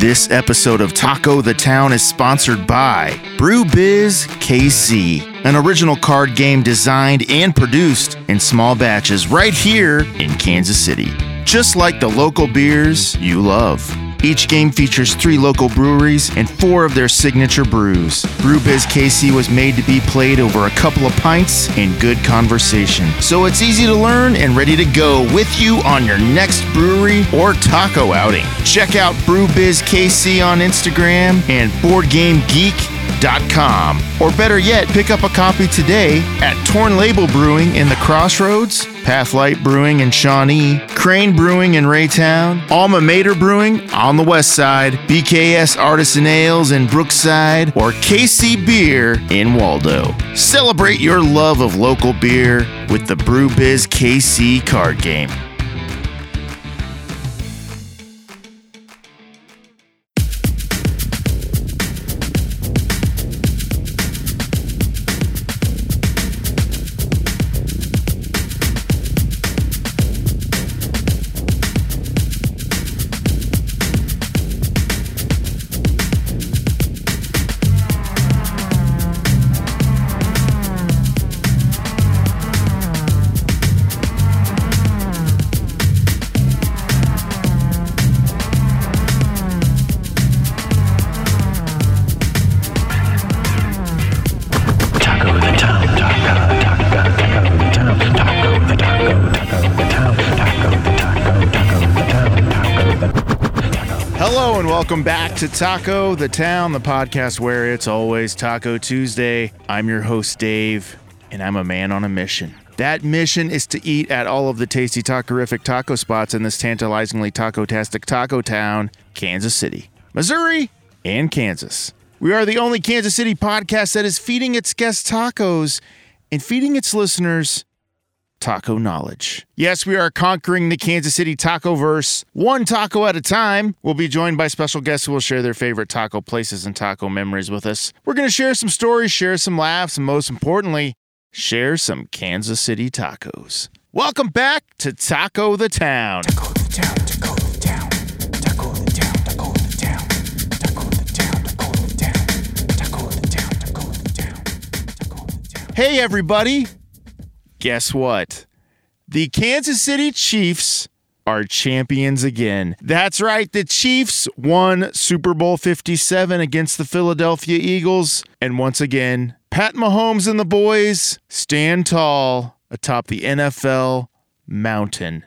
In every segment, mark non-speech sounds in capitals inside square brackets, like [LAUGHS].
This episode of Taco the Town is sponsored by Brew Biz KC, an original card game designed and produced in small batches right here in Kansas City. Just like the local beers you love. Each game features three local breweries and four of their signature brews. Brewbiz KC was made to be played over a couple of pints and good conversation. So it's easy to learn and ready to go with you on your next brewery or taco outing. Check out Brewbiz KC on Instagram and BoardGameGeek.com. Or better yet, pick up a copy today at Torn Label Brewing in the Crossroads, Pathlight Brewing in Shawnee, Crane Brewing in Raytown, Alma Mater Brewing on the west side, BKS Artisan Ales in Brookside, or KC Beer in Waldo. Celebrate your love of local beer with the Brewbiz KC card game. To Taco the Town, the podcast where it's always Taco Tuesday. I'm your host, Dave, and I'm a man on a mission. That mission is to eat at all of the tasty, tacorific taco spots in this tantalizingly taco-tastic taco town, Kansas City, Missouri, and Kansas. We are the only Kansas City podcast that is feeding its guests tacos and feeding its listeners taco knowledge. Yes, we are conquering the Kansas City taco verse one taco at a time. We'll be joined by special guests who will share their favorite taco places and taco memories with us. We're going to share some stories, share some laughs, and most importantly, share some Kansas City tacos. Welcome back to Taco the Town. Taco the Town, Hey, everybody. Guess what? The Kansas City Chiefs are champions again. That's right. The Chiefs won Super Bowl 57 against the Philadelphia Eagles. And once again, Pat Mahomes and the boys stand tall atop the NFL mountain.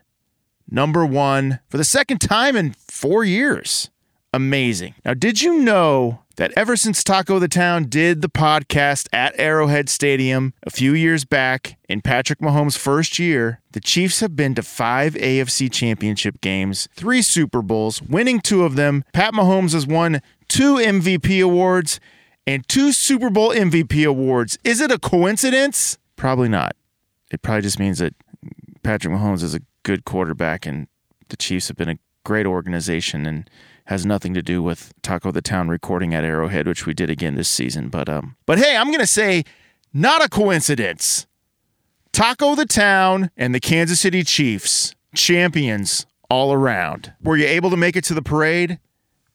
Number one for the second time in four years. Amazing. Now, did you know that ever since Taco the Town did the podcast at Arrowhead Stadium a few years back in Patrick Mahomes' first year, the Chiefs have been to five AFC championship games, three Super Bowls, winning two of them. Pat Mahomes has won two MVP awards and two Super Bowl MVP awards. Is it a coincidence? Probably not. It probably just means that Patrick Mahomes is a good quarterback and the Chiefs have been a great organization and has nothing to do with Taco the Town recording at Arrowhead, which we did again this season. But um, but hey, I'm gonna say not a coincidence. Taco the Town and the Kansas City Chiefs, champions all around. Were you able to make it to the parade?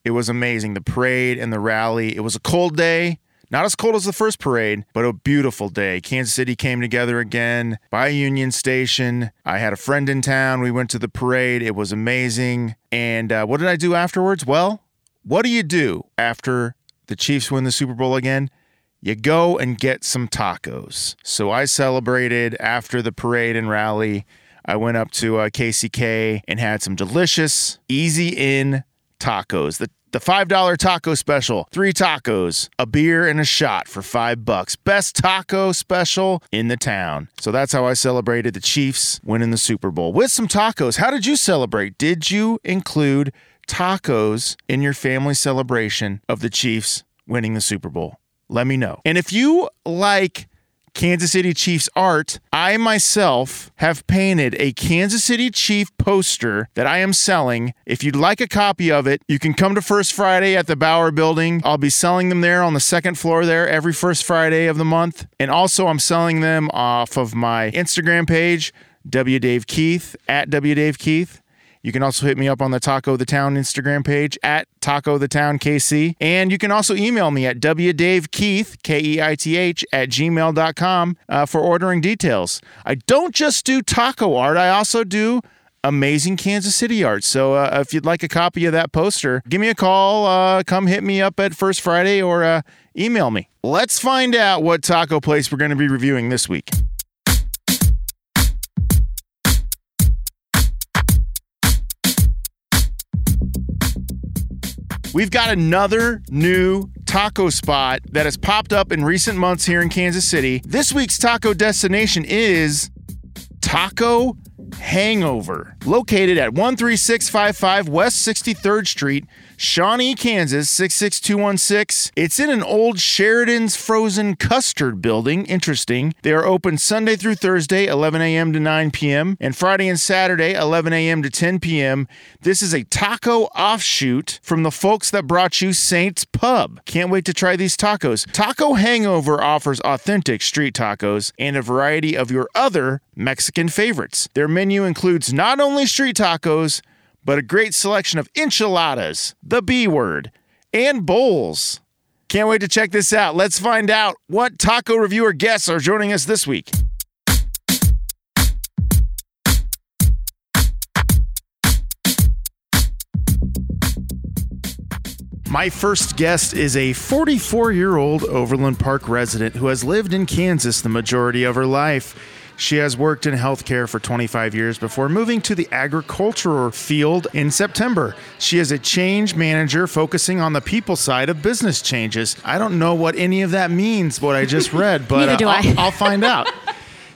It was amazing. The parade and the rally. It was a cold day. Not as cold as the first parade, but a beautiful day. Kansas City came together again by Union Station. I had a friend in town. We went to the parade. It was amazing. And uh, what did I do afterwards? Well, what do you do after the Chiefs win the Super Bowl again? You go and get some tacos. So I celebrated after the parade and rally. I went up to uh, KCK and had some delicious, easy in tacos. The the $5 taco special, three tacos, a beer, and a shot for five bucks. Best taco special in the town. So that's how I celebrated the Chiefs winning the Super Bowl with some tacos. How did you celebrate? Did you include tacos in your family celebration of the Chiefs winning the Super Bowl? Let me know. And if you like Kansas City Chiefs art, I myself have painted a Kansas City Chief poster that I am selling. If you'd like a copy of it, you can come to First Friday at the Bauer Building. I'll be selling them there on the second floor there every first Friday of the month. And also, I'm selling them off of my Instagram page, W Dave Keith, at W Dave Keith. You can also hit me up on the Taco the Town Instagram page at Taco the Town KC. And you can also email me at wdavekeith, K E I T H, at gmail.com uh, for ordering details. I don't just do taco art, I also do amazing Kansas City art. So uh, if you'd like a copy of that poster, give me a call, uh, come hit me up at First Friday, or uh, email me. Let's find out what taco place we're going to be reviewing this week. We've got another new taco spot that has popped up in recent months here in Kansas City. This week's taco destination is Taco Hangover, located at 13655 West 63rd Street, Shawnee, Kansas 66216. It's in an old Sheridan's frozen custard building. Interesting. They are open Sunday through Thursday, 11 a.m. to 9 p.m., and Friday and Saturday, 11 a.m. to 10 p.m. This is a taco offshoot from the folks that brought you Saints Pub. Can't wait to try these tacos. Taco Hangover offers authentic street tacos and a variety of your other Mexican favorites. Their menu includes not only street tacos, but a great selection of enchiladas, the B word, and bowls. Can't wait to check this out. Let's find out what taco reviewer guests are joining us this week. My first guest is a 44 year old Overland Park resident who has lived in Kansas the majority of her life. She has worked in healthcare for 25 years before moving to the agricultural field in September. She is a change manager focusing on the people side of business changes. I don't know what any of that means, what I just [LAUGHS] read, but uh. I'll, I'll find out. [LAUGHS]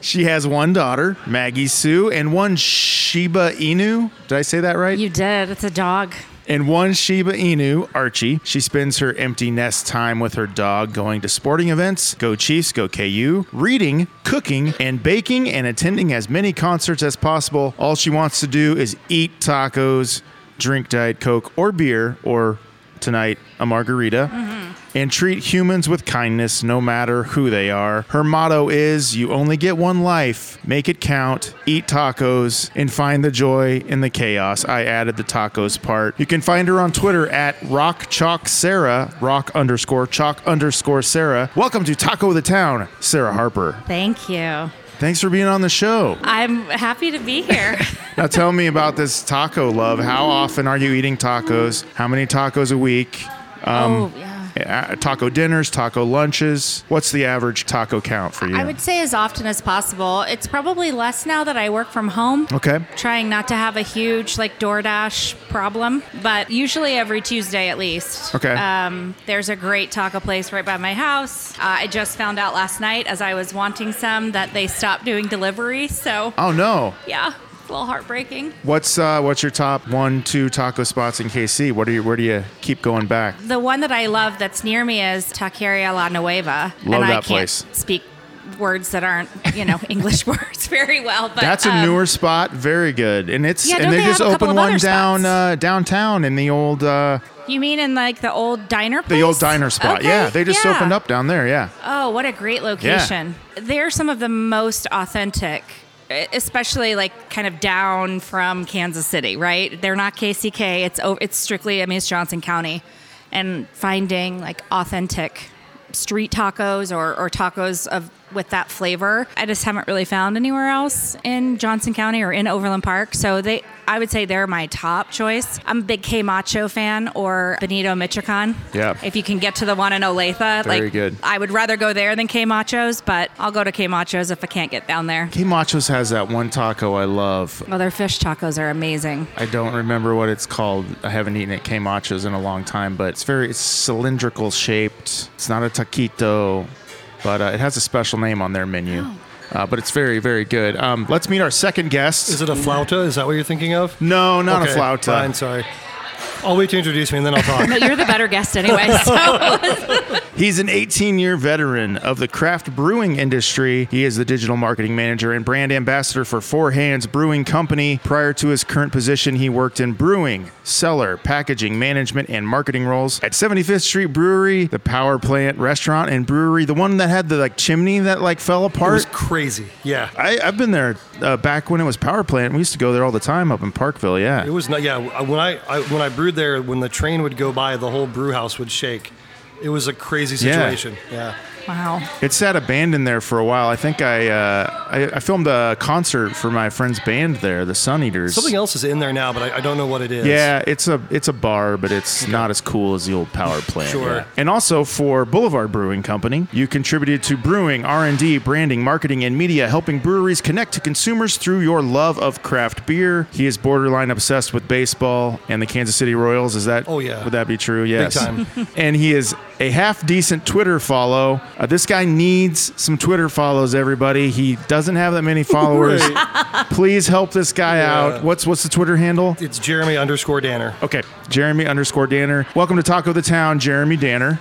She has one daughter, Maggie Sue, and one Shiba Inu. Did I say that right? You did. It's a dog. And one Shiba Inu, Archie. She spends her empty nest time with her dog going to sporting events, go Chiefs, go KU, reading, cooking, and baking, and attending as many concerts as possible. All she wants to do is eat tacos, drink Diet Coke or beer, or tonight, a margarita. Mm-hmm. And treat humans with kindness no matter who they are. Her motto is You only get one life, make it count, eat tacos, and find the joy in the chaos. I added the tacos part. You can find her on Twitter at Rock Chalk Sarah, rock underscore chalk underscore Sarah. Welcome to Taco the Town, Sarah Harper. Thank you. Thanks for being on the show. I'm happy to be here. [LAUGHS] [LAUGHS] Now tell me about this taco love. How often are you eating tacos? How many tacos a week? Um, oh, yeah. Uh, taco dinners, taco lunches. What's the average taco count for you? I would say as often as possible. It's probably less now that I work from home. Okay. Trying not to have a huge like DoorDash problem, but usually every Tuesday at least. Okay. Um, there's a great taco place right by my house. Uh, I just found out last night as I was wanting some that they stopped doing delivery. So Oh no. yeah, a little heartbreaking. What's uh what's your top one, two taco spots in KC? What are you where do you keep going back? The one that I love that's near me is Taqueria La Nueva. Love and I that can't place. speak words that aren't, you know, [LAUGHS] English [LAUGHS] words very well. But That's a um, newer spot, very good. And it's Yeah, and they, they just have a couple opened one down uh downtown in the old uh You mean in like the old diner place? the old diner spot. Okay, Yeah, they just yeah. opened up down there, yeah. Oh, what a great location. They're some of the most authentic, especially like kind of down from Kansas City, right? They're not KCK. It's it's strictly I mean it's Johnson County. And finding like authentic street tacos or, or tacos of with that flavor. I just haven't really found anywhere else in Johnson County or in Overland Park. So they I would say they're my top choice. I'm a big K Macho fan or Bonito Michoacan. Yeah. If you can get to the one in Olathe, Very like good. I would rather go there than K Machos, but I'll go to K Machos if I can't get down there. K Machos has that one taco I love. Well, their fish tacos are amazing. I don't remember what it's called. I haven't eaten at K Machos in a long time, but it's very it's cylindrical shaped. It's not a taquito, but uh, it has a special name on their menu. Uh, but it's very, very good. Um, let's meet our second guest. Is it a flauta? Is that what you're thinking of? no, not Okay, a flauta. Fine, sorry. I'll wait to introduce me and then I'll talk. No, you're the better guest anyway. So [LAUGHS] He's an 18 year veteran of the craft brewing industry. He is the digital marketing manager and brand ambassador for Four Hands Brewing Company. Prior to his current position, he worked in brewing, cellar, packaging, management, and marketing roles at 75th Street Brewery, the Power Plant Restaurant and Brewery, the one that had the like chimney that like fell apart. It was crazy. Yeah. I, I've been there uh, back when it was Power Plant. We used to go there all the time up in Parkville. Yeah. It was not. Yeah, when I, I when I brewed there, when the train would go by, the whole brew house would shake. It was a crazy Yeah. situation. Yeah. Wow. It sat abandoned there for a while. I think I, uh, I I filmed a concert for my friend's band there, the Sun Eaters. Something else is in there now, but I, I don't know what it is. Yeah, it's a it's a bar, but it's not as cool as the old power [LAUGHS] plant. Sure. yeah. And also for Boulevard Brewing Company, you contributed to brewing, R and D, branding, marketing, and media, helping breweries connect to consumers through your love of craft beer. He is borderline obsessed with baseball and the Kansas City Royals. Is that? Oh, yeah. Would that be true? Yes. time. [LAUGHS] and he is a half decent Twitter follow. Uh, this guy needs some Twitter follows. Everybody, he doesn't have that many [LAUGHS] followers. Please help this guy Yeah. out. What's what's the Twitter handle? It's Jeremy underscore Danner. Okay, Jeremy underscore Danner. Welcome to Taco the Town, Jeremy Danner.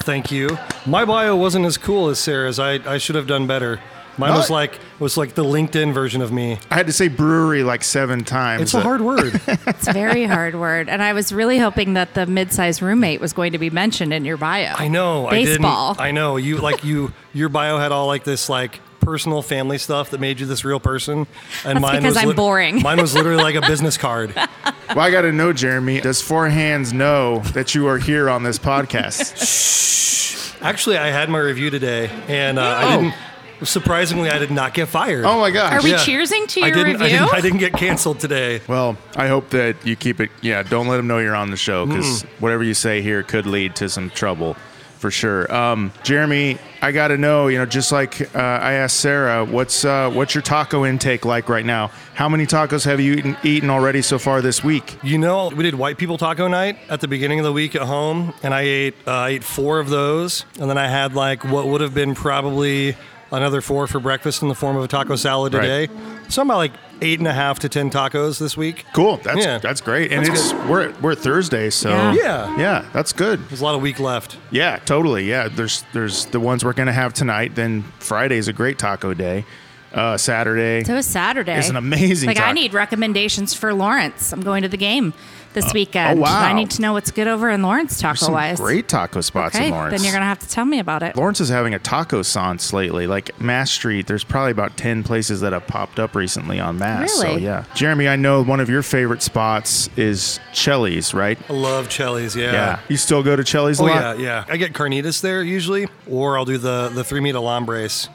Thank you. My bio wasn't as cool as Sarah's. I, I should have done better. Mine was like was like the LinkedIn version of me. I had to say brewery like seven times. It's a hard word. [LAUGHS] It's a very hard word. And I was really hoping that the mid-sized roommate was going to be mentioned in your bio. I know. Baseball. I didn't. I know. You like you. Your bio had all like this like personal family stuff that made you this real person. And That's mine because was I'm boring. Mine was literally like a [LAUGHS] business card. Well, I got to know, Jeremy. Does Four Hands know that you are here on this podcast? Actually, I had my review today, and uh, I Oh. didn't. Surprisingly, I did not get fired. oh my gosh! Are we Yeah. cheersing to I your didn't, I review? didn't. I didn't get canceled today. Well, I hope that you keep it. Yeah, don't let them know you're on the show because whatever you say here could lead to some trouble, for sure. Um, Jeremy, I got to know. You know, just like uh, I asked Sarah, what's uh, what's your taco intake like right now? How many tacos have you eaten, eaten already so far this week? You know, we did white people taco night at the beginning of the week at home, and I ate uh, I ate four of those, and then I had like what would have been probably another four for breakfast in the form of a taco salad Right. today. So I'm about like eight and a half to ten tacos this week. Cool. That's Yeah. that's great. And That's it's we're we're Thursday, so Yeah. Yeah. yeah, that's good. There's a lot of week left. Yeah, totally. Yeah, there's there's the ones we're gonna have tonight. Then Friday's a great taco day. Uh, Saturday. So it's Saturday. It's an amazing Like I need recommendations for Lawrence. I'm going to the game this weekend. oh, wow. I need to know what's good over in Lawrence taco wise. great taco spots Okay, in Lawrence. then you're gonna have to tell me about it. Lawrence is having a taco sance lately. Like Mass Street, there's probably about 10 places that have popped up recently on Mass. Really? So, yeah. Jeremy, I know one of your favorite spots is Chelly's, right? I love Chelly's. Yeah. Yeah. You still go to Chelly's a Oh lot? yeah, yeah. I get carnitas there usually, or I'll do the the three meat alambres.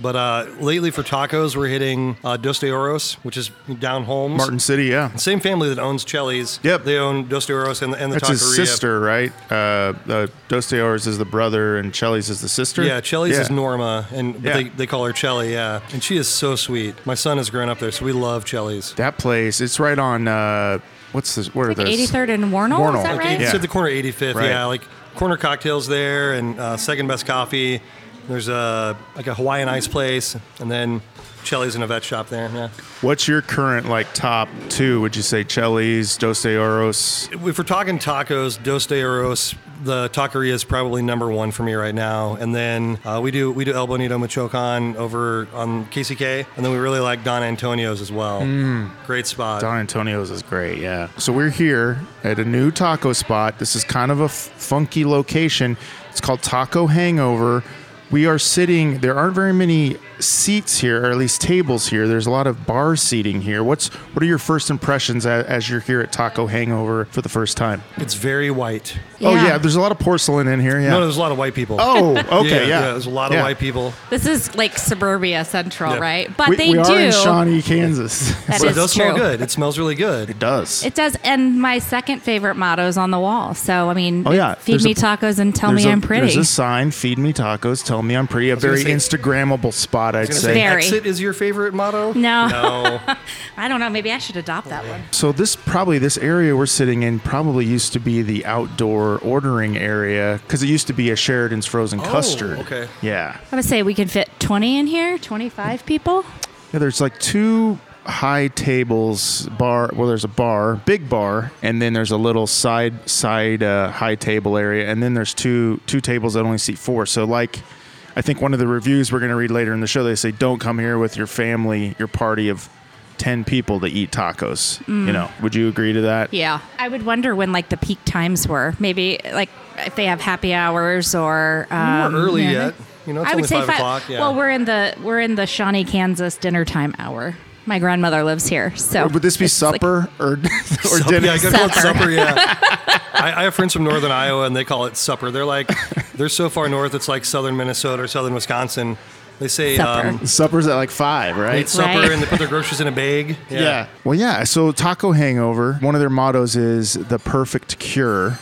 But uh, lately for tacos, we're hitting uh, Dos de Oros, which is down Holmes. Martin City, yeah. Same family that owns Chelly's. Yep. They own Dos de Oros and, and the That's his sister, right? Uh, uh, Dos de Oros is the brother, and Chelly's is the sister. Yeah, Chelly's Yeah. is Norma, and Yeah. they, they call her Chelly, yeah. And she is so sweet. My son has grown up there, so we love Chelly's. That place, it's right on. Uh, what's this? What are Like those? 83rd and Wornall, Wornall. is that Like right? It's at the corner of 85th, Right. yeah. Like corner cocktails there, and uh, second best coffee. There's a like a Hawaiian ice place, and then Chelly's in a vet shop there. Yeah. What's your current like top two? Would you say Chelly's, Dos de Oros? If we're talking tacos, Dos de Oros, the taqueria is probably number one for me right now. And then uh, we do we do El Bonito Michoacan over on KCK, and then we really like Don Antonio's as well. Great spot. Don Antonio's is great, yeah. So we're here at a new taco spot. This is kind of a f- funky location. It's called Taco Hangover. We are sitting. There aren't very many seats here, or at least tables here. There's a lot of bar seating here. What's what are your first impressions as, as you're here at Taco Hangover for the first time? It's very white. Oh Yeah. yeah, there's a lot of porcelain in here. Yeah. No, there's a lot of white people. oh, [LAUGHS] okay, yeah. There's a lot of Yeah. white people. This is like suburbia central, Yeah. right? But We, they we are do. in Shawnee, Kansas. [LAUGHS] That But it is does smell true. good. It smells really good. it does. It does, and my second favorite motto is on the wall. So I mean, Oh, yeah. feed There's me a- tacos and tell There's me a- I'm pretty. There's a sign, feed me tacos, tell me I'm pretty. A was gonna very say- Instagrammable spot, I'd say. say Very. exit is your favorite motto? No. No. [LAUGHS] I don't know. Maybe I should adopt that one. So this probably this area we're sitting in probably used to be the outdoor ordering area because it used to be a Sheridan's frozen Oh, custard. okay. Yeah. I would say we could fit 20 in here, 25 people. Yeah. There's like two high tables bar. Well, there's a bar, big bar, and then there's a little side side uh, high table area, and then there's two two tables that only seat four. So like. I think one of the reviews we're going to read later in the show, they say, don't come here with your family, your party of 10 people to eat tacos. You know, would you agree to that? Yeah. I would wonder when like the peak times were. Maybe like if they have happy hours or um, We're early yeah. yet. You know, it's I only would say five five. o'clock. Yeah. Well, we're in the we're in the Shawnee, Kansas dinner time hour. My grandmother lives here, so Or would this be it's like- supper or, [LAUGHS] or Supper, dinner? Yeah, I gotta call Supper. supper. Yeah. [LAUGHS] I, I have friends from northern Iowa, and they call it supper. They're like, they're so far north, it's like southern Minnesota or southern Wisconsin. They say Supper. um, Supper's at like five, they right? eat supper Right. and they put their [LAUGHS] groceries in a bag. Yeah. Well, yeah. So Taco Hangover, one of their mottos is the perfect cure.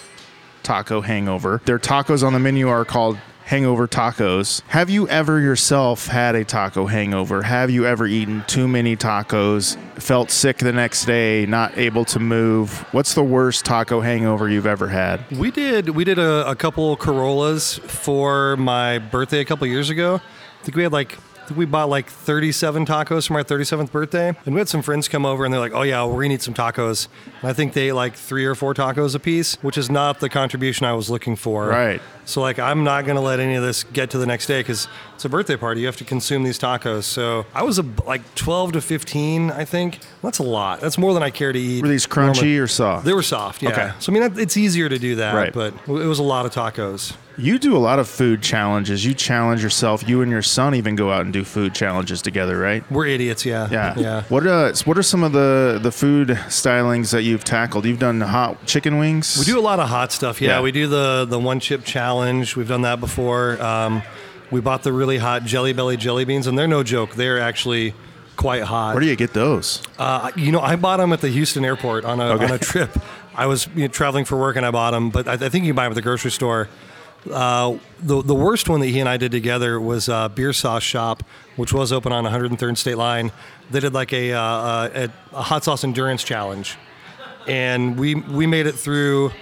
Taco Hangover. Their tacos on the menu are called hangover tacos. Have you ever yourself had a taco hangover? Have you ever eaten too many tacos, felt sick the next day, not able to move? What's the worst taco hangover you've ever had? We did we did a, a couple Corollas for my birthday a couple years ago. I think we had like we bought like 37 tacos for my 37th birthday, and we had some friends come over and they're like, "Oh yeah, we're gonna eat some tacos." And I think they ate like three or four tacos a piece, which is not the contribution I was looking for. Right. So like, I'm not gonna let any of this get to the next day because it's a birthday party. You have to consume these tacos. So I was a, like 12 to 15, I think. That's a lot. That's more than I care to eat. Were these crunchy normally. or soft? They were soft, yeah. Okay. So I mean, it's easier to do that, Right. but it was a lot of tacos. You do a lot of food challenges. You challenge yourself. You and your son even go out and do food challenges together, right? We're idiots, yeah. Yeah. yeah. What uh what are some of the the food stylings that you've tackled? You've done hot chicken wings. We do a lot of hot stuff. Yeah, Yeah. we do the the one chip challenge. We've done that before. Um, we bought the really hot Jelly Belly jelly beans, and they're no joke. They're actually quite hot. Where do you get those? Uh, you know, I bought them at the Houston airport on a, Okay. on a [LAUGHS] trip. I was you know, traveling for work and I bought them, but I, I think you can buy them at the grocery store. Uh, the the worst one that he and I did together was uh, Beer Sauce Shop, which was open on 103rd State Line. They did like a, uh, a, a hot sauce endurance challenge, and we we made it through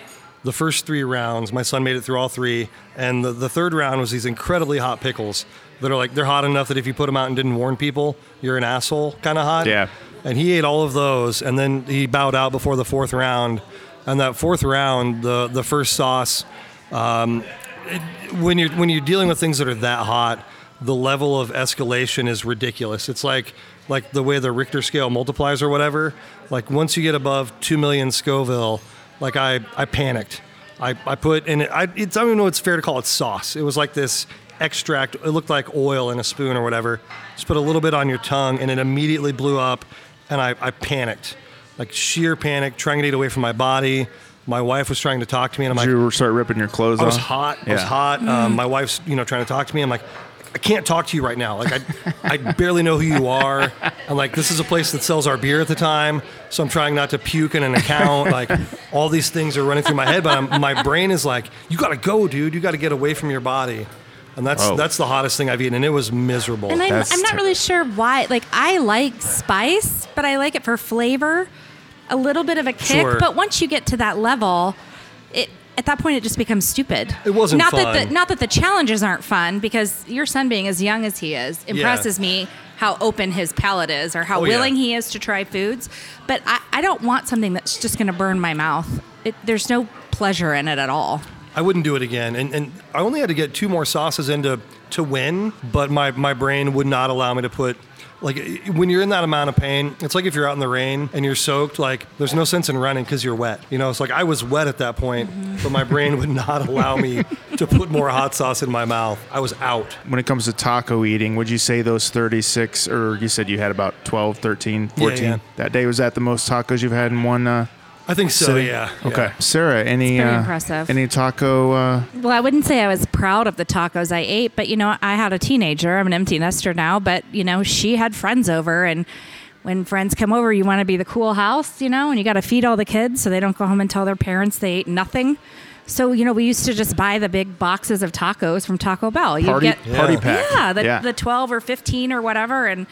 the first three rounds. My son made it through all three, and the, the third round was these incredibly hot pickles that are like they're hot enough that if you put them out and didn't warn people, you're an asshole kind of hot. Yeah. And he ate all of those, and then he bowed out before the fourth round. And that fourth round, the the first sauce, um, when you're when you're dealing with things that are that hot, the level of escalation is ridiculous. It's like like the way the Richter scale multiplies or whatever. Like once you get above two million Scoville, like I I panicked. I, I put in it. I, it's, I don't even know it's fair to call it sauce. It was like this extract. It looked like oil in a spoon or whatever. Just put a little bit on your tongue, and it immediately blew up. And I, I panicked, like sheer panic, trying to get it away from my body. My wife was trying to talk to me, and I'm Did like, you start ripping your clothes off. I was off? hot. I was Yeah. hot. Um, my wife's, you know, trying to talk to me. I'm like, I can't talk to you right now. Like, I, I barely know who you are. [LAUGHS] I'm like, this is a place that sells our beer at the time, so I'm trying not to puke in an account. Like, all these things are running through my head, but I'm, my brain is like, you got to go, dude. You got to get away from your body. And that's Oh. that's the hottest thing I've eaten, and it was miserable. And I'm, That's I'm not ter- really sure why. Like, I like spice, but I like it for flavor, a little bit of a kick. Sure. But once you get to that level, it at that point it just becomes stupid. It wasn't not that fun. the not that the challenges aren't fun because your son being as young as he is impresses me how open his palate is or how Oh, yeah. willing he is to try foods. But I, I don't want something that's just going to burn my mouth. It, there's no pleasure in it at all. I wouldn't do it again. And, and I only had to get two more sauces in to, to win, but my, my brain would not allow me to put. Like when you're in that amount of pain, it's like if you're out in the rain and you're soaked. Like there's no sense in running because you're wet. You know, it's like I was wet at that point, but my brain would not [LAUGHS] allow me to put more hot sauce in my mouth. I was out. When it comes to taco eating, would you say those 36 or you said you had about 12, 13, 14? yeah. That day was that the most tacos you've had in one uh I think so. city? Yeah. Okay. yeah. Sarah, any very uh, impressive. any taco uh Well, I wouldn't say I was proud of the tacos I ate, but you know, I had a teenager. I'm an empty nester now, but you know, she had friends over and when friends come over, you want to be the cool house, you know, and you got to feed all the kids so they don't go home and tell their parents they ate nothing. So, you know, we used to just buy the big boxes of tacos from Taco Bell. You party get party Yeah. pack? yeah, the, yeah. the 12 or 15 or whatever. And,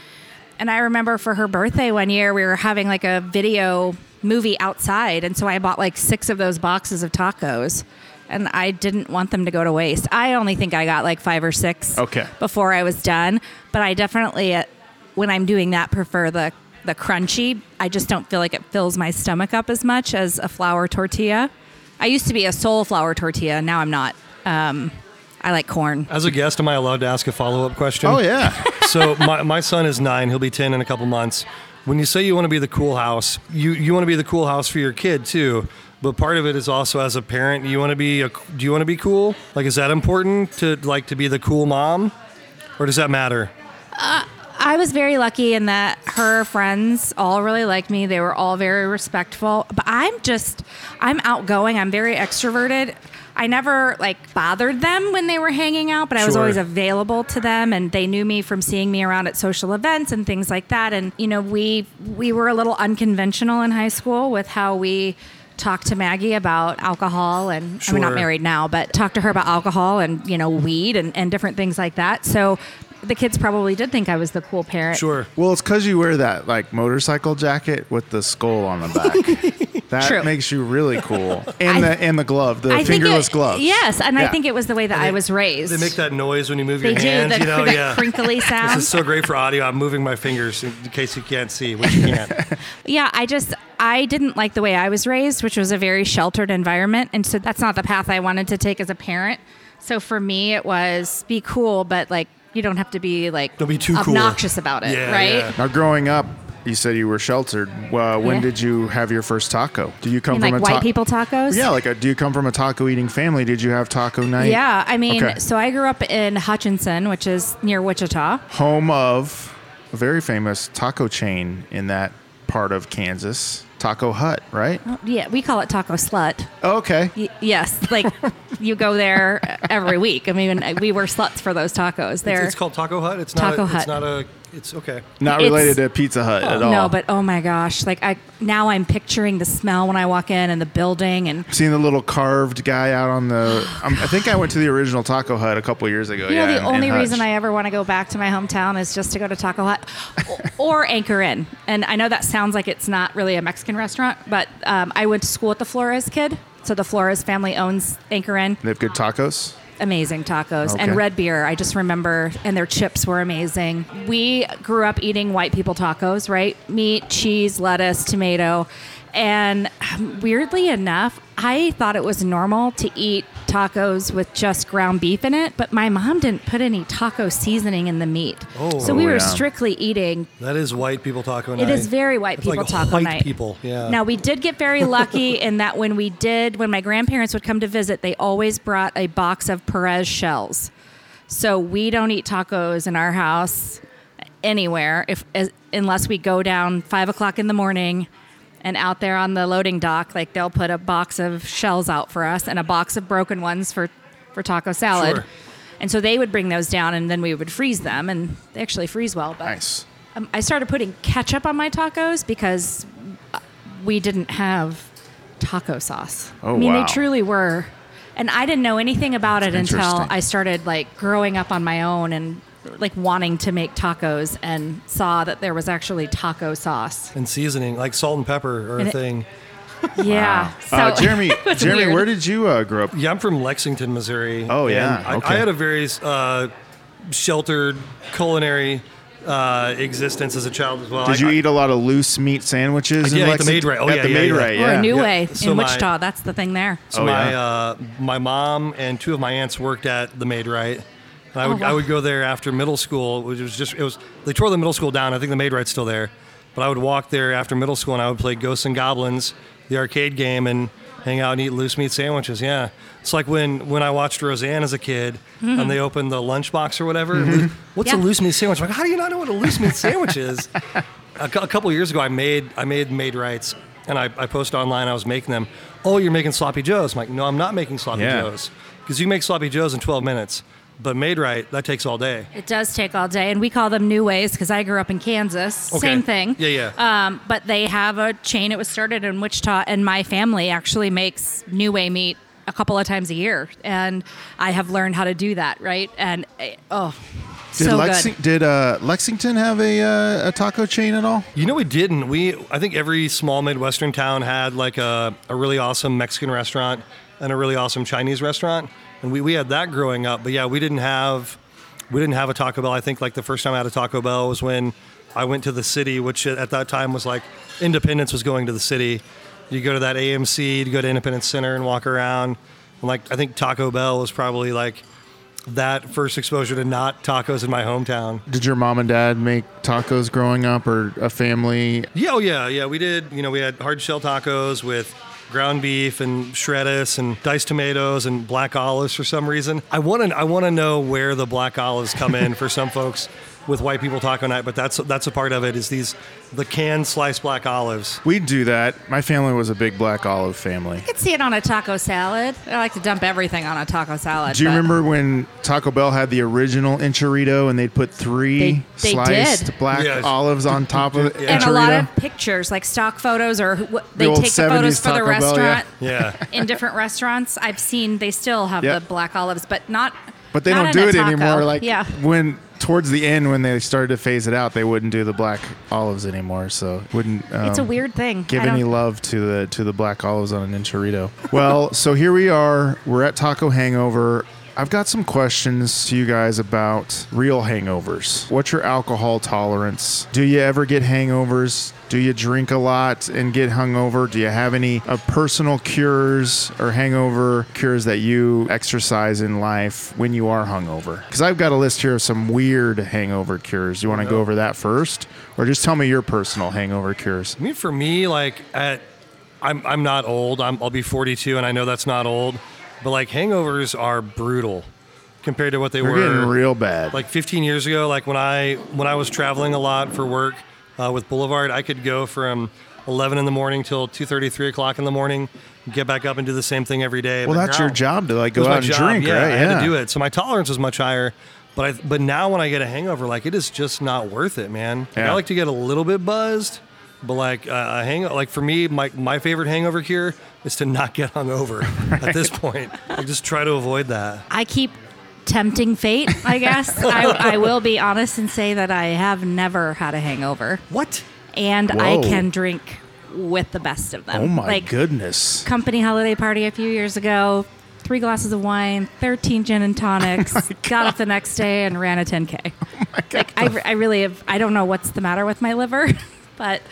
and I remember for her birthday one year, we were having like a video movie outside. And so I bought like six of those boxes of tacos. And I didn't want them to go to waste. I only think I got like five or six Okay. before I was done. But I definitely, uh, when I'm doing that, prefer the the crunchy. I just don't feel like it fills my stomach up as much as a flour tortilla. I used to be a soul flour tortilla. Now I'm not. Um, I like corn. As a guest, am I allowed to ask a follow up question? Oh yeah. [LAUGHS] so my, my son is nine. He'll be 10 in a couple months. When you say you want to be the cool house, you, you want to be the cool house for your kid too. But part of it is also as a parent, you want to be a, do you want to be cool? Like, is that important to like to be the cool mom, or does that matter? Uh, I was very lucky in that her friends all really liked me. They were all very respectful. But I'm just, I'm outgoing. I'm very extroverted. I never like bothered them when they were hanging out, but I was Sure. always available to them, and they knew me from seeing me around at social events and things like that. And you know, we we were a little unconventional in high school with how we talked to Maggie about alcohol, and I mean, not married now, but talked to her about alcohol and you know, weed and, and different things like that. So. The kids probably did think I was the cool parent. Sure. Well, it's because you wear that like motorcycle jacket with the skull on the back. [LAUGHS] that True. makes you really cool. [LAUGHS] And I- the and the glove, the I fingerless glove. Yes, and I think it was the way that I was raised. They make that noise when you move They your do, hands. the- you know, [LAUGHS] the yeah. crinkly [LAUGHS] This is so great for audio. I'm moving my fingers in case you can't see, which you can't. Yeah, I just I didn't like the way I was raised, which was a very sheltered environment, and so that's not the path I wanted to take as a parent. So for me, it was be cool, but like you don't have to be like Don't be too cool. obnoxious about it, Yeah, right? yeah. Now, growing up, you said you were sheltered. Uh, when Yeah. did you have your first taco? Do you come You from like a ta- white people tacos? Yeah, like a, do you come from a taco eating family? Did you have taco night? Yeah, I mean, Okay. so I grew up in Hutchinson, which is near Wichita. Home of a very famous taco chain in that part of Kansas, Taco Hut, right? Yeah, we call it Taco Slut. Okay. Y- yes, like [LAUGHS] you go there every week. I mean, we were sluts for those tacos. It's, it's called Taco Hut. It's not. Taco a, Hut. It's not a. It's okay. Not It's- related to Pizza Hut at all. No, but oh my gosh! Like I now I'm picturing the smell when I walk in and the building and Seeing the little carved guy out on the. Um, I think I went to the original Taco Hut a couple years ago. you yeah, know the in- only in reason I ever want to go back to my hometown is just to go to Taco Hut or, or Anchor Inn. And I know that sounds like it's not really a Mexican restaurant, but um, I went to school with the Flores kid, so the Flores family owns Anchor Inn. They have good tacos. amazing tacos Okay. and red beer. I just remember, and their chips were amazing. We grew up eating white people tacos, right? Meat, cheese, lettuce, tomato. And um, weirdly enough, I thought it was normal to eat tacos with just ground beef in it, but my mom didn't put any taco seasoning in the meat. Oh. so we Oh, were yeah. strictly eating That is white people taco night. it is very white It's people like taco white night. people. Yeah. Now we did get very lucky [LAUGHS] in that when we did, when my grandparents would come to visit, they always brought a box of Perez shells. So we don't eat tacos in our house anywhere if as, unless we go down five o'clock in the morning. And out there on the loading dock, like they'll put a box of shells out for us and a box of broken ones for, for taco salad. Sure. And so they would bring those down, and then we would freeze them, and they actually freeze well. But Nice. um, I started putting ketchup on my tacos because uh, we didn't have taco sauce. Oh, I mean, wow. they truly were. And I didn't know anything about it until. I started like growing up on my own and like wanting to make tacos and saw that there was actually taco sauce. and seasoning, like salt and pepper, or And a it- thing. [LAUGHS] Yeah. So uh, Jeremy, [LAUGHS] Jeremy, weird. where did you uh, grow up? Yeah, I'm from Lexington, Missouri. Oh, yeah, and I, okay. I had a very uh, sheltered culinary uh, existence as a child as well. Did I- you I- eat a lot of loose meat sandwiches? in Yeah, at the Lexington? Maid-Rite. Oh, at yeah, the yeah, Maid yeah. Rite, or yeah. a new Yeah. way So in my- Wichita. That's the thing there. So Oh, my yeah. uh, my mom and two of my aunts worked at the Maid-Rite. And I would Oh, wow. I would go there after middle school, which was just it was they tore the middle school down. I think the Maid-Rite's still there, but I would walk there after middle school and I would play Ghosts and Goblins, the arcade game, and hang out and eat loose meat sandwiches. Yeah, it's like when when I watched Roseanne as a kid and they opened the lunchbox or whatever. What's a Mm-hmm. Yeah. loose meat sandwich? I'm like, how do you not know what a loose meat sandwich is? [LAUGHS] a, a couple years ago, I made I made Maid-Rites, and I, I posted online. I was making them. Oh, you're making sloppy joes. I'm like, no, I'm not making sloppy Yeah. joes because you make sloppy joes in 12 minutes, but Maid-Rite that takes all day. It does take all day, and we call them NuWays because I grew up in Kansas. Okay. Same thing. Yeah, yeah. Um, but they have a chain. It was started in Wichita, and my family actually makes NuWay meat a couple of times a year, and I have learned how to do that. Right, and eh, oh, Did, so Lexi- good. did uh, Lexington have a, uh, a taco chain at all? You know, we didn't. We I think every small midwestern town had like a, a really awesome Mexican restaurant and a really awesome Chinese restaurant, and we, we had that growing up. But yeah, we didn't have we didn't have a Taco Bell. I think like the first time I had a Taco Bell was when I went to the city, which at that time was like Independence was going to the city. You go to that AMC, you go to Independence Center and walk around. And like I think Taco Bell was probably like that first exposure to not tacos in my hometown. Did your mom and dad make tacos growing up, or a family? Yeah, oh yeah, yeah. We did. You know, we had hard shell tacos with ground beef and shreddus and diced tomatoes and black olives for some reason. I want to I want to know where the black olives come in for some folks with white people taco night, but that's that's a part of it. Is these the canned sliced black olives? We do that. My family was a big black olive family. I could see it on a taco salad. I like to dump everything on a taco salad. Do you but- remember when Taco Bell had the original enchirito and they'd put three They- they sliced did. black Yes. olives on top of it? [LAUGHS] Yeah. And a lot of pictures, like stock photos, or wh- they old take the photos 70s for the Taco Bell, yeah. restaurant. [LAUGHS] Yeah. in different restaurants, I've seen they still have Yep. the black olives, but not. But they not don't in do a it taco. anymore. Like yeah, when towards the end when they started to phase it out, they wouldn't do the black olives anymore. So wouldn't. Um, it's a weird thing. Give any love to the to the black olives on an enchirito. Well, so here we are. We're at Taco Hangover. I've got some questions to you guys about real hangovers. What's your alcohol tolerance? Do you ever get hangovers? Do you drink a lot and get hungover? Do you have any uh, personal cures or hangover cures that you exercise in life when you are hungover? Because I've got a list here of some weird hangover cures. You want to go over that first, or just tell me your personal hangover cures? I mean, for me, like at, I'm I'm not old. I'm I'll be 42, and I know that's not old, but like hangovers are brutal compared to what they We're were getting real bad. like 15 years ago. Like when I when I was traveling a lot for work uh, with Boulevard, I could go from 11 in the morning till 2:30, 3 o'clock in the morning, get back up and do the same thing every day. Well, But that's now- your job to like It go out and job, drink, yeah, right? I had to do it. So my tolerance was much higher. But I, but now when I get a hangover, like it is just not worth it, man. Like, Yeah. I like to get a little bit buzzed, but like uh, a hang, like for me, my my favorite hangover cure is to not get hungover [LAUGHS] at this point. Like just try to avoid that. I keep tempting fate. I guess [LAUGHS] I, I will be honest and say that I have never had a hangover, What? and I can drink with the best of them. Oh my like, goodness! company holiday party a few years ago. Three glasses of wine, 13 gin and tonics. [LAUGHS] got up the next day and ran a 10K. like, I, I really have, I don't know what's the matter with my liver, but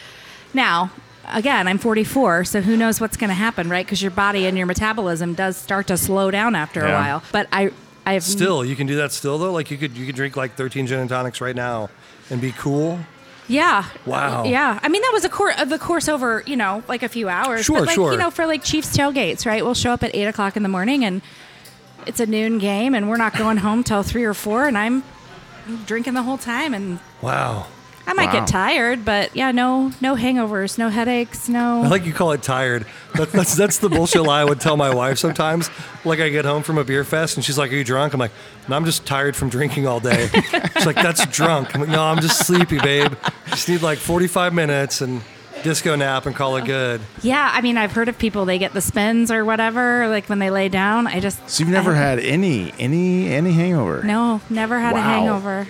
now, again, I'm 44, so who knows what's going to happen, right? Because your body and your metabolism does start to slow down after Yeah. a while. But I, I've Still, you can do that still though. Like you could you could drink like 13 gin and tonics right now and be cool. Yeah. Wow. Yeah. I mean, that was a course of the course over, you know, like a few hours. Sure, but like, sure. You know, for like Chiefs tailgates, right? We'll show up at eight o'clock in the morning and it's a noon game and we're not going home till three or four and I'm drinking the whole time and Wow. I might Wow. get tired, but yeah, no, no hangovers, no headaches, no. I like you call it tired. That, that's that's the bullshit lie I would tell my wife sometimes. Like I get home from a beer fest and she's like, "Are you drunk?" I'm like, "No, I'm just tired from drinking all day." She's like, "That's drunk." I'm like, "No, I'm just sleepy, babe. Just need like 45 minutes and disco nap and call it good." Yeah. I mean, I've heard of people, they get the spins or whatever, like when they lay down. I just. So you've never I- had any any any hangover? No, never had a hangover.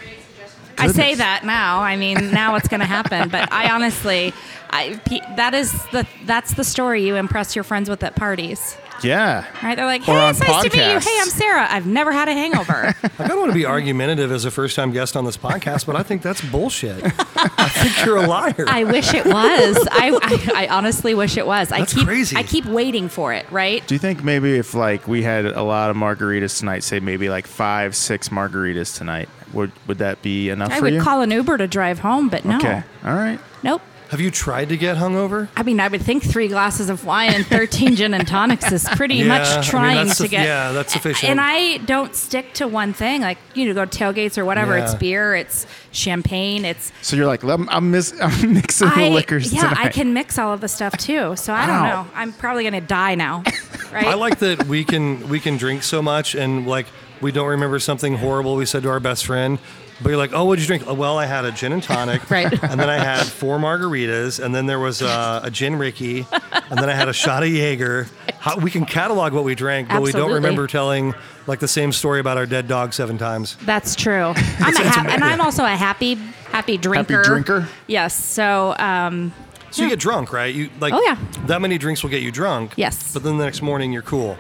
I say that now. I mean, now it's going to happen. But I honestly, I that is the that's the story you impress your friends with at parties, Yeah. right? They're like, "Hey, it's nice to meet you. Hey, I'm Sarah. I've never had a hangover." [LAUGHS] I don't want to be argumentative as a first-time guest on this podcast, but I think that's bullshit. I think you're a liar. I wish it was. I, I, I honestly wish it was. That's I keep crazy. I keep waiting for it. Right? Do you think maybe if like we had a lot of margaritas tonight, say maybe like five, six margaritas tonight, would would that be enough I for would you? call an Uber to drive home, but no, Okay. All right. nope. Have you tried to get hungover? I mean, I would think three glasses of wine and 13 gin and tonics is pretty Yeah, I much mean, trying that's to suf- get. yeah, that's sufficient. And I don't stick to one thing. Like, you know, go to tailgates or whatever. It's Yeah. beer, it's champagne, it's. So you're like, "Lem- I'm, miss- [LAUGHS] I'm mixing the I, liquors yeah, tonight. I can mix all of the stuff too. So I don't Wow. know. I'm probably going to die now. [LAUGHS] Right? I like that we can we can drink so much and like we don't remember something horrible we said to our best friend. But you're like, oh, what'd you drink? "Oh, Well, I had a gin and tonic, [LAUGHS] Right. And then I had four margaritas, and then there was uh, a gin Ricky, and then I had a shot of Jaeger. How, we can catalog what we drank, but we don't remember telling like the same story about our dead dog seven times. That's true. [LAUGHS] I'm a hap- and I'm also a happy, happy drinker. Happy drinker? Yes. So, um, So you get drunk, right? You like Oh, yeah. that many drinks will get you drunk. Yes. But then the next morning you're cool.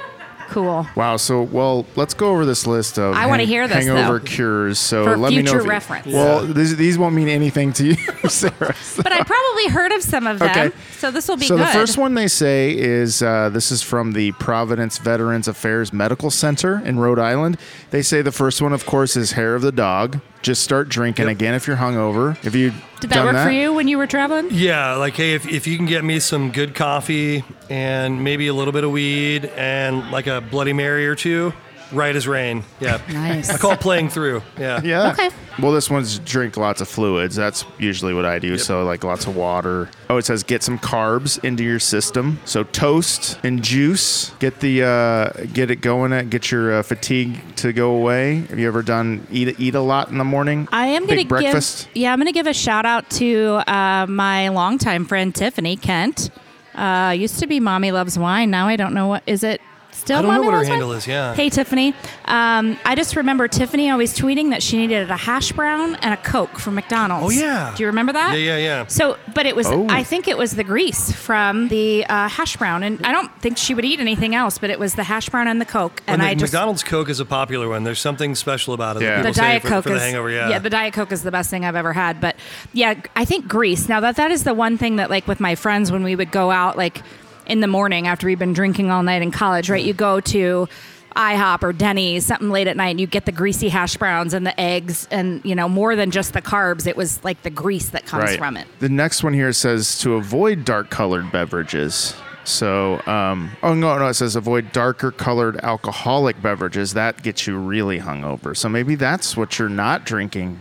Cool. Wow. So, well, let's go over this list of I wanna hear this, hangover though. cures. So For let me know. future if you- reference. Well, these, these won't mean anything to you, [LAUGHS] Sarah. But I probably heard of some of them, Okay. so this will be so good. the first one they say is uh, this is from the Providence Veterans Affairs Medical Center in Rhode Island. They say the first one, of course, is hair of the dog. Just start drinking Yep. again if you're hungover. Have you Did that done work that? for you when you were traveling? Yeah, like hey, if, if you can get me some good coffee and maybe a little bit of weed and like a Bloody Mary or two, right as rain. Yeah. Nice. I call it playing through. Yeah. Yeah. Okay. Well, this one's drink lots of fluids. That's usually what I do. So, like lots of water. Oh, it says get some carbs into your system. So, toast and juice. Get the uh, get it going. At, get your uh, fatigue to go away. Have you ever done eat eat a lot in the morning? I am going to Big breakfast. give yeah, I'm going to give a shout out to uh, my longtime friend Tiffany Kent. Uh, used to be Mommy Loves Wine. Now I don't know what is it. Still, I don't know Mommy what her Loves handle is, yeah. Hey Tiffany, um, I just remember Tiffany always tweeting that she needed a hash brown and a Coke from McDonald's. Oh, yeah. Do you remember that? Yeah, yeah, yeah. So, but it was, Oh. I think it was the grease from the uh, hash brown, and I don't think she would eat anything else, but it was the hash brown and the Coke, and And the I just McDonald's Coke is a popular one. There's something special about it. Yeah. The diet for, coke for the is hangover. Yeah. the diet coke is the best thing I've ever had. But yeah, I think grease. Now that that is the one thing that like with my friends when we would go out like in the morning after we've been drinking all night in college, right? You go to IHOP or Denny's, something late at night, and you get the greasy hash browns and the eggs, and you know more than just the carbs. It was like the grease that comes from it. The next one here says to avoid dark colored beverages. So, um, oh no, no, it says avoid darker colored alcoholic beverages. That gets you really hungover. So maybe that's what you're not drinking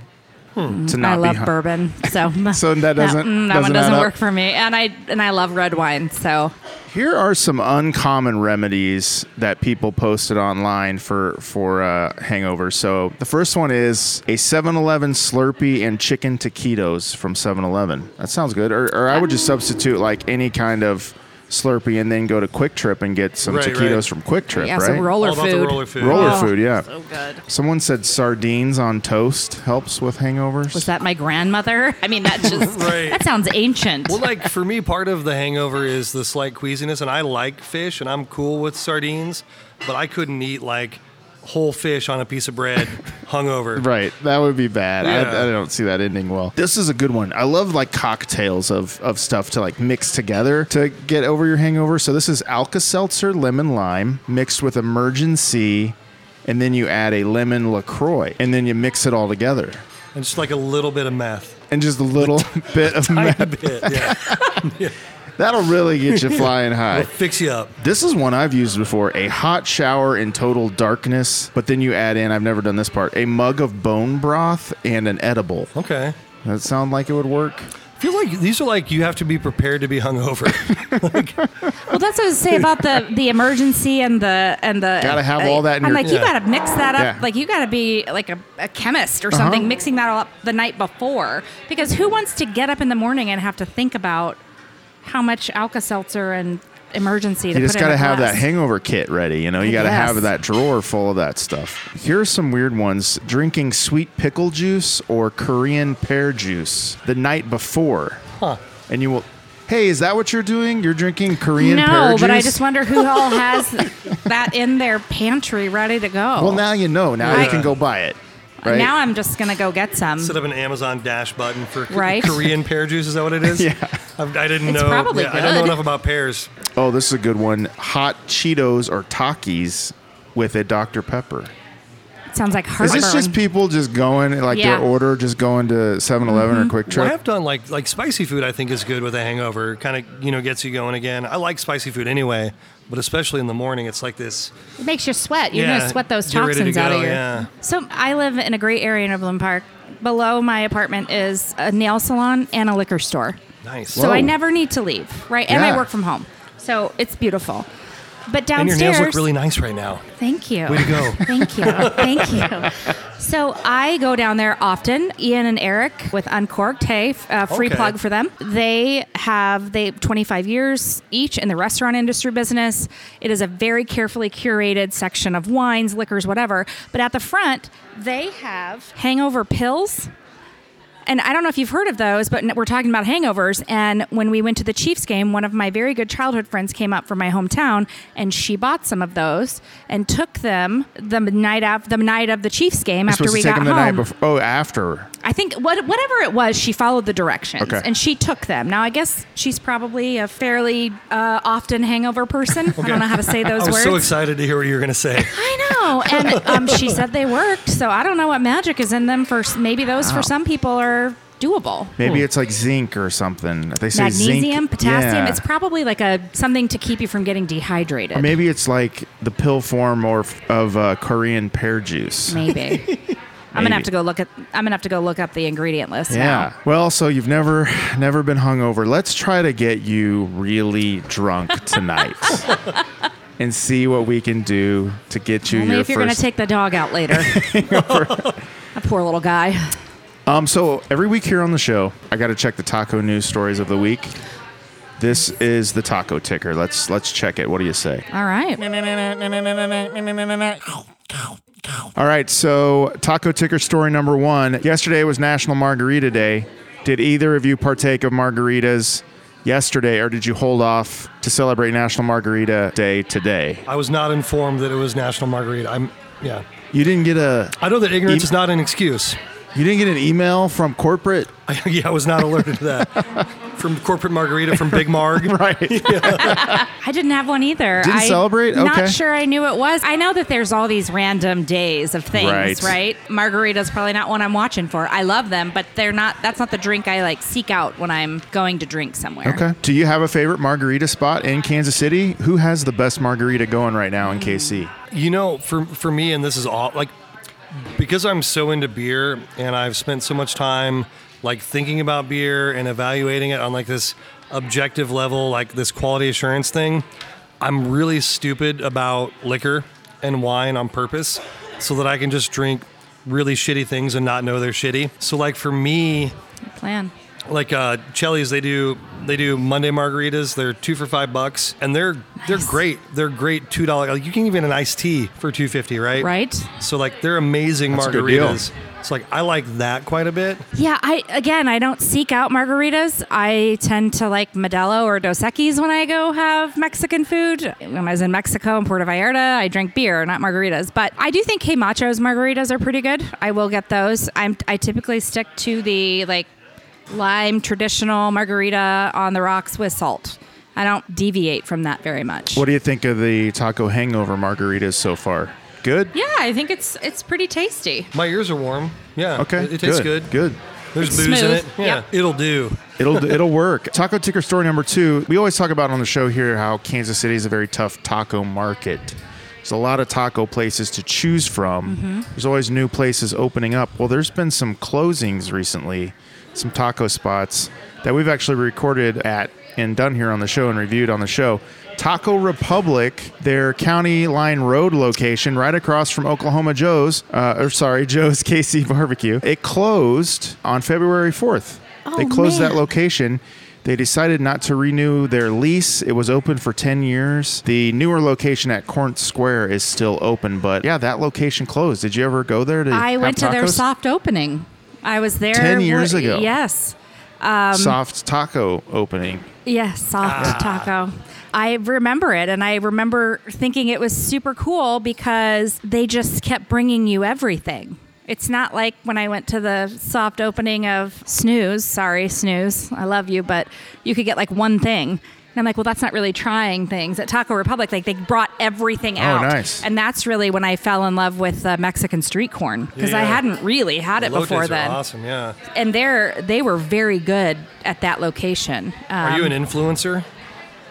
to not Hmm. I love hun- bourbon, so [LAUGHS] [LAUGHS] So that doesn't- mm, that doesn't one doesn't add up? work for me. And I and I love red wine, so Here are some uncommon remedies that people posted online for for uh, hangovers. So the first one is a 7-Eleven Slurpee and chicken taquitos from 7-Eleven. That sounds good. Or, or I would just substitute like any kind of Slurpee and then go to QuikTrip and get some Right, taquitos right. from QuikTrip, yeah, right? some roller All about food. the roller food. Roller Oh, food, yeah. So good. Someone said sardines on toast helps with hangovers. Was that my grandmother? I mean, that just [LAUGHS] Right. that sounds ancient. Well, like for me, part of the hangover is the slight queasiness, and I like fish, and I'm cool with sardines, but I couldn't eat like whole fish on a piece of bread [LAUGHS] hungover. Right, that would be bad. Yeah. I, I don't see that ending well. This is a good one. I love like cocktails of, of stuff to like mix together to get over your hangover. So this is Alka Seltzer lemon lime mixed with Emergen-C, and then you add a lemon Lacroix, and then you mix it all together, And just like a little bit of meth. and just a little [LAUGHS] bit of Tiny meth. bit, yeah. [LAUGHS] That'll really get you [LAUGHS] flying high. Fix you up. This is one I've used before a hot shower in total darkness, but then you add in, I've never done this part, a mug of bone broth and an edible. Okay. Does that sound like it would work? I feel like these are like you have to be prepared to be hungover. [LAUGHS] like, well, that's what I was say about the the Emergen-C and the and the. Gotta have all that in I'm your- like, you gotta mix that up. Yeah. Like you gotta be like a, a chemist or something, Uh-huh. mixing that all up the night before. Because who wants to get up in the morning and have to think about how much Alka Seltzer and Emergen-C to You just got to in a have that hangover kit ready. You know, you got to Yes. have that drawer full of that stuff. Here are some weird ones drinking sweet pickle juice or Korean pear juice the night before. Huh. And you will, hey, is that what you're doing? You're drinking Korean pear juice? No, but I just wonder who all [LAUGHS] has that in their pantry ready to go. Well, now you know. Now I- you can go buy it. Right? Now I'm just gonna go get some. Set up an Amazon dash button for Right. Korean pear juice. Is that what it is? [LAUGHS] Yeah. I've, I didn't It's know. probably yeah, I don't know enough about pears. oh, this is a good one. Hot Cheetos or Takis with a Dr. Pepper. Sounds like hard. Is this just people just going, like Yeah. their order, just going to 7 Eleven or mm-hmm. Quick Well, Trip? I have done like like spicy food. I think is good with a hangover. Kind of you know gets you going again. I like spicy food anyway, but especially in the morning, it's like this. It makes you sweat. You're Yeah, gonna sweat those get ready to toxins out of you. yeah. So I live in a great area in Overland Park. Below my apartment is a nail salon and a liquor store. Nice. So I never need to leave, right? And Yeah. I work from home, so it's beautiful. But downstairs, and your nails look really nice right now. Thank you. Way to go. [LAUGHS] Thank you. Thank you. [LAUGHS] So I go down there often. Ian and Eric with Uncorked. Hey, uh, free Okay. plug for them. They have they 25 years each in the restaurant industry business. It is a very carefully curated section of wines, liquors, whatever. But at the front, they have hangover pills And I don't know if you've heard of those, but we're talking about hangovers. And when we went to the Chiefs game, one of my very good childhood friends came up from my hometown, and she bought some of those and took them the night of the night of the Chiefs game after we got them the home. night before. Oh, after. I think what, whatever it was, she followed the directions Okay. and she took them. Now I guess she's probably a fairly uh, often hangover person. I don't know how to say those words. [LAUGHS] I was words. so excited to hear what you're going to say. I know, and um, she said they worked. So I don't know what magic is in them. For maybe those for some people are doable. Maybe it's like zinc or something. They say Magnesium, zinc. potassium. Yeah. It's probably like a something to keep you from getting dehydrated. Or maybe it's like the pill form or of uh, Korean pear juice. Maybe. [LAUGHS] I'm gonna have to go look at. I'm gonna have to go look up the ingredient list. Yeah. Now. Well, so you've never never been hungover. Let's try to get you really drunk [LAUGHS] tonight. and see what we can do to get you Only your if you're gonna take the dog out later. [LAUGHS] [LAUGHS] a poor little guy. Um, so every week here on the show, I got to check the taco news stories of the week. This is the taco ticker. Let's let's check it. What do you say? All right. All right, so taco ticker story number one. Yesterday was National Margarita Day. Did either of you partake of margaritas yesterday, or did you hold off to celebrate National Margarita Day today? I was not informed that it was National Margarita. I'm, yeah. You didn't get a I know that ignorance is not an excuse. You didn't get an email from corporate, [LAUGHS] yeah, I was not alerted to that. [LAUGHS] from corporate margarita from Big Marg. [LAUGHS] right? I didn't have one either. Didn't I, celebrate? Not sure I knew it was. I know that there's all these random days of things, Right. right? Margarita's probably not one I'm watching for. I love them, but they're not. That's not the drink I like seek out when I'm going to drink somewhere. Okay. Do you have a favorite margarita spot in Kansas City? Who has the best margarita going right now in KC? You know, for for me, and this is all like because I'm so into beer and I've spent so much time like thinking about beer and evaluating it on like this objective level, like this quality assurance thing. I'm really stupid about liquor and wine on purpose so that I can just drink really shitty things and not know they're shitty. So like for me, Plan. Like uh Chelly's they do they do Monday margaritas. They're two for five bucks, and they're they're great. They're great two dollar. Like you can even get an iced tea for two fifty, right? Right? So like they're amazing That's a good deal. margaritas. So like I like that quite a bit. Yeah, I again, I don't seek out margaritas. I tend to like Modelo or Dos Equis when I go have Mexican food. When I was in Mexico in Puerto Vallarta, I drink beer, not margaritas. But I do think K Macho's margaritas are pretty good. I will get those. I'm I typically stick to the like lime traditional margarita on the rocks with salt. I don't deviate from that very much. What do you think of the taco hangover margaritas so far? Good? yeah, I think it's it's pretty tasty. My ears are warm. Yeah. Okay. It, it tastes good. Good. There's It's booze in it. Yeah. Yep. It'll do. It'll [LAUGHS] it'll work. Taco ticker story number two. We always talk about on the show here how Kansas City is a very tough taco market. There's a lot of taco places to choose from. Mm-hmm. There's always new places opening up. Well, there's been some closings recently, some taco spots that we've actually recorded at and done here on the show and reviewed on the show. Taco Republic, their County Line Road location, right across from Oklahoma Joe's, uh, or sorry, Joe's [LAUGHS] KC Barbecue. It closed on February 4th. Oh, they closed that location. They decided not to renew their lease. It was open for 10 years. The newer location at Corinth Square is still open, but yeah, that location closed. Did you ever go there to I went to their soft opening. I was there 10 years where- ago. Yes. Um, soft taco opening. Yes, soft ah. taco. I remember it, and I remember thinking it was super cool because they just kept bringing you everything. It's not like when I went to the soft opening of Snooze. Sorry, Snooze. I love you, but you could get like one thing. And I'm like, well, that's not really trying things. At Taco Republic, like they brought everything out. Oh, nice. And that's really when I fell in love with uh, Mexican street corn because I Yeah. hadn't really had it Elotes before are then. awesome. Yeah. And they're they were very good at that location. Are you Um, an influencer?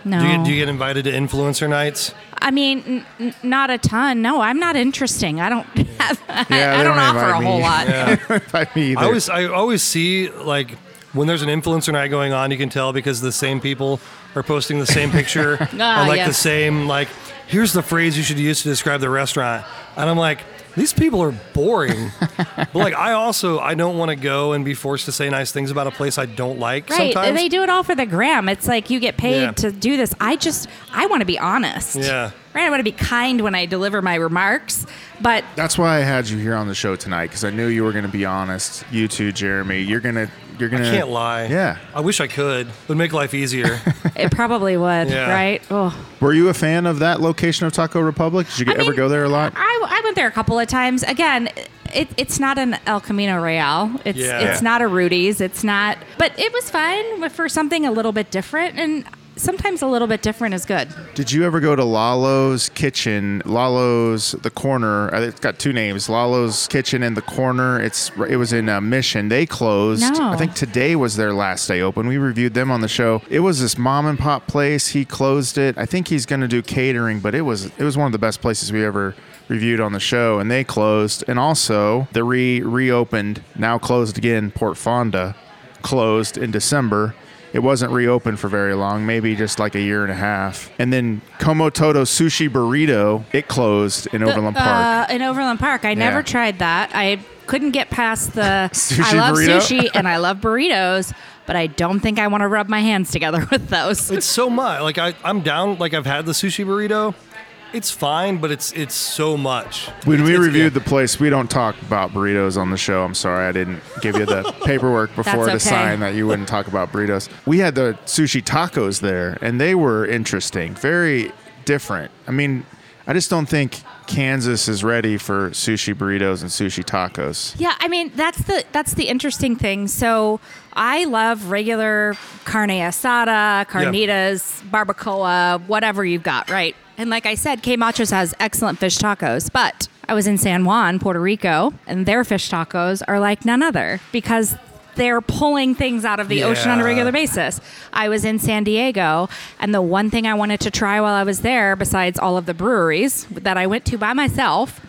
no. Do you, get, do you get invited to influencer nights? I mean, n- n- not a ton. No, I'm not interesting. I don't [LAUGHS] have. Yeah, I they don't, don't offer a whole me. lot. Invite me [LAUGHS] either. I always I always see like when there's an influencer night going on, you can tell because the same people are posting the same picture [LAUGHS] Ah, on like the same like here's the phrase you should use to describe the restaurant. And I'm like, these people are boring. [LAUGHS] but like, I also, I don't want to go and be forced to say nice things about a place I don't like Right. sometimes. They do it all for the gram. It's like you get paid Yeah. to do this. I just, I want to be honest. Yeah. Right. I want to be kind when I deliver my remarks. But That's why I had you here on the show tonight because I knew you were going to be honest. You too, Jeremy. You're gonna. You're I gonna. I can't lie. Yeah. I wish I could. It would make life easier. [LAUGHS] it probably would. Yeah. Right. Oh. Were you a fan of that location of Taco Republic? Did you I ever mean, go there a lot? I, I went there a couple of times. Again, it, it's not an El Camino Real. It's Yeah. it's not a Rudy's. It's not. But it was fun for something a little bit different, and sometimes a little bit different is good. Did you ever go to Lalo's Kitchen? Lalo's the corner. uh, It's got two names: Lalo's Kitchen and the corner. It's it was in uh, Mission. They closed. No. I think today was their last day open. We reviewed them on the show. It was this mom and pop place. He closed it. I think he's going to do catering, but it was it was one of the best places we ever reviewed on the show. And they closed. And also the re reopened, now closed again. Port Fonda closed in December. It wasn't reopened for very long, maybe just like a year and a half. And then Komotodo Sushi Burrito, it closed in Overland Park. Uh, in Overland Park, I never tried that. I couldn't get past the. [LAUGHS] Sushi I love burrito? sushi and I love burritos, but I don't think I want to rub my hands together [LAUGHS] with those. it's so much. Like I, I'm down. Like I've had the sushi burrito. It's fine, but it's it's so much. when It's- we it's- reviewed yeah. the place, we don't talk about burritos on the show. I'm sorry, I didn't give you the [LAUGHS] paperwork before to sign that you wouldn't talk about burritos. We had the sushi tacos there, and they were interesting, very different. I mean, I just don't think Kansas is ready for sushi burritos and sushi tacos. Yeah, I mean that's the that's the interesting thing. So I love regular carne asada, carnitas, barbacoa, whatever you've got, right? And like I said, K Machos has excellent fish tacos, but I was in San Juan, Puerto Rico, and their fish tacos are like none other because they're pulling things out of the ocean on a regular basis. I was in San Diego, and the one thing I wanted to try while I was there, besides all of the breweries that I went to by myself,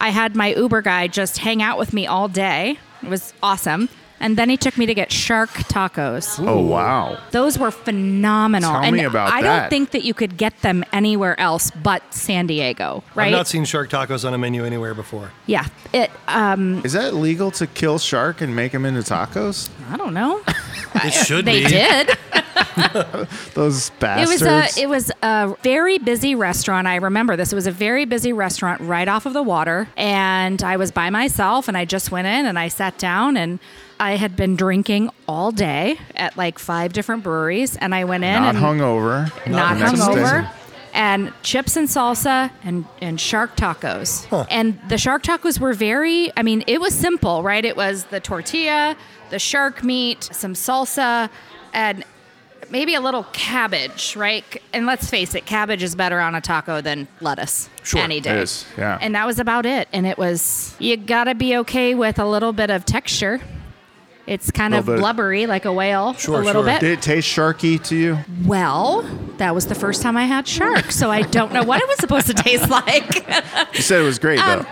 I had my Uber guy just hang out with me all day. It was awesome. And then he took me to get shark tacos. Oh wow! Those were phenomenal. Tell and me about I that. don't think that you could get them anywhere else but San Diego, right? I've not seen shark tacos on a menu anywhere before. yeah. It um Is that legal to kill shark and make them into tacos? I don't know. [LAUGHS] It should be. they be. did. [LAUGHS] [LAUGHS] Those It bastards. was a it was a very busy restaurant. I remember this. It was a very busy restaurant right off of the water, and I was by myself, and I just went in and I sat down and. I had been drinking all day at like five different breweries, and I went in not and hungover. not The hungover, and chips and salsa and and shark tacos. And the shark tacos were very. I mean, it was simple, right? It was the tortilla, the shark meat, some salsa, and maybe a little cabbage, right? And let's face it, cabbage is better on a taco than lettuce Sure, any day. is, yeah. And that was about it. And it was you got to be okay with a little bit of texture. It's kind of blubbery like a whale, Sure, a little sure. bit. Did it taste sharky to you? Well, that was the first time I had shark, so I don't know what it was supposed to taste [LAUGHS] like. You said it was great Um, though.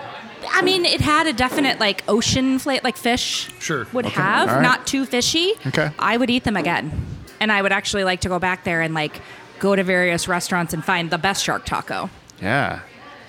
I mean, it had a definite like ocean flavor, like fish Sure. would Okay. have, All right. not too fishy. Okay. I would eat them again, and I would actually like to go back there and like go to various restaurants and find the best shark taco. Yeah.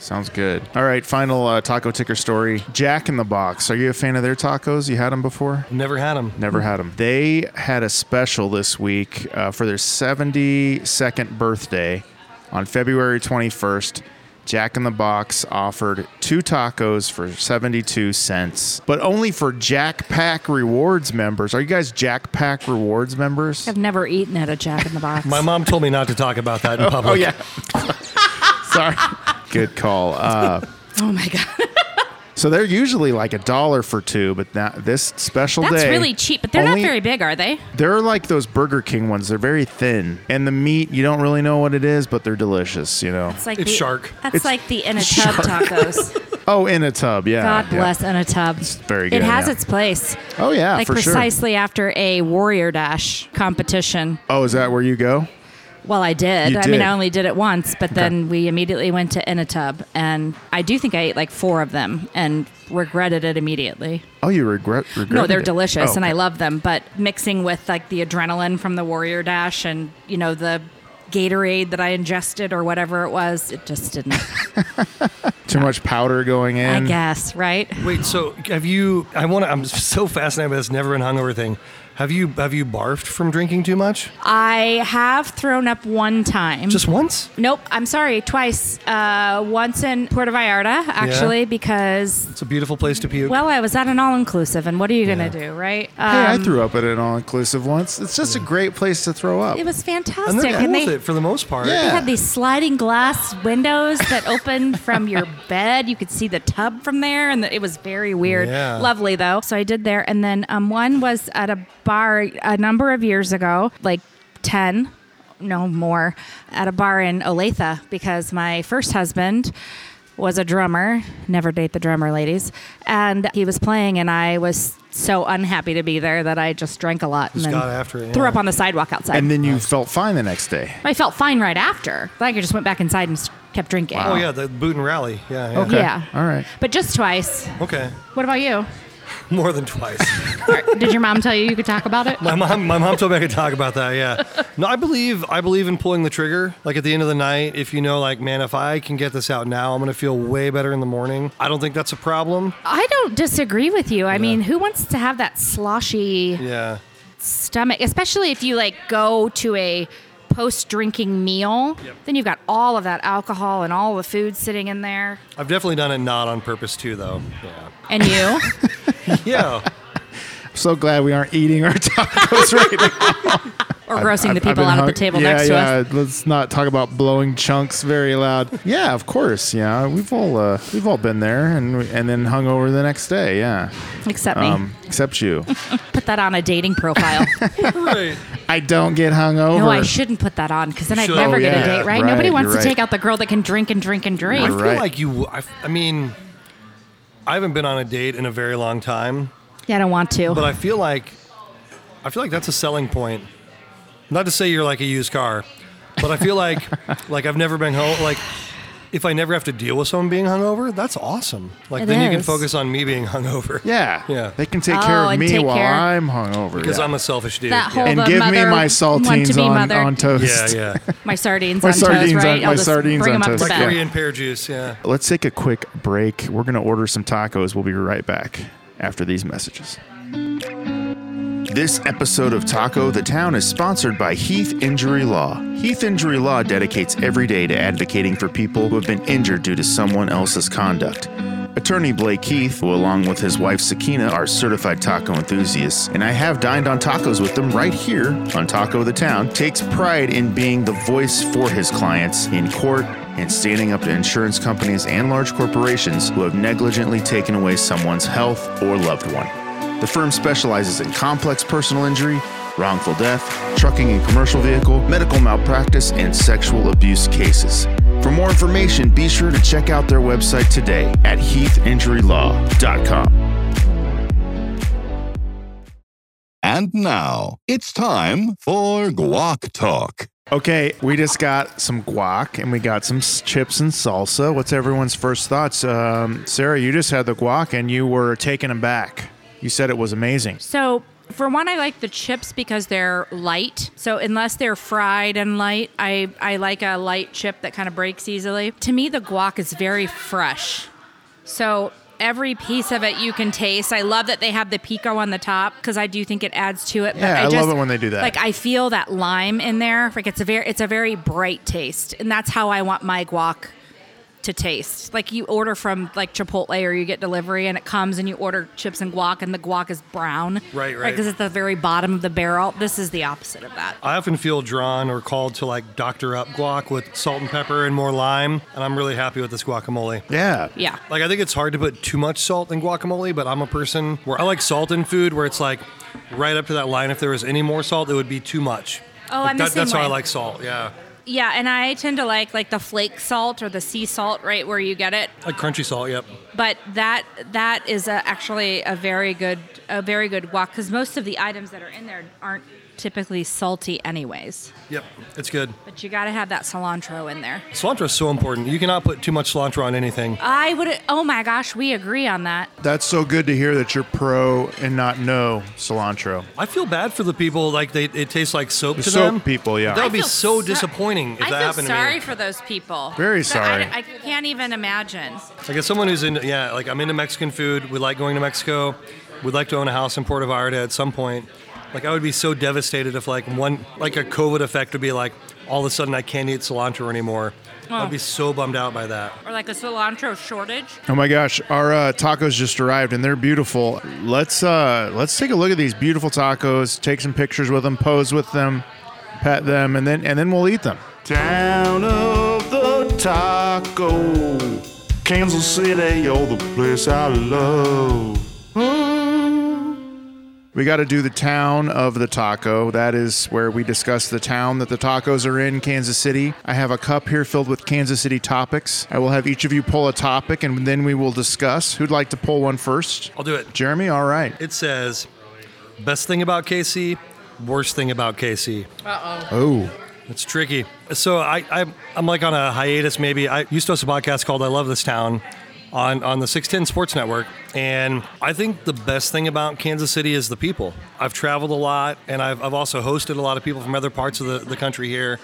Sounds good. All right, final uh, taco ticker story. Jack in the Box. Are you a fan of their tacos? You had them before? Never had them. Never had them. They had a special this week uh, for their 72nd birthday on February 21st. Jack in the Box offered two tacos for 72 cents, but only for Jack Pack Rewards members. Are you guys Jack Pack Rewards members? I've never eaten at a Jack in the Box. My mom told me not to talk about that in [LAUGHS] public. Oh, yeah. [LAUGHS] Sorry. Good call. Uh, oh my god, so they're usually like a dollar for two, but not this special day. that's day. really cheap. But they're only- not very big, are they? They're like those Burger King ones. They're very thin, and the meat you don't really know what it is, but they're delicious. You know. It's like It's the, shark. That's It's like the in a tub shark. tacos. [LAUGHS] Oh, in a tub. Yeah. God yeah. bless in a tub. It's very good, It has yeah. its place. Oh yeah, like for sure. precisely after a warrior dash competition. Oh, is that where you go? Well, I did. You I mean. I only did it once, but then we immediately went to Inatub, and I do think I ate like four of them and regretted it immediately. Oh, you regret? No, they're it. delicious, Oh, and I love them. But mixing with like the adrenaline from the warrior dash, and you know the Gatorade that I ingested or whatever it was. It just didn't. [LAUGHS] Too much powder going in. I guess, right? Wait, so have you? I want to. I'm so fascinated by this never been hungover thing. Have you have you barfed from drinking too much? I have thrown up one time. Just once? Nope, I'm sorry, twice. Uh, once in Puerto Vallarta, actually, because It's a beautiful place to puke. well, I was at an all-inclusive, and what are you Yeah. gonna do, right? Hey, I Um, threw up at an all inclusive once. It's just a great place to throw up. It was fantastic, and they're cool and with they, it for the most part. Yeah. they had these sliding glass windows that opened [LAUGHS] from your bed. You could see the tub from there, and it was very weird. Yeah. Lovely though. So I did there, and then um, one was at a bar a number of years ago, like ten, no more, at a bar in Olathe because my first husband was a drummer. Never date the drummer, ladies. And he was playing, and I was so unhappy to be there that I just drank a lot Just and then got after it, threw up on the sidewalk outside. and then you felt fine the next day. I felt fine right after. Like I just went back inside and kept drinking. Oh yeah, the boot and rally. Yeah. yeah. Okay. Yeah. All right. But just twice. Okay. What about you? [LAUGHS] More than twice. Did your mom tell you you could talk about it? my mom, my mom told me I could talk about that. Yeah. [LAUGHS] No, I believe, I believe in pulling the trigger. Like at the end of the night, if you know, like, man, if I can get this out now, I'm gonna feel way better in the morning. I don't think that's a problem. I don't disagree with you. I mean, who wants to have that sloshy Yeah. stomach, especially if you like go to a post drinking meal? Then you've got all of that alcohol and all the food sitting in there. I've definitely done it not on purpose too, though. Yeah. And you? [LAUGHS] Yeah. So glad we aren't eating our [LAUGHS] tacos right now. or grossing the I've- I've people been out at the table yeah, next to yeah. us. Let's not talk about blowing chunks very loud. Yeah, of course. Yeah, we've all uh, we've all been there, and and then hung over the next day. Yeah, Except me. um, except you. [LAUGHS] put that on a dating profile. right. [LAUGHS] I don't get hung over. No, I shouldn't put that on because then I'd should. never Oh, get yeah, a date, right? right, Nobody wants you're to right. take out the girl that can drink and drink and drink. I You're feel right. like you. I, I mean, I haven't been on a date in a very long time, Yeah, I don't want to. but I feel like, I feel like that's a selling point. Not to say you're like a used car, but I feel like, [LAUGHS] like I've never been home. Like, if I never have to deal with someone being hungover, that's awesome. Like It then you can is. focus on me being hungover. Yeah, Yeah. They can take Oh, care of and me take while care- I'm hungover. Because yeah. I'm a selfish dude. That whole- yeah. and the give me mother my want saltines to be on, mother. on toast. yeah, [LAUGHS] yeah. My sardines My on sardines toast, on- right? my I'll just sardines bring on them up toast. to Like bed. Korean pear juice. Yeah. Let's take a quick break. We're going to order some tacos. We'll be right back after these messages. This episode of Taco the Town is sponsored by Heath Injury Law. Heath Injury Law dedicates every day to advocating for people who have been injured due to someone else's conduct. Attorney Blake Heath, who along with his wife Sakina are certified taco enthusiasts, and I have dined on tacos with them right here on Taco the Town, takes pride in being the voice for his clients in court and standing up to insurance companies and large corporations who have negligently taken away someone's health or loved one. The firm specializes in complex personal injury, wrongful death, trucking and commercial vehicle, medical malpractice, and sexual abuse cases. For more information, be sure to check out their website today at heathinjurylaw.com. And now it's time for Guac Talk. Okay, we just got some guac and we got some chips and salsa. What's everyone's first thoughts? Um, Sarah, you just had the guac and you were taken aback. You said it was amazing. So, for one, I like the chips because they're light. So, unless they're fried and light, I, I like a light chip that kind of breaks easily. To me, the guac is very fresh. So, every piece of it you can taste. I love that they have the pico on the top because I do think it adds to it. Yeah, I love it when they do that. Like I feel that lime in there. Like it's a very it's a very bright taste, and that's how I want my guac to taste. Like you order from like Chipotle or you get delivery and it comes and you order chips and guac and the guac is brown. Right, right. Because it's the very bottom of the barrel. This is the opposite of that. I often feel drawn or called to like doctor up guac with salt and pepper and more lime, and I'm really happy with this guacamole. Yeah. Yeah. Like I think it's hard to put too much salt in guacamole, but I'm a person where I like salt in food where it's like right up to that line. If there was any more salt, it would be too much. Oh, Like, I'm the same That's why I like salt. Yeah, Yeah, and I tend to like like the flake salt or the sea salt, right where you get it. like crunchy salt. Yep. But that that is a, actually a very good a very good guac because most of the items that are in there aren't typically salty anyways. Yep, it's good. But you got to have that cilantro in there. Cilantro is so important. You cannot put too much cilantro on anything. I would. Oh my gosh, we agree on that. That's so good to hear that you're pro and not no cilantro. I feel bad for the people like they it tastes like soap The to soap them. people, yeah. That would be feel so sor- disappointing if I that feel happened sorry to me. I feel sorry for those people. Very But sorry. I, I can't even imagine. Like as someone who's in yeah, like I'm into Mexican food. We like going to Mexico. We'd like to own a house in Puerto Vallarta at some point. Like I would be so devastated if like one like a COVID effect would be like all of a sudden I can't eat cilantro anymore. I'd be so bummed out by that. Or like a cilantro shortage. Oh my gosh, our uh, tacos just arrived and they're beautiful. Let's uh, let's take a look at these beautiful tacos. Take some pictures with them, pose with them, pet them, and then and then we'll eat them. Town of the taco, Kansas City, you're the place I love. We got to do the town of the taco. That is where we discuss the town that the tacos are in, Kansas City. I have a cup here filled with Kansas City topics. I will have each of you pull a topic and then we will discuss. Who'd like to pull one first? I'll do it. Jeremy, all right. It says best thing about KC, worst thing about KC. Uh oh. Oh, It's tricky. So I, I I'm like on a hiatus. Maybe I used to host a podcast called "I Love This Town" on on the 610 Sports Network, and I think the best thing about Kansas City is the people. I've traveled a lot, and I've, I've also hosted a lot of people from other parts of the, the country here,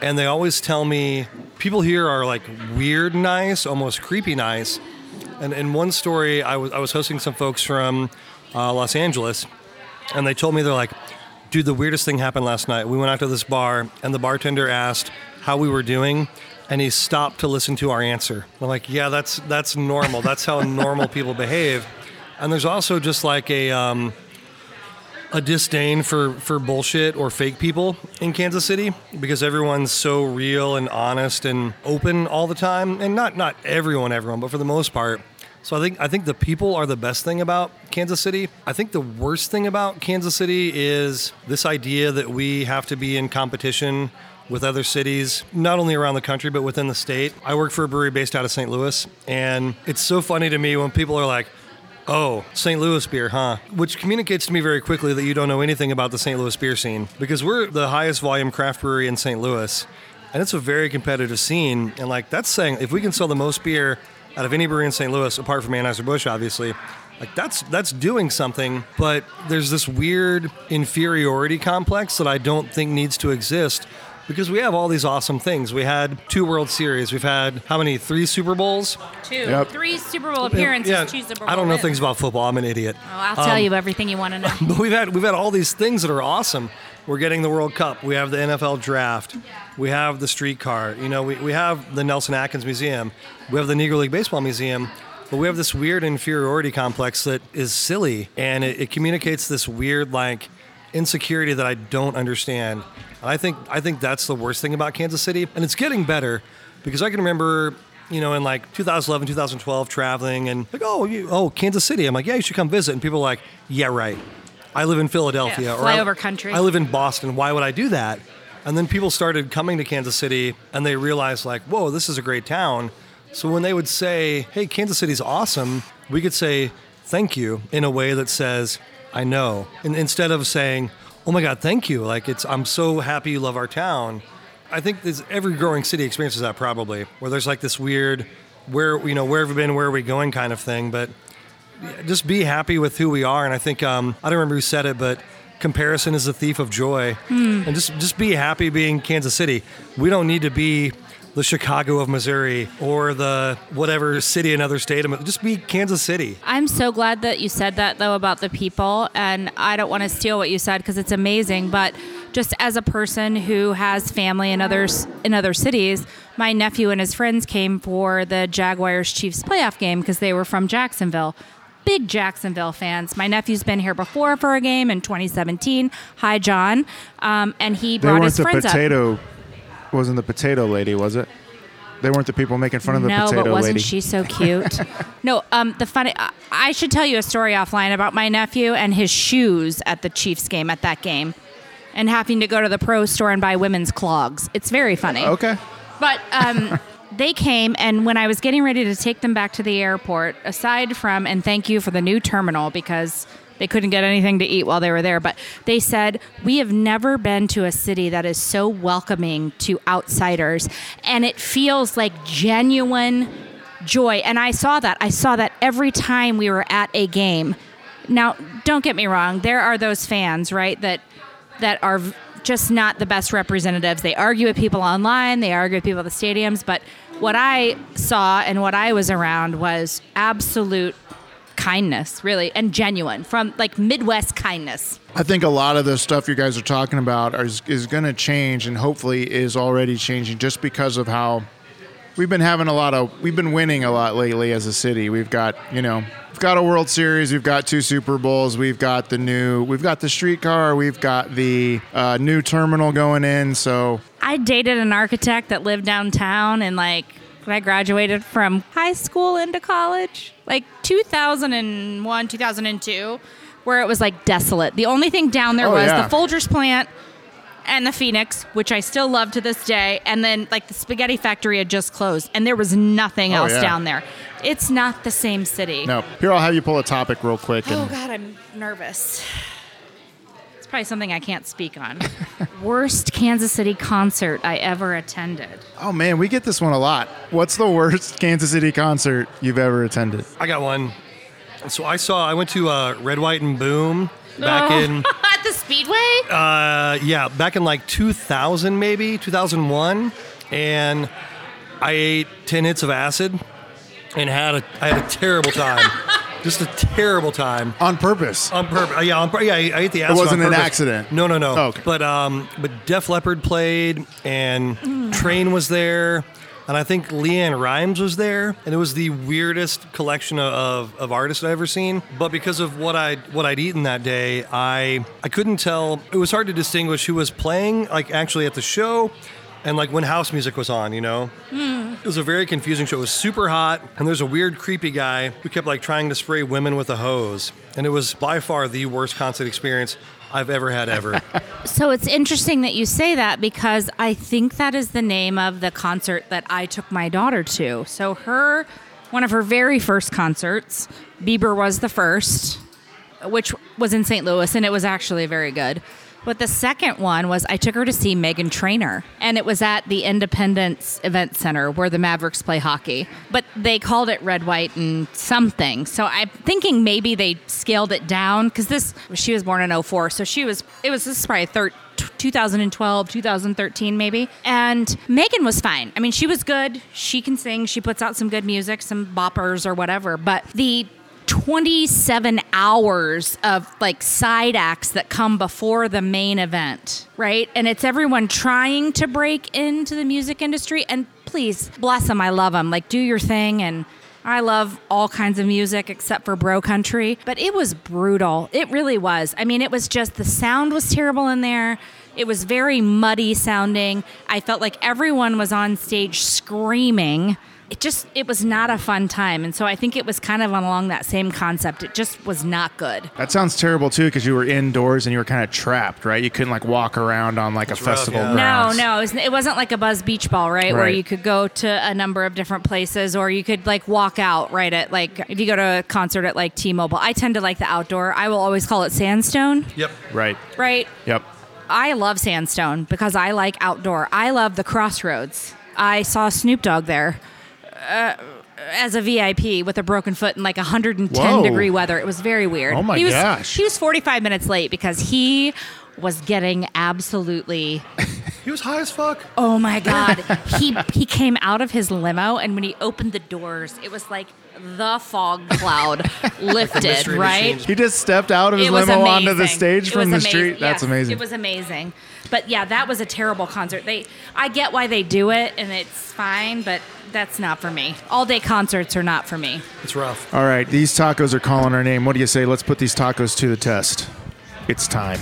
and they always tell me people here are like weird nice, almost creepy nice. And in one story, I was I was hosting some folks from uh, Los Angeles, and they told me they're like, dude, the weirdest thing happened last night. We went out to this bar, and the bartender asked how we were doing, and he stopped to listen to our answer. I'm like, yeah, that's that's normal. That's how [LAUGHS] normal people behave. And there's also just like a um, a disdain for for bullshit or fake people in Kansas City because everyone's so real and honest and open all the time, and not not everyone, everyone, but for the most part. So I think I think the people are the best thing about Kansas City. I think the worst thing about Kansas City is this idea that we have to be in competition with other cities, not only around the country but within the state. I work for a brewery based out of St. Louis, and it's so funny to me when people are like, Oh, St. Louis beer, huh? Which communicates to me very quickly that you don't know anything about the St. Louis beer scene because we're the highest volume craft brewery in St. Louis. And it's a very competitive scene. And like that's saying if we can sell the most beer out of any brewery in St. Louis, apart from Anheuser-Busch, obviously, like that's that's doing something. But there's this weird inferiority complex that I don't think needs to exist because we have all these awesome things. We had two World Series. We've had how many? Three Super Bowls. Two, Yep. three Super Bowl appearances, Yeah, two Super Bowl I don't know wins. things about football. I'm an idiot. Oh, I'll tell um, you everything you want to know. [LAUGHS] But we've had we've had all these things that are awesome. We're getting the World Cup. We have the NFL draft. We have the streetcar. You know, we, we have the Nelson Atkins Museum. We have the Negro League Baseball Museum. But we have this weird inferiority complex that is silly and it, it communicates this weird like insecurity that I don't understand. And I think I think that's the worst thing about Kansas City. And it's getting better because I can remember you know, in like 2011, 2012, traveling and like, oh, you, oh, Kansas City. I'm like, yeah, you should come visit. And people are like, yeah, right. I live in Philadelphia. Yeah, or I- flyover country. I live in Boston. Why would I do that? And then people started coming to Kansas City and they realized, like, whoa, this is a great town. So when they would say, hey, Kansas City's awesome, we could say, thank you in a way that says, I know. And instead of saying, oh my God, thank you. Like, it's, I'm so happy you love our town. I think there's, every growing city experiences that probably, where there's like this weird, where, you know, where have we been, where are we going kind of thing. But just be happy with who we are. And I think um, I don't remember who said it, but comparison is the thief of joy. And just just be happy being Kansas City. We don't need to be the Chicago of Missouri or the whatever city another state. of- Just be Kansas City. I'm so glad that you said that though about the people, and I don't want to steal what you said because it's amazing. But just as a person who has family in others in other cities, my nephew and his friends came for the Jaguars Chiefs playoff game because they were from Jacksonville. Big Jacksonville fans. My nephew's been here before for a game in 2017. Hi, John. Um, and he they brought weren't his the friends up. potato. Wasn't the potato lady? Was it? They weren't the people making fun of the no, potato but wasn't lady. she so cute? [LAUGHS] no, um, the funny. I- I should tell you a story offline about my nephew and his shoes at the Chiefs game at that game, and having to go to the pro store and buy women's clogs. It's very funny. Okay. But um, [LAUGHS] they came, and when I was getting ready to take them back to the airport, aside from, and thank you for the new terminal because they couldn't get anything to eat while they were there, but they said, We have never been to a city that is so welcoming to outsiders. And it feels like genuine joy. And I saw that. I saw that every time we were at a game. Now, don't get me wrong, there are those fans, right, that that are just not the best representatives. They argue with people online, they argue with people at the stadiums, but what I saw and what I was around was absolute kindness, really, and genuine from like Midwest kindness. I think a lot of the stuff you guys are talking about is, is going to change and hopefully is already changing just because of how we've been having a lot of we've been winning a lot lately as a city. We've got, you know, we've got a World Series, we've got two Super Bowls, we've got the new we've got the streetcar, we've got the uh, new terminal going in, so I dated an architect that lived downtown and like when I graduated from high school into college, like 2001, 2002, where it was like desolate. The only thing down there Oh, was yeah. the Folgers plant and the Phoenix, which I still love to this day, and then like the spaghetti factory had just closed and there was nothing Oh, else yeah. down there. It's not the same city. no. Here I'll have you pull a topic real quick Oh God, I'm nervous. It's probably something I can't speak on. [LAUGHS] Worst Kansas City concert I ever attended. Oh man, we get this one a lot. What's the worst Kansas City concert you've ever attended? I got one. So I saw. I went to uh, Red, White, and Boom back Oh. in. [LAUGHS] at the Speedway. Uh, yeah, back in like 2000, maybe 2001, and I ate 10 hits of acid and had a I had a terrible time. [LAUGHS] Just a terrible time. On purpose. On purpose, yeah, on pur- yeah. I, I ate the acid. wasn't on an accident? No, no, no. Oh, okay. But um, but Def Leppard played, and Train was there, and I think LeAnn Rimes was there, and it was the weirdest collection of, of, of artists I've ever seen. But because of what I what I'd eaten that day, I I couldn't tell. It was hard to distinguish who was playing, like actually at the show. And like when house music was on, you know, hmm. it was a very confusing show. It was super hot, and there's a weird, creepy guy who kept like trying to spray women with a hose, and it was by far the worst concert experience I've ever had ever. [LAUGHS] So it's interesting that you say that because I think that is the name of the concert that I took my daughter to. So her, one of her very first concerts, Bieber was the first, which was in St. Louis, and it was actually very good. But the second one was I took her to see Meghan Trainor, and it was at the Independence Event Center where the Mavericks play hockey. But they called it Red, White, and something. So I'm thinking maybe they scaled it down because this she was born in 04, so she was it was this is probably thir- 2012, 2013 maybe. And Meghan was fine. I mean, she was good. She can sing. She puts out some good music, some boppers or whatever. But the 27 hours of like side acts that come before the main event, right? And it's everyone trying to break into the music industry. And please, bless them, I love them. Like, do your thing. And I love all kinds of music except for bro country. But it was brutal. It really was. I mean, it was just the sound was terrible in there. It was very muddy sounding. I felt like everyone was on stage screaming it just it was not a fun time and so i think it was kind of along that same concept it just was not good That sounds terrible too because you were indoors and you were kind of trapped, right? You couldn't like walk around on like a rough, festival yeah. no grounds. no it, was, it wasn't like a buzz beach ball right, where you could go to a number of different places or you could like walk out right at like if you go to a concert at like t-mobile i tend to like the outdoor i will always call it sandstone yep. Right. right Yep. I love Sandstone because I like outdoor. I love the Crossroads. I saw Snoop Dogg there uh, as a VIP with a broken foot in like 110 Whoa. degree weather. It was very weird. Oh my he was, gosh. He was 45 minutes late because he was getting absolutely [LAUGHS] He was high as fuck. oh my [LAUGHS] god he he came out of his limo and when he opened the doors it was like the fog cloud [LAUGHS] lifted Mystery right machine. He just stepped out of his limo amazing. onto the stage It from the was street. amazing. That's amazing. It was amazing. But yeah, that was a terrible concert. They, I get why they do it, and it's fine, but that's not for me. All day concerts are not for me. It's rough. All right, these tacos are calling our name. What do you say? Let's put these tacos to the test. It's time.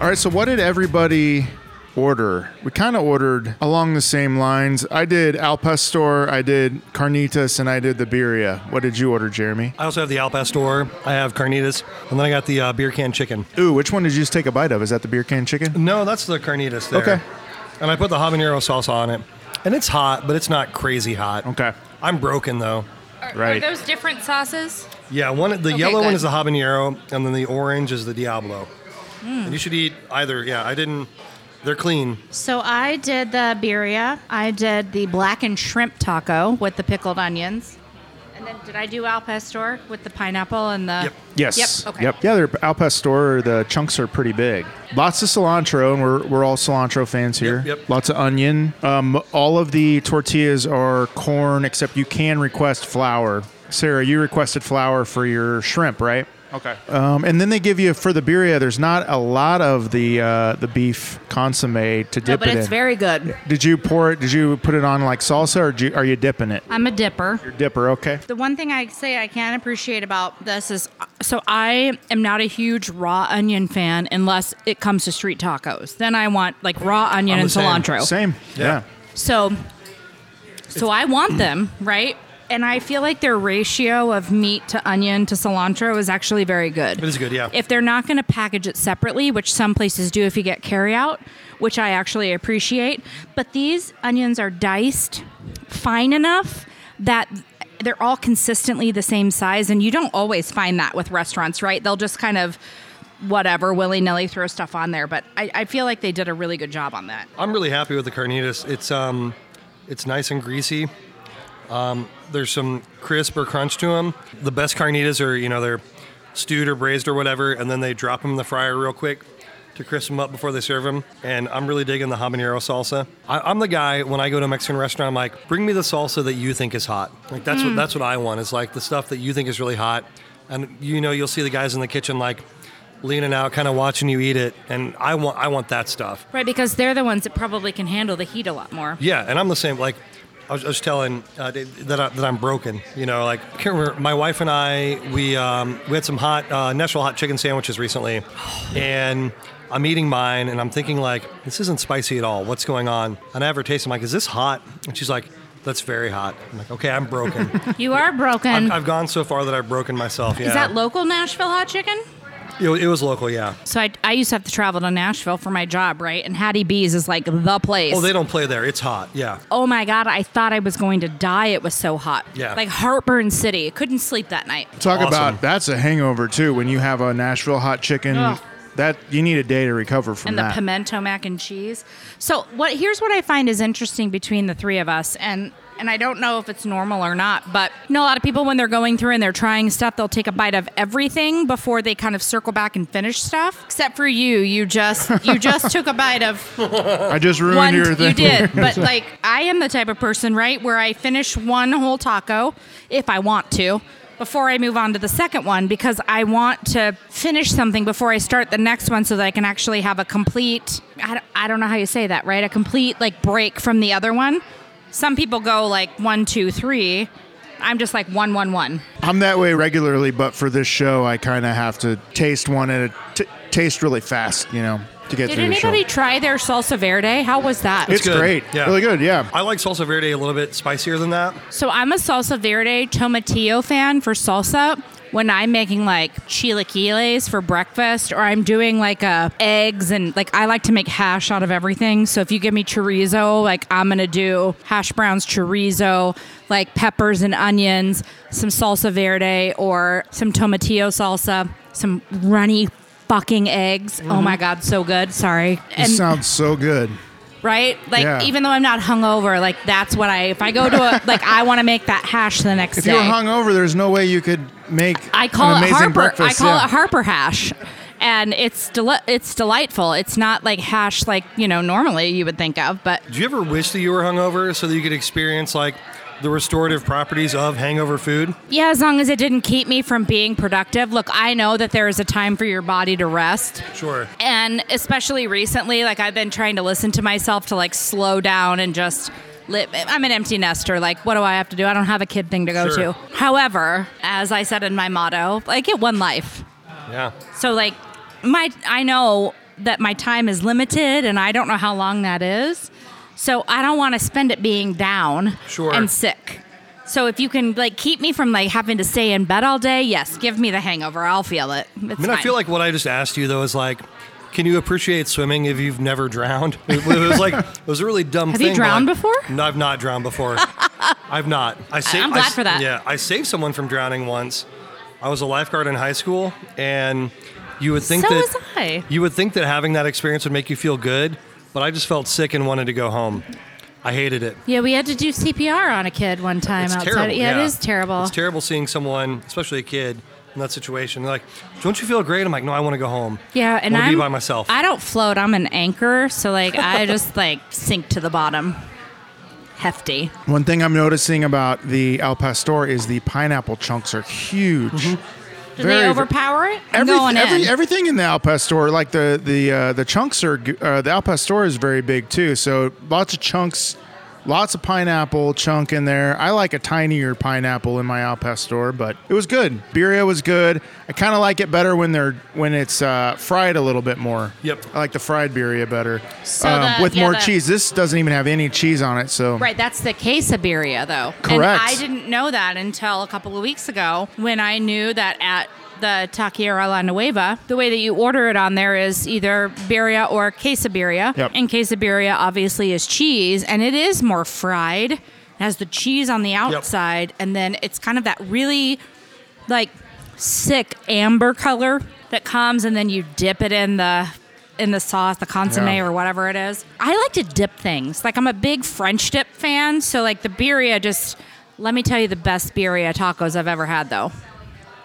All right, so what did everybody order. We kind of ordered along the same lines. I did al pastor, I did carnitas, and I did the birria. What did you order, Jeremy? I also have the Al Pastor. I have carnitas, and then I got the uh, beer can chicken. Ooh, which one did you just take a bite of? Is that the beer can chicken? No, that's the carnitas there. Okay. And I put the habanero salsa on it, and it's hot, but it's not crazy hot. Okay. I'm broken though. Are, Right. are those different sauces? Yeah, one the Okay, yellow one is the habanero, and then the orange is the Diablo. Hmm. And you should eat either. Yeah, I didn't. They're clean. So I did the birria. I did the blackened shrimp taco with the pickled onions. And then did I do al pastor with the pineapple and the? Yep. Yes. Yep. Okay. Yep. Yeah, they're al pastor. The chunks are pretty big. Lots of cilantro, and we're, we're all cilantro fans here. Yep, yep. Lots of onion. Um, all of the tortillas are corn, except you can request flour. Sarah, you requested flour for your shrimp, right? Okay. Um, and then they give you for the birria. There's not a lot of the uh, the beef consomme to dip No, dip but it it's in. very good. did you pour it? Did you put it on like salsa, or you, are you dipping it? I'm a dipper. Your dipper, okay. The one thing I say I can appreciate about this is so I am not a huge raw onion fan unless it comes to street tacos. Then I want like raw onion I'm and the same. cilantro. Same. Yeah. yeah. So so I want them, right? And I feel like their ratio of meat to onion to cilantro is actually very good. It is good, yeah. If they're not going to package it separately, which some places do if you get carry out, which I actually appreciate, but these onions are diced fine enough that they're all consistently the same size and you don't always find that with restaurants, right? They'll just kind of whatever willy-nilly throw stuff on there, but I, I feel like they did a really good job on that. I'm really happy with the carnitas. It's um, it's nice and greasy. Um, there's some crisp or crunch to them. The best carnitas are you know they're stewed or braised or whatever, and then they drop them in the fryer real quick to crisp them up before they serve them. And I'm really digging the habanero salsa. I, I'm the guy when I go to a Mexican restaurant, I'm like, bring me the salsa that you think is hot. Like that's what that's what I want. Is like the stuff that you think is really hot, and you know you'll see the guys in the kitchen like leaning out, kind of watching you eat it, and I want I want that stuff. Right, because they're the ones that probably can handle the heat a lot more. Yeah, and I'm the same. Like, I was, I was telling uh, that I, that I'm broken. You know, like I can't remember. My wife and I we um, we had some hot uh, Nashville hot chicken sandwiches recently, and I'm eating mine, and I'm thinking like, this isn't spicy at all. What's going on? And I have her taste. I'm like, is this hot? And she's like. That's very hot. I'm like, okay, I'm broken. [LAUGHS] You are broken. I've, I've gone so far that I've broken myself. Yeah, Is that local Nashville hot chicken? It, it was local. Yeah. So I, I used to have to travel to Nashville for my job, right? And Hattie B's is like the place. Oh, they don't play there. It's hot. Yeah. oh my god, I thought I was going to die. It was so hot. Yeah. Like heartburn city. Couldn't sleep that night. Talk Awesome. about that's a hangover too. When you have a Nashville hot chicken, Ugh. that you need a day to recover from and the that. pimento mac and cheese. So what here's what I find is interesting between the three of us and and I don't know if it's normal or not, but you know a lot of people when they're going through and they're trying stuff, they'll take a bite of everything before they kind of circle back and finish stuff. Except for you, you just you just took a bite of [LAUGHS] I just ruined one your thing. you did [LAUGHS] but like i am the type of person right where i finish one whole taco if i want to before i move on to the second one because i want to finish something before i start the next one so that i can actually have a complete i don't, I don't know how you say that right a complete like break from the other one some people go like one two three i'm just like one one one I'm that way regularly, but for this show, I kind of have to taste one at a t- taste really fast, you know, to get did through the show. Did anybody try their salsa verde how was that It's good. great, Yeah. really good. Yeah, I like salsa verde a little bit spicier than that. So I'm a salsa verde tomatillo fan for salsa. When I'm making like chilaquiles for breakfast, or I'm doing like uh, eggs and like I like to make hash out of everything. So if you give me chorizo, like I'm gonna do hash browns, chorizo, like peppers and onions, some salsa verde, or some tomatillo salsa, some runny fucking eggs. Oh my god, so good. Sorry. it sounds so good. Right? Like Yeah. even though I'm not hungover, like that's what I if I go to a [LAUGHS] like I want to make that hash the next If day. you were hungover, there's no way you could make I call an it Harper. breakfast. I call yeah. it Harper hash. And it's deli- it's delightful. It's not like hash like, you know, normally you would think of, but Do you ever wish that you were hungover so that you could experience like the restorative properties of hangover food? yeah, as long as it didn't keep me from being productive. Look, I know that there is a time for your body to rest. Sure. And especially recently, like I've been trying to listen to myself to like slow down and just live. I'm an empty nester. Like, what do I have to do? I don't have a kid thing to go Sure. to. However, as I said in my motto, I get one life. Yeah. So like my I know that my time is limited and I don't know how long that is. So I don't want to spend it being down Sure. and sick. So if you can like keep me from like having to stay in bed all day, yes, give me the hangover. I'll feel it. It's I mean, I feel like what I just asked you though is like, can you appreciate swimming if you've never drowned? It, was like it was a really dumb Have thing. you drowned like, before? No, I've not drowned before. [LAUGHS] I've not. I saved, I'm I glad s- for that. Yeah, I saved someone from drowning once. I was a lifeguard in high school, and you would think So that was I. you would think that having that experience would make you feel good, but I just felt sick and wanted to go home. I hated it. Yeah, we had to do CPR on a kid one time It's outside. terrible. yeah, it is terrible. It's terrible seeing someone, especially a kid, in that situation. They're like, "Don't you feel great?" I'm like, "No, I want to go home." Yeah, and I wanna I'm be by myself. I don't float. I'm an anchor, so like I [LAUGHS] just like sink to the bottom. Hefty. One thing I'm noticing about the Al Pastor is the pineapple chunks are huge. Mm-hmm. Do Very- they overpower it? I'm Every- going every- in. everything in the Al Pastor, like the the uh, the chunks are uh, the Al Pastor is very big too. So lots of chunks, lots of pineapple chunk in there. I like a tinier pineapple in my Al Pastor, but it was good. Birria was good. I kind of like it better when they're when it's uh, fried a little bit more. Yep. I like the fried birria better So um, the- with yeah, more the- cheese. This doesn't even have any cheese on it, so Right, that's the quesabirria though. Correct. And I didn't know that until a couple of weeks ago when I knew that at the Taqueria La Nueva, the way that you order it on there is either birria or quesabirria. Yep. And quesabirria obviously is cheese and it is more fried. It has the cheese on the outside and then it's kind of that really like sick amber color that comes and then you dip it in the in the sauce, the consomme Yeah. or whatever it is. I like to dip things. Like I'm a big French dip fan, so like the birria just let me tell you the best birria tacos I've ever had though.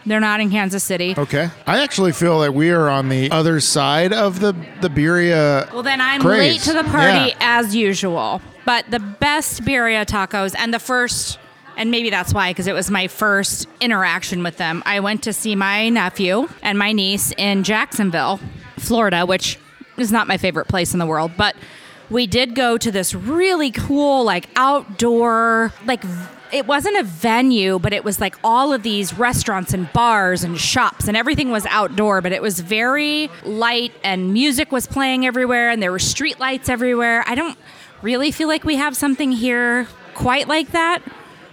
They're not in Kansas City. Okay. I actually feel that we are on the other side of the the birria. Well, then I'm Craze. late to the party Yeah. as usual. But the best birria tacos and the first, and maybe that's why, because it was my first interaction with them. I went to see my nephew and my niece in Jacksonville, Florida, which is not my favorite place in the world, but we did go to this really cool, like outdoor, like it wasn't a venue, but it was like all of these restaurants and bars and shops, and everything was outdoor, but it was very light, and music was playing everywhere, and there were street lights everywhere. I don't really feel like we have something here quite like that.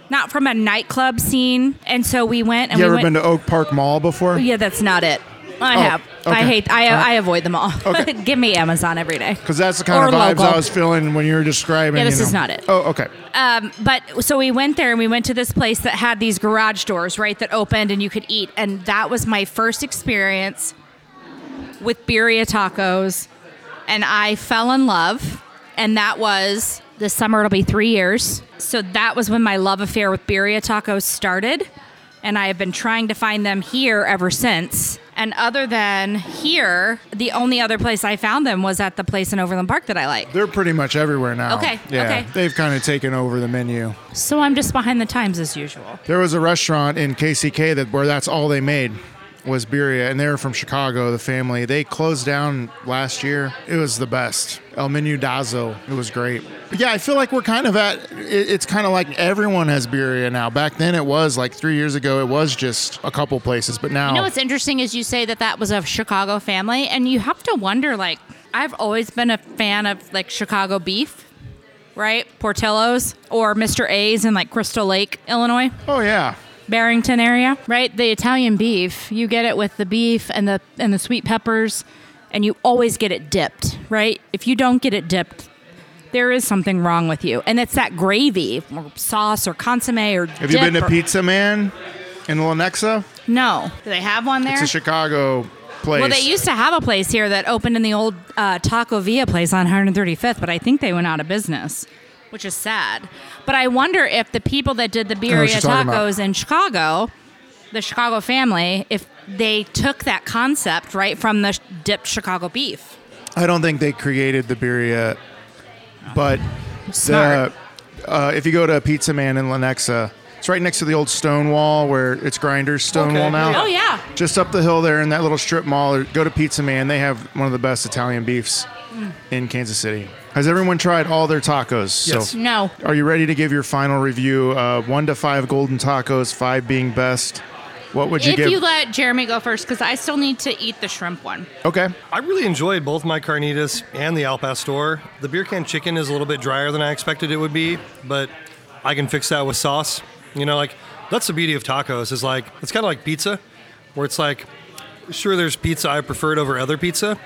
Not from a nightclub scene, and so we went. And You we ever went, been to Oak Park Mall before? Yeah, that's not it. I Oh, have. I hate. I, right. I avoid them all. Okay. [LAUGHS] Give me Amazon every day. Because that's the kind Or of vibes local. I was feeling when you were describing. Yeah, this you is not it. Oh, okay. Um, but so we went there and we went to this place that had these garage doors, right, that opened and you could eat. And that was my first experience with birria tacos. And I fell in love. And that was this summer, it'll be three years. So that was when my love affair with birria tacos started. And I have been trying to find them here ever since. And other than here, the only other place I found them was at the place in Overland Park that I like. They're pretty much everywhere now. Okay, Yeah. okay. They've kind of taken over the menu. So I'm just behind the times as usual. There was a restaurant in KCK that where that's all they made was birria, and they were from Chicago. The family they closed down last year. It was the best. El Menudazo. It was great. But yeah, I feel like we're kind of at. It, it's kind of like everyone has birria now. Back then, it was like three years ago. It was just a couple places, but now You know what's interesting is you say that that was a Chicago family, and you have to wonder like, I've always been a fan of like Chicago beef, right? Portillo's or Mr. A's in like Crystal Lake, Illinois, oh yeah, Barrington area, right? The Italian beef, you get it with the beef and the and the sweet peppers, and you always get it dipped, right? If you don't get it dipped, there is something wrong with you, and it's that gravy or sauce or consomme or. have you been to Pizza Man in Lenexa? No, do they have one there? It's a Chicago place. Well, they used to have a place here that opened in the old uh, Taco Villa place on 135th, but I think they went out of business, which is sad. But I wonder if the people that did the know what birria you're talking about. tacos in Chicago, the Chicago family, if they took that concept right from the dipped Chicago beef. I don't think they created the birria, but Smart. the uh, if you go to Pizza Man in Lenexa, it's right next to the old stone wall where it's Grinders Stone Okay, Wall now. Oh yeah, Just up the hill there in that little strip mall, or go to Pizza Man. They have one of the best Italian beefs Mm. in Kansas City. Has everyone tried all their tacos? Yes. So, no. are you ready to give your final review? Uh, one to five golden tacos, five being best. What would you if give? you let Jeremy go first, because I still need to eat the shrimp one. okay. I really enjoyed both my carnitas and the Al Pastor. The beer can chicken is a little bit drier than I expected it would be, but I can fix that with sauce. You know, like that's the beauty of tacos is like it's kind of like pizza, where it's like sure there's pizza I preferred over other pizza,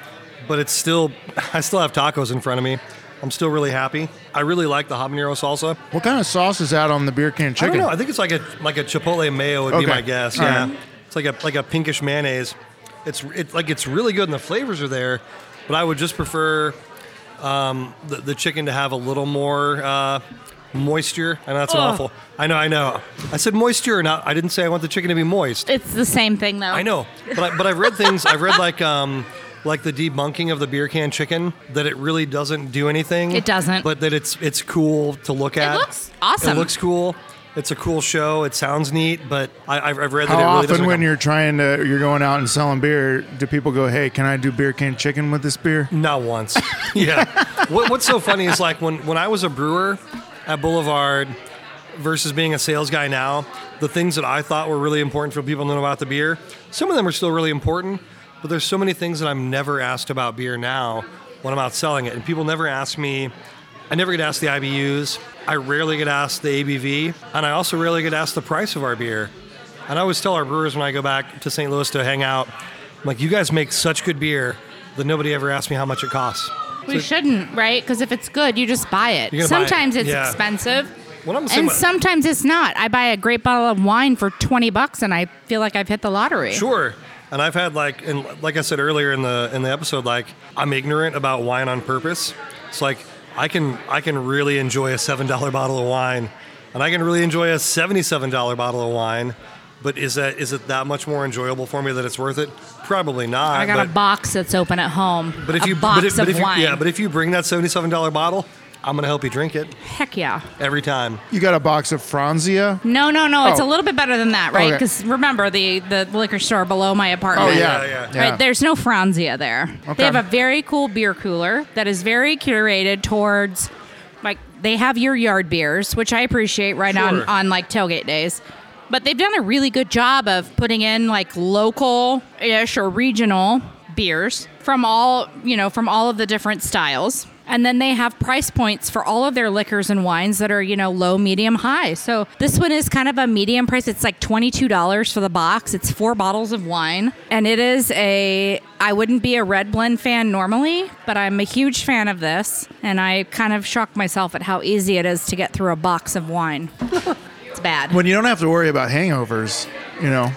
but it's still [LAUGHS] I still have tacos in front of me. I'm still really happy. I really like the habanero salsa. What kind of sauce is that on the beer can chicken? I don't know. I think it's like a like a chipotle mayo would Okay. be my guess. All yeah, right. it's like a like a pinkish mayonnaise. It's it's like it's really good and the flavors are there, but I would just prefer um, the the chicken to have a little more uh, moisture. I know that's an awful. I know. I know. I said moisture, not. I didn't say I want the chicken to be moist. It's the same thing, though. I know, but I, but I've read things. I've read like um like the debunking of the beer can chicken that it really doesn't do anything. It doesn't. But that it's it's cool to look at. It looks awesome. It looks cool. It's a cool show. It sounds neat, but I, I've, I've read that How it really often doesn't. when you're trying to you're going out and selling beer, do people go, "Hey, can I do beer can chicken with this beer?" Not once. [LAUGHS] yeah. What, what's so funny is like when, when I was a brewer at Boulevard versus being a sales guy now, the things that I thought were really important for people to know about the beer, some of them are still really important, but there's so many things that I'm never asked about beer now when I'm out selling it. And people never ask me, I never get asked the IBUs. I rarely get asked the ABV. And I also rarely get asked the price of our beer. And I always tell our brewers when I go back to St. Louis to hang out, I'm like, you guys make such good beer that nobody ever asks me how much it costs. We shouldn't, right? Because if it's good, you just buy it. You're buy it. Sometimes it's Yeah. expensive, and sometimes it's not. I buy a great bottle of wine for twenty bucks, and I feel like I've hit the lottery. Sure. And I've had like, and like I said earlier in the in the episode, like I'm ignorant about wine on purpose. It's like I can I can really enjoy a seven dollar bottle of wine, and I can really enjoy a seventy seven dollar bottle of wine. But is that is it that much more enjoyable for me that it's worth it? Probably not. I got but, a box that's open at home. but if you box but if, of but if you, wine. yeah, but if you bring that seventy seven dollar bottle, I'm gonna help you drink it Heck yeah. every time. You got a box of Franzia? No, no, no. It's Oh. a little bit better than that, right? Okay. Because remember the the liquor store below my apartment. Oh yeah, Yeah, yeah. Right, there's no Franzia there. Okay. They have a very cool beer cooler that is very curated towards, like, they have your yard beers, which I appreciate right on Sure. on like tailgate days. But they've done a really good job of putting in like local-ish or regional beers from all you know from all of the different styles. And then they have price points for all of their liquors and wines that are, you know, low, medium, high. So this one is kind of a medium price. It's like $22 for the box. It's four bottles of wine. And it is a, I wouldn't be a red blend fan normally, but I'm a huge fan of this. And I kind of shock myself at how easy it is to get through a box of wine. [LAUGHS] it's bad. When you don't have to worry about hangovers, you know,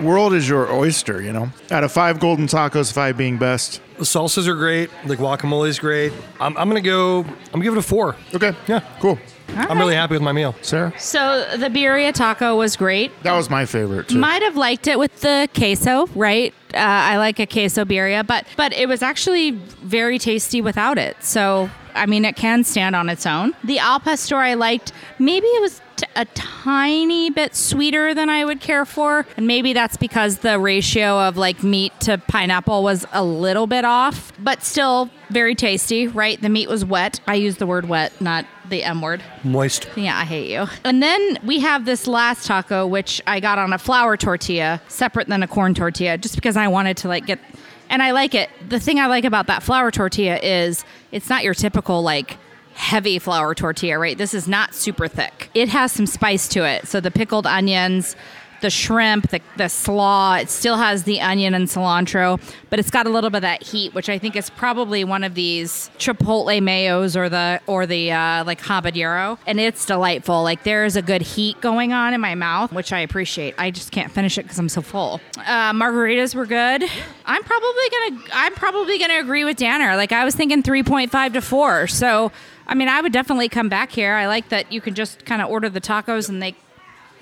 world is your oyster. You know, out of five golden tacos, five being best. The salsas are great. The guacamole is great. I'm, I'm gonna go. I'm gonna give it a four. Okay, Yeah. cool. I'm really happy with my meal. Sarah, So the birria taco was great. that was my favorite too. Might have liked it with the queso, right? Uh, I like a queso birria, but but it was actually very tasty without it. So I mean, it can stand on its own. The al pastor I liked. Maybe it was t- a tiny bit sweeter than I would care for, and maybe that's because the ratio of like meat to pineapple was a little bit off, but still very tasty. Right? The meat was wet. I use the word wet, not the M word. Moist. Yeah, I hate you. And then we have this last taco, which I got on a flour tortilla, separate than a corn tortilla, just because I wanted to like get. And I like it. The thing I like about that flour tortilla is it's not your typical like heavy flour tortilla, right? This is not super thick. It has some spice to it. So the pickled onions, the shrimp, the, the slaw, it still has the onion and cilantro, but it's got a little bit of that heat, which I think is probably one of these chipotle mayos or the or the uh, like habanero, and it's delightful. Like there is a good heat going on in my mouth, which I appreciate. I just can't finish it because I'm so full. Uh, margaritas were good. I'm probably gonna I'm probably gonna agree with Danner. Like I was thinking 3.5 to four. So I mean, I would definitely come back here. I like that you can just kind of order the tacos and they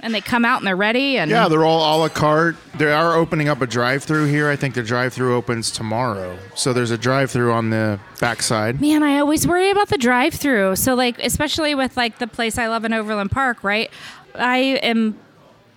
and they come out and they're ready. And yeah, they're all a la carte. They are opening up a drive-through here. I think the drive-through opens tomorrow. So there's a drive-through on the backside. Man, I always worry about the drive-through. So like especially with like the place I love in Overland Park, right? I am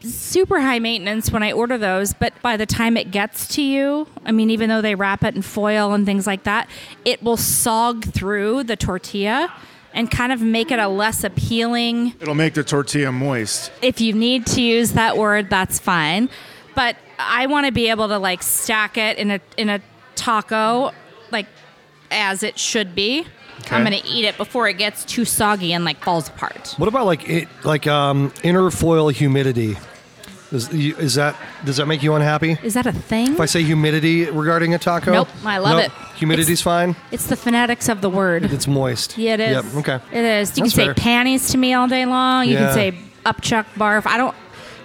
super high maintenance when I order those, but by the time it gets to you, I mean even though they wrap it in foil and things like that, it will sog through the tortilla and kind of make it a less appealing It'll make the tortilla moist. if you need to use that word, that's fine. but I want to be able to like stack it in a in a taco, like as it should be. I'm gonna eat it before it gets too soggy and like falls apart. What about like it, like um, inner foil humidity? Is, is that does that make you unhappy? Is that a thing? If I say humidity regarding a taco, Nope, I love Nope. it. Humidity's It's- fine. It's the phonetics of the word. It's moist. Yeah, it is. Yep. Okay. It is. You That's can say fair. panties to me all day long. You Yeah. can say upchuck barf. I don't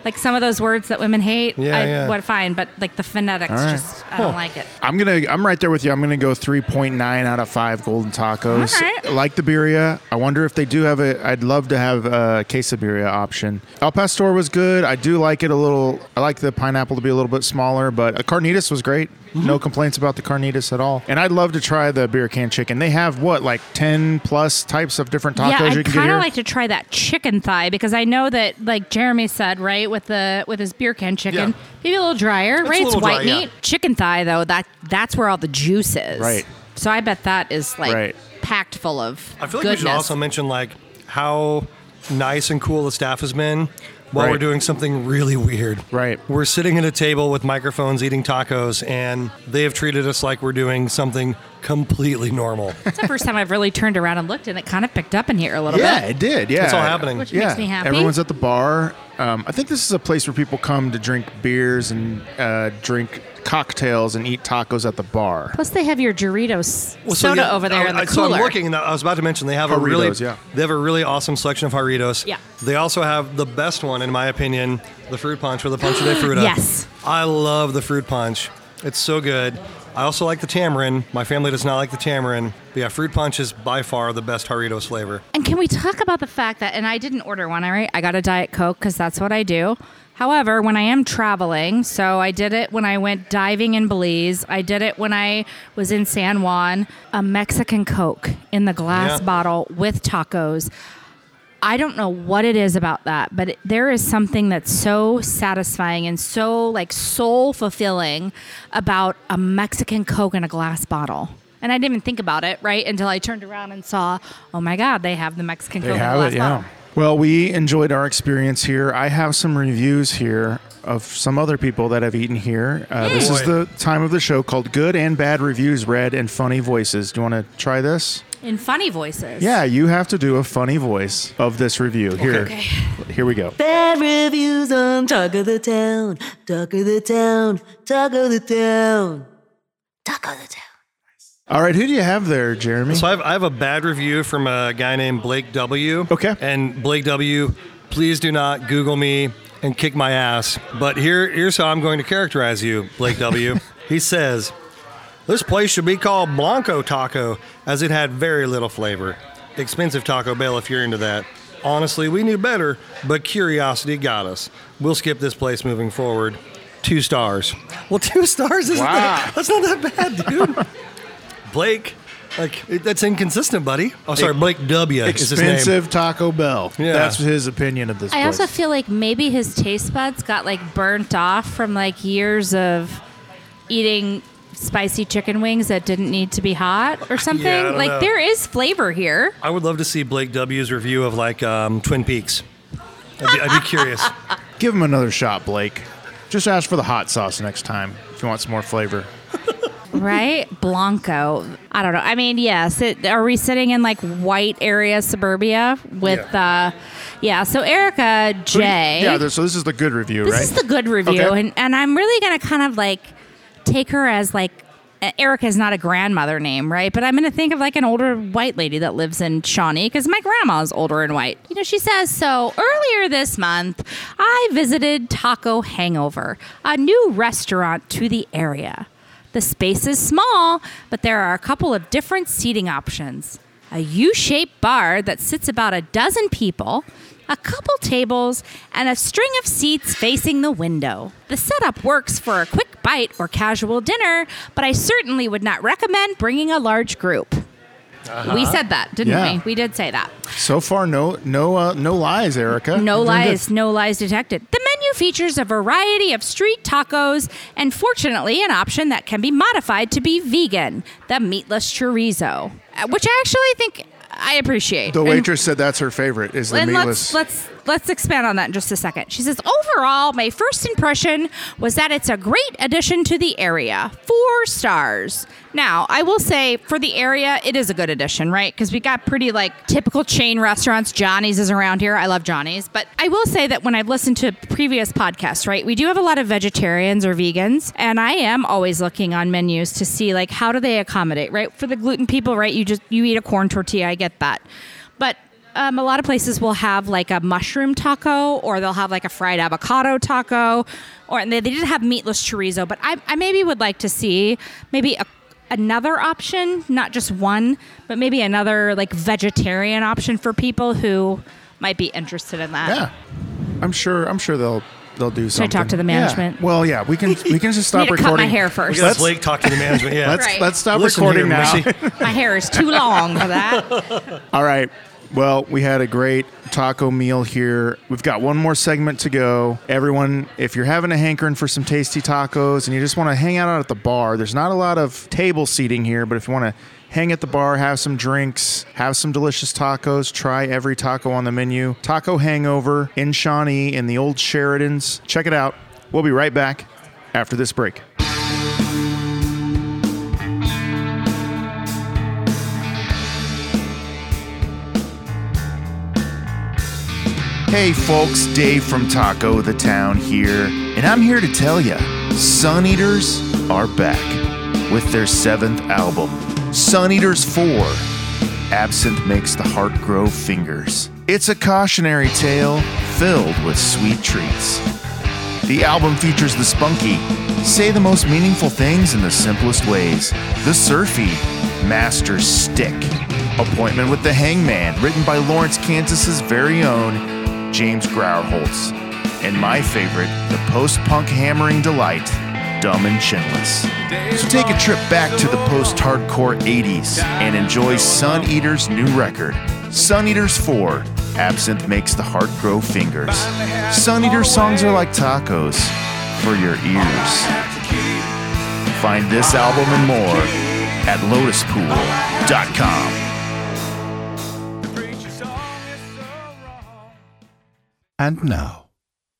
like some of those words that women hate. Yeah, I yeah. would fine, but like the phonetics, right. just I don't like it. I'm gonna. I'm right there with you. I'm gonna go 3.9 out of five golden tacos. All right. Like the birria. I wonder if they do have a. I'd love to have a quesabirria option. El pastor was good. I do like it a little. I like the pineapple to be a little bit smaller, but a carnitas was great. Mm-hmm. No complaints about the carnitas at all. And I'd love to try the beer can chicken. They have what like 10 plus types of different tacos yeah, you I'd can get kind here. of like to try that chicken thigh because I know that, like Jeremy said, right with the with his beer can chicken, Yeah. maybe a little drier, It's right? It's white dry, yeah. meat. Chicken thigh though, that that's where all the juice is. Right. So I bet that is like Right. packed full of I feel like goodness. we should also mention like how nice and cool the staff has been while Right. we're doing something really weird. Right. We're sitting at a table with microphones eating tacos, and they have treated us like we're doing something completely normal. [LAUGHS] It's the first time I've really turned around and looked, and it kind of picked up in here a little yeah, bit. Yeah, it did. Yeah, It's all happening. Which yeah, makes me happy. everyone's at the bar. Um, I think this is a place where people come to drink beers and uh, drink cocktails and eat tacos at the bar. Plus, they have your Jarritos Well, so, soda yeah, over there I- in the I- cooler. So I'm looking, and I was about to mention they have a really yeah. they have a really awesome selection of Jarritos. Yeah. They also have the best one, in my opinion, the fruit punch with the punch de fruta. Yes. I love the fruit punch. It's so good. I also like the tamarind. My family does not like the tamarind. But yeah, fruit punch is by far the best Jarritos flavor. And can we talk about the fact that, and I didn't order one, all right? I got a Diet Coke because that's what I do. However, when I am traveling, so I did it when I went diving in Belize, I did it when I was in San Juan, a Mexican Coke in the glass Yeah. bottle with tacos. I don't know what it is about that, but it, there is something that's so satisfying and so like soul fulfilling about a Mexican Coke in a glass bottle. And I didn't even think about it, right, until I turned around and saw, oh my God, they have the Mexican They Coke in a glass it, yeah. Bottle. Well, we enjoyed our experience here. I have some reviews here of some other people that have eaten here. Uh, this is the time of the show called Good and Bad Reviews Read and Funny Voices. Do you want to try this? In funny voices. Yeah, you have to do a funny voice of this review. Here, Okay. here we go. Bad reviews on Talk of the Town, Talk of the Town, Talk of the Town, Talk of the Town. All right, who do you have there, Jeremy? So I have, I have a bad review from a guy named Blake W. Okay. And Blake W, please do not Google me and kick my ass. But here, here's how I'm going to characterize you, Blake W. [LAUGHS] he says, This place should be called Blanco Taco, as it had very little flavor. Expensive Taco Bell if you're into that. Honestly, we knew better, but curiosity got us. We'll skip this place moving forward. Two stars. Well, two stars isn't Wow. that, that's not that bad, dude. [LAUGHS] Blake, like it- that's inconsistent, buddy. Oh, sorry, Blake W. is his name. Expensive Taco Bell. Yeah. That's his opinion of this I place. also feel like maybe his taste buds got like burnt off from like years of eating spicy chicken wings that didn't need to be hot or something. Yeah, I don't like know. there is flavor here. I would love to see Blake W.'s review of like um, Twin Peaks. I'd be, I'd be curious. [LAUGHS] Give him another shot, Blake. Just ask for the hot sauce next time if you want some more flavor. Right? Blanco. I don't know. I mean, yes. It, are we sitting in like white area suburbia with, uh, yeah. So Erica J. Yeah, so this is the good review, this right? This is the good review, Okay. and and I'm really gonna kind of like take her as like. Erica is not a grandmother name, right? But I'm going to think of like an older white lady that lives in Shawnee because my grandma's older and white. You know, she says, So earlier this month, I visited Taco Hangover, a new restaurant to the area. The space is small, but there are a couple of different seating options. A U shaped bar that sits about a dozen people, a couple tables, and a string of seats facing the window. The setup works for a quick bite or casual dinner, but I certainly would not recommend bringing a large group. We said that, didn't Yeah. we? We did say that. so far, no, no, uh, no lies, Erica. No You're lies, no lies detected. The menu features a variety of street tacos and, fortunately, an option that can be modified to be vegan the meatless chorizo, uh, which I actually think I appreciate. The And- waitress said that's her favorite. Is the meatless? let's let's let's expand on that in just a second. She says, overall, my first impression was that it's a great addition to the area. Four stars. Now, I will say for the area, it is a good addition, right? Because we got pretty like typical chain restaurants. Johnny's is around here. I love Johnny's. But I will say that when I've listened to previous podcasts, right, we do have a lot of vegetarians or vegans. And I am always looking on menus to see like how do they accommodate, right? For the gluten people, right? You just you eat a corn tortilla, I get that. But um, a lot of places will have like a mushroom taco or they'll have like a fried avocado taco or and they, they did have meatless chorizo but I, I maybe would like to see maybe a, another option not just one but maybe another like vegetarian option for people who might be interested in that Yeah, I'm sure. I'm sure they'll they'll do something I something. talk to the Yeah. management? Well, yeah, we can [LAUGHS] we can just stop need to cut recording. my hair We first Let's- Blake talk to the management. Yeah. [LAUGHS] Let's Right. let's stop Listen recording here, now. My hair is too long for that [LAUGHS] All right. Well, we had a great taco meal here. We've got one more segment to go. Everyone, if you're having a hankering for some tasty tacos and you just want to hang out at the bar, there's not a lot of table seating here, but if you want to hang at the bar, have some drinks, have some delicious tacos, try every taco on the menu. Taco Hangover in Shawnee in the old Sheridans. Check it out. We'll be right back after this break. Hey folks, Dave from Taco the Town here, and I'm here to tell you Sun Eaters are back with their seventh album, Sun Eaters 4 Absinthe Makes the Heart Grow Fingers. It's a cautionary tale filled with sweet treats. The album features the spunky, say the most meaningful things in the simplest ways. The surfy, master's stick. Appointment with the Hangman, written by Lawrence, Kansas's very own James Grauerholz. And my favorite, the post-punk hammering delight, Dumb and Chinless. So take a trip back to the post-hardcore 80s and enjoy Sun Eater's new record, Sun Eaters 4, Absinthe Makes the Heart Grow Fingers. Sun Eater songs are like tacos for your ears. Find this album and more at lotuspool.com. And now,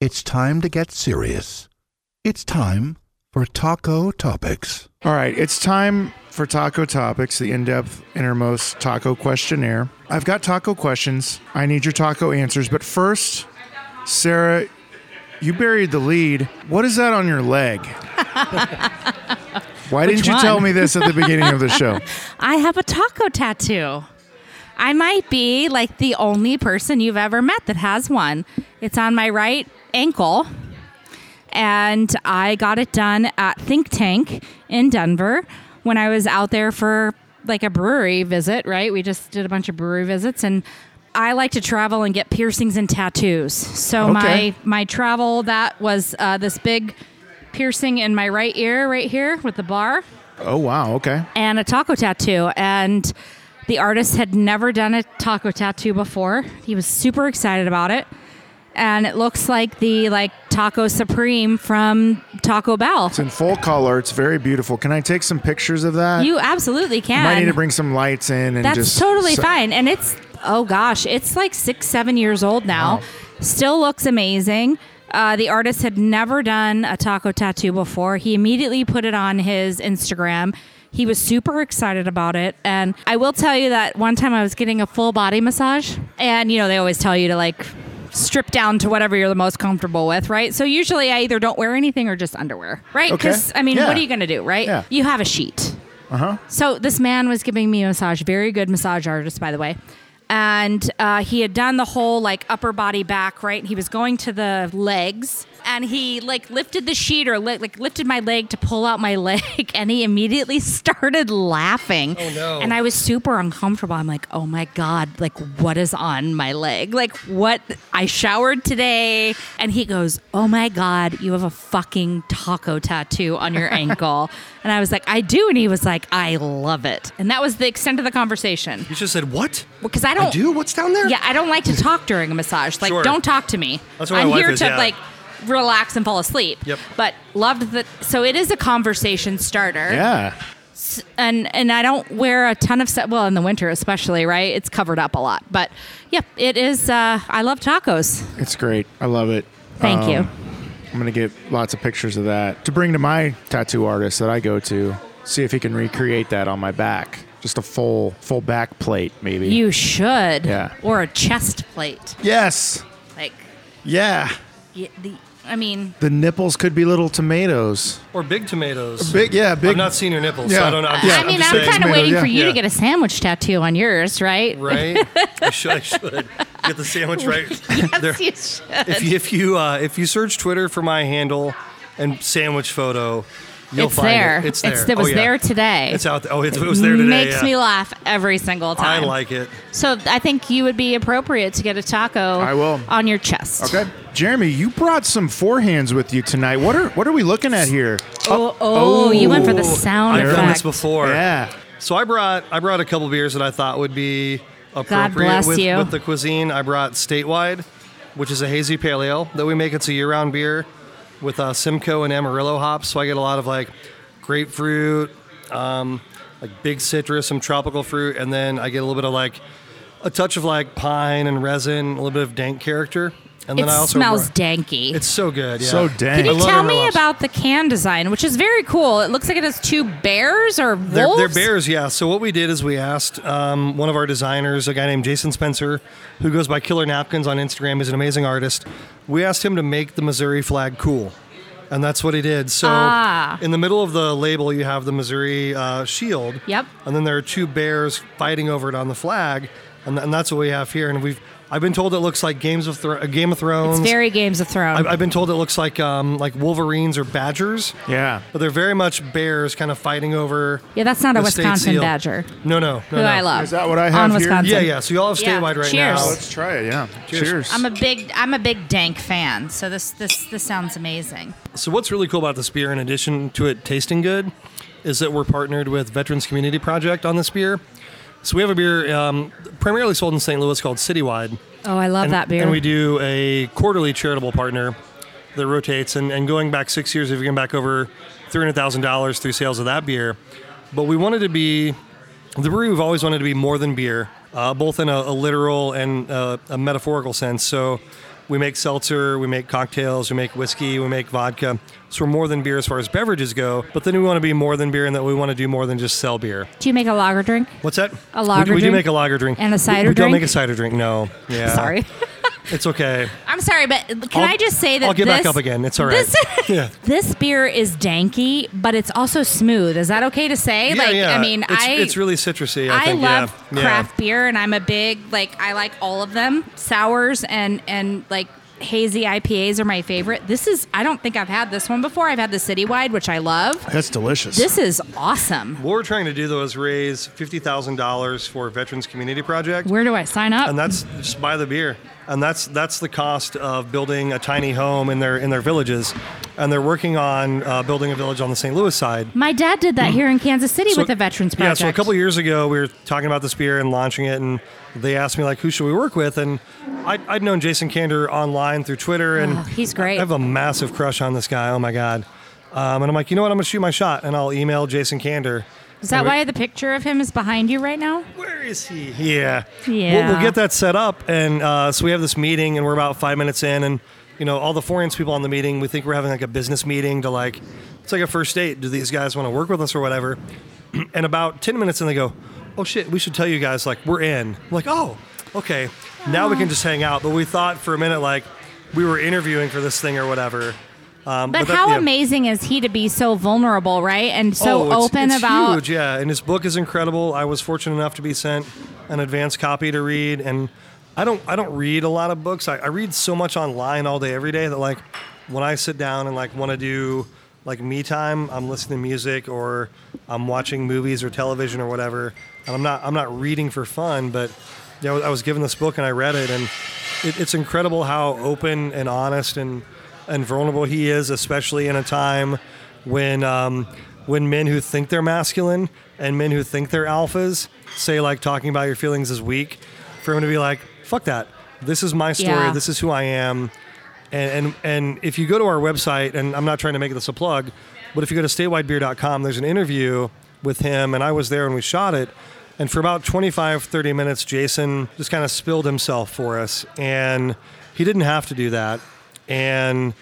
it's time to get serious. It's time for Taco Topics. All right, it's time for Taco Topics, the in depth, innermost taco questionnaire. I've got taco questions. I need your taco answers. But first, Sarah, you buried the lead. What is that on your leg? [LAUGHS] Why didn't Which you tell me this at the beginning of the show? [LAUGHS] I have a taco tattoo. I might be like the only person you've ever met that has one. It's on my right ankle. And I got it done at Think Tank in Denver when I was out there for like a brewery visit, right? We just did a bunch of brewery visits and I like to travel and get piercings and tattoos. So Okay. my my travel that was uh, this big piercing in my right ear right here with the bar Oh, wow. Okay. and a taco tattoo. And the artist had never done a taco tattoo before. He was super excited about it. And it looks like the like taco supreme from Taco Bell. It's in full color. It's very beautiful. Can I take some pictures of that? You absolutely can. I need to bring some lights in and That's just totally so- fine. And it's oh gosh, it's like six, seven years old now. Wow. Still looks amazing. Uh, the artist had never done a taco tattoo before. He immediately put it on his Instagram. He was super excited about it. And I will tell you that one time I was getting a full body massage, and you know, they always tell you to like strip down to whatever you're the most comfortable with, right? So usually I either don't wear anything or just underwear, right? Okay. Because, I mean, Yeah. what are you going to do, right? Yeah. You have a sheet. Uh-huh. So this man was giving me a massage, very good massage artist, by the way. And uh, he had done the whole like upper body back, right? He was going to the legs, and he like lifted the sheet or li- like lifted my leg to pull out my [LAUGHS] leg, and he immediately started laughing. Oh, no. And I was super uncomfortable. I'm like, oh my god, like what is on my leg? Like what? I showered today, and he goes, oh my god, you have a fucking taco tattoo on your [LAUGHS] ankle. And I was like, I do. And he was like, I love it. And that was the extent of the conversation. You just said what? Because I don't I do. What's down there? Yeah, I don't like to talk during a massage. Like, Sure. don't talk to me. That's what my I'm here is, to yeah. like relax and fall asleep. Yep. But loved that. So it is a conversation starter. Yeah. S- And and I don't wear a ton of set. Well, in the winter especially, right? It's covered up a lot. But yep, it is. Uh, I love tacos. It's great. I love it. Thank you. Um, I'm gonna get lots of pictures of that to bring to my tattoo artist that I go to. See if he can recreate that on my back. Just a full full back plate, maybe. You should. Yeah. Or a chest plate. yes. Like Yeah. y- the. I mean, The nipples could be little tomatoes. Or big tomatoes. Big, yeah, big. I've not seen your nipples, so Yeah. I don't know. I'm Yeah. just, I mean, just I'm kind of tomato, waiting yeah. for you Yeah. to get a sandwich tattoo on yours, right? Right? [LAUGHS] I should, I should get the sandwich right. [LAUGHS] There- you should. if you if you uh, if you search Twitter for my handle and sandwich photo, you'll it's find there. it. It's there. it was Oh, yeah. there today. It's out. there. Oh, it, it was there today. Makes yeah. me laugh every single time. I like it. So I think you would be appropriate to get a taco. I will. on your chest. Okay, Jeremy, you brought some Four Hands with you tonight. What are what are we looking at here? Oh, oh, oh you went for the sound I've effect. done this before. Yeah. So I brought I brought a couple beers that I thought would be appropriate bless with, you. with the cuisine. I brought Statewide, which is a hazy pale ale that we make. It's a year-round beer with uh, Simcoe and Amarillo hops. So I get a lot of like grapefruit, um, like big citrus, some tropical fruit, and then I get a little bit of like a touch of like pine and resin, a little bit of dank character. And It I also smells brought- danky. It's so good. Yeah. So dang. Can you tell me about the can design, which is very cool? It looks like it has two bears or They're, they're bears, yeah. So what we did is we asked um, one of our designers, a guy named Jason Spencer, who goes by Killer Napkins on Instagram. He's an amazing artist. We asked him to make the Missouri flag cool, and that's what he did. So Ah. in the middle of the label, you have the Missouri uh, shield. Yep. And then there are two bears fighting over it on the flag, and, and that's what we have here. And we've I've been told it looks like Games of Thro- uh, Game of Thrones. It's very Games of Thrones. I've, I've been told it looks like um, like Wolverines or Badgers. Yeah. But they're very much bears kind of fighting over. yeah, that's not a the state Wisconsin seal. Badger, No, no, no. who no. I love. Is that what I on have here? Wisconsin. Yeah, yeah. So you all have Yeah. statewide right Cheers. now. Let's try it. Yeah. Cheers. Cheers. I'm a big I'm a big dank fan, so this this this sounds amazing. So what's really cool about this beer, in addition to it tasting good, is that we're partnered with Veterans Community Project on this beer. So we have a beer um, primarily sold in St. Louis called Citywide. Oh, I love and, that beer. And we do a quarterly charitable partner that rotates. And, and going back six years, we've given back over $300,000 through sales of that beer. But we wanted to be, the brewery we've always wanted to be more than beer, uh, both in a, a literal and uh, a metaphorical sense. So we make seltzer, we make cocktails, we make whiskey, we make vodka. So we're more than beer as far as beverages go. But then we want to be more than beer and that we want to do more than just sell beer. Do you make a lager drink? What's that? A lager we, do- we do make a lager drink. And a We- cider we, don't make a cider drink, no. [LAUGHS] Yeah. Sorry. It's okay. I'm sorry, but can I'll- I just say that I'll get this, back up again. It's all right. This, [LAUGHS] Yeah. this beer is danky, but it's also smooth. Is that okay to say? Yeah, like, yeah. I mean, it's, I it's really citrusy. I, I think, love yeah. craft beer, and I'm a big like I like all of them. Sours and and like hazy IPAs are my favorite. This is I don't think I've had this one before. I've had the Citywide, which I love. That's delicious. This is awesome. What we're trying to do though is raise fifty thousand dollars for Veterans Community Project, Where do I sign up? and that's just buy the beer, and that's that's the cost of building a tiny home in their in their villages, and they're working on uh, building a village on the St. Louis side. my dad did that here in Kansas City with the Veterans Project. Yeah, so a couple years ago, we were talking about this beer and launching it, and they asked me like, "Who should we work with?" And I, I'd known Jason Kander online through Twitter, and Oh, he's great. I have a massive crush on this guy. Oh my god! Um, and I'm like, you know what? I'm gonna shoot my shot, and I'll email Jason Kander. Is that why the picture of him is behind you right now? Where is he? Yeah. Yeah. We'll, we'll get that set up, and uh, so we have this meeting, and we're about five minutes in, and you know, all the Four Hands people on the meeting, we think we're having like a business meeting to like, it's like a first date. Do these guys want to work with us or whatever? [CLEARS THROAT] and about ten minutes in, they go, "Oh shit, we should tell you guys like we're in." I'm like, oh, okay. Now we can just hang out. But we thought for a minute like we were interviewing for this thing or whatever. Um, But, that- how yeah. amazing is he to be so vulnerable, right? And so Oh, it's- open it's about huge, yeah. And his book is incredible. I was fortunate enough to be sent an advanced copy to read, and I don't I don't read a lot of books. I, I read so much online all day, every day that like when I sit down and like want to do like me time, I'm listening to music or I'm watching movies or television or whatever, and I'm not I'm not reading for fun, but you know, I was given this book and I read it, and it, it's incredible how open and honest and and vulnerable he is, especially in a time when um, when men who think they're masculine and men who think they're alphas say like talking about your feelings is weak. For him to be like, "Fuck that! This is my story. Yeah. This is who I am." And, and and if you go to our website, and I'm not trying to make this a plug, but if you go to statewidebeer.com, there's an interview with him, and I was there and we shot it. And for about 25, 30 minutes, Jason just kind of spilled himself for us. And he didn't have to do that. And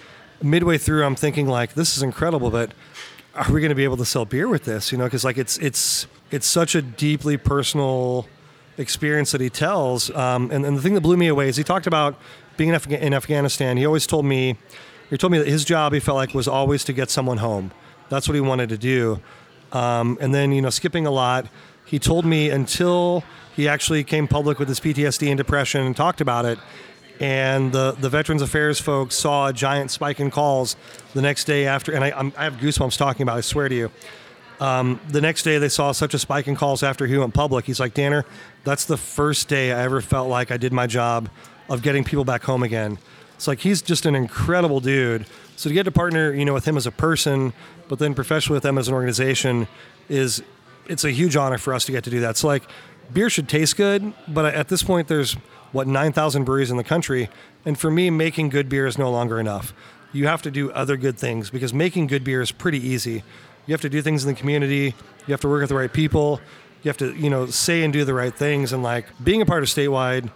midway through, I'm thinking, like, this is incredible, but are we going to be able to sell beer with this? You know, because like it's it's it's such a deeply personal experience that he tells. Um, and, and the thing that blew me away is he talked about being in, Afga- in Afghanistan. He always told me, he told me that his job he felt like was always to get someone home. That's what he wanted to do. Um, and then you know, skipping a lot, he told me until he actually came public with his PTSD and depression and talked about it. And the, the Veterans Affairs folks saw a giant spike in calls the next day after, and I, I'm, I have goosebumps talking about it, I swear to you um, the next day they saw such a spike in calls after he went public. He's like, Danner, that's the first day I ever felt like I did my job of getting people back home again. It's like he's just an incredible dude. So to get to partner, you know, with him as a person, but then professionally with them as an organization, is it's a huge honor for us to get to do that. So like, beer should taste good, but at this point, there's what nine thousand breweries in the country, and for me, making good beer is no longer enough. You have to do other good things because making good beer is pretty easy. You have to do things in the community. You have to work with the right people. You have to, you know, say and do the right things. And like being a part of statewide,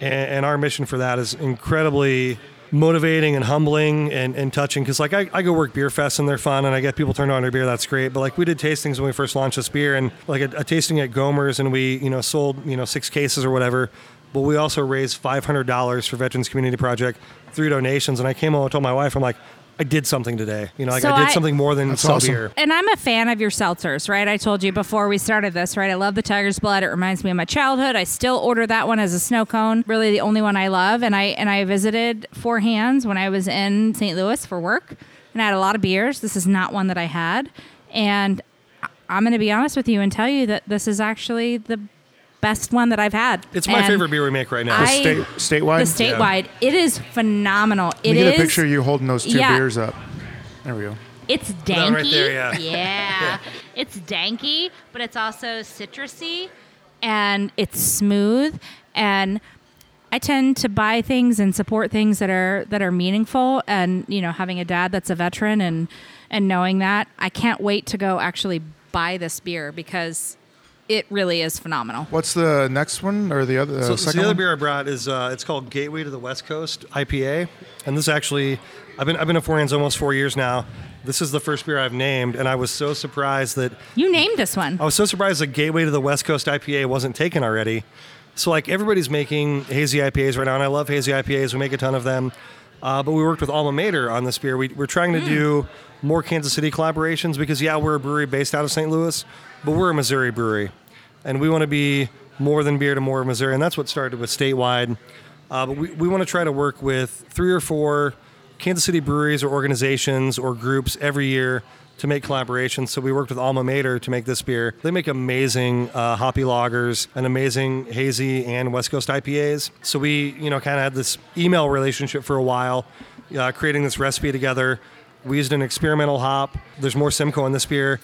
and, and our mission for that is incredibly motivating and humbling and, and touching. Because like I, I go work beer fests and they're fun, and I get people turned on their beer. That's great. But like we did tastings when we first launched this beer, and like a, a tasting at Gomer's, and we, you know, sold you know six cases or whatever. But we also raised five hundred dollars for Veterans Community Project through donations. And I came home and told my wife, I'm like. I did something today. You know, like So I did I- something more than sell awesome. beer. And I'm a fan of your seltzers, right? I told you before we started this, right? I love the Tiger's Blood. It reminds me of my childhood. I still order that one as a snow cone. Really, the only one I love. And I and I visited Four Hands when I was in St. Louis for work, and I had a lot of beers. This is not one that I had, and I- I'm going to be honest with you and tell you that this is actually the best one that I've had. It's my And favorite beer we make right now. I- State, statewide. The statewide, it is phenomenal. Let It me is. get a picture of you holding those two Yeah. beers up. There we go. It's danky. right there, yeah. [LAUGHS] yeah. It's danky, but it's also citrusy and it's smooth and I tend to buy things and support things that are that are meaningful and you know having a dad that's a veteran and and knowing that I can't wait to go actually buy this beer because it really is phenomenal. What's the next one or the other? Uh, So, so the other one? beer I brought is uh, it's called Gateway to the West Coast IPA, and this actually I've been I've been at Four Hands almost four years now. This is the first beer I've named, and I was so surprised that You named this one. I was so surprised that Gateway to the West Coast IPA wasn't taken already. So like everybody's making hazy IPAs right now, and I love hazy IPAs. We make a ton of them. Uh, but we worked with Alma Mater on this beer. We, we're trying to do more Kansas City collaborations because yeah, we're a brewery based out of St. Louis, but we're a Missouri brewery, and we want to be more than beer to more Missouri, and that's what started with statewide. Uh, but we, we want to try to work with three or four Kansas City breweries or organizations or groups every year to make collaborations. So we worked with Alma Mater to make this beer. They make amazing uh, hoppy lagers and amazing hazy and West Coast IPAs. So we, you know, kind of had this email relationship for a while, uh, creating this recipe together. We used an experimental hop. There's more Simcoe in this beer.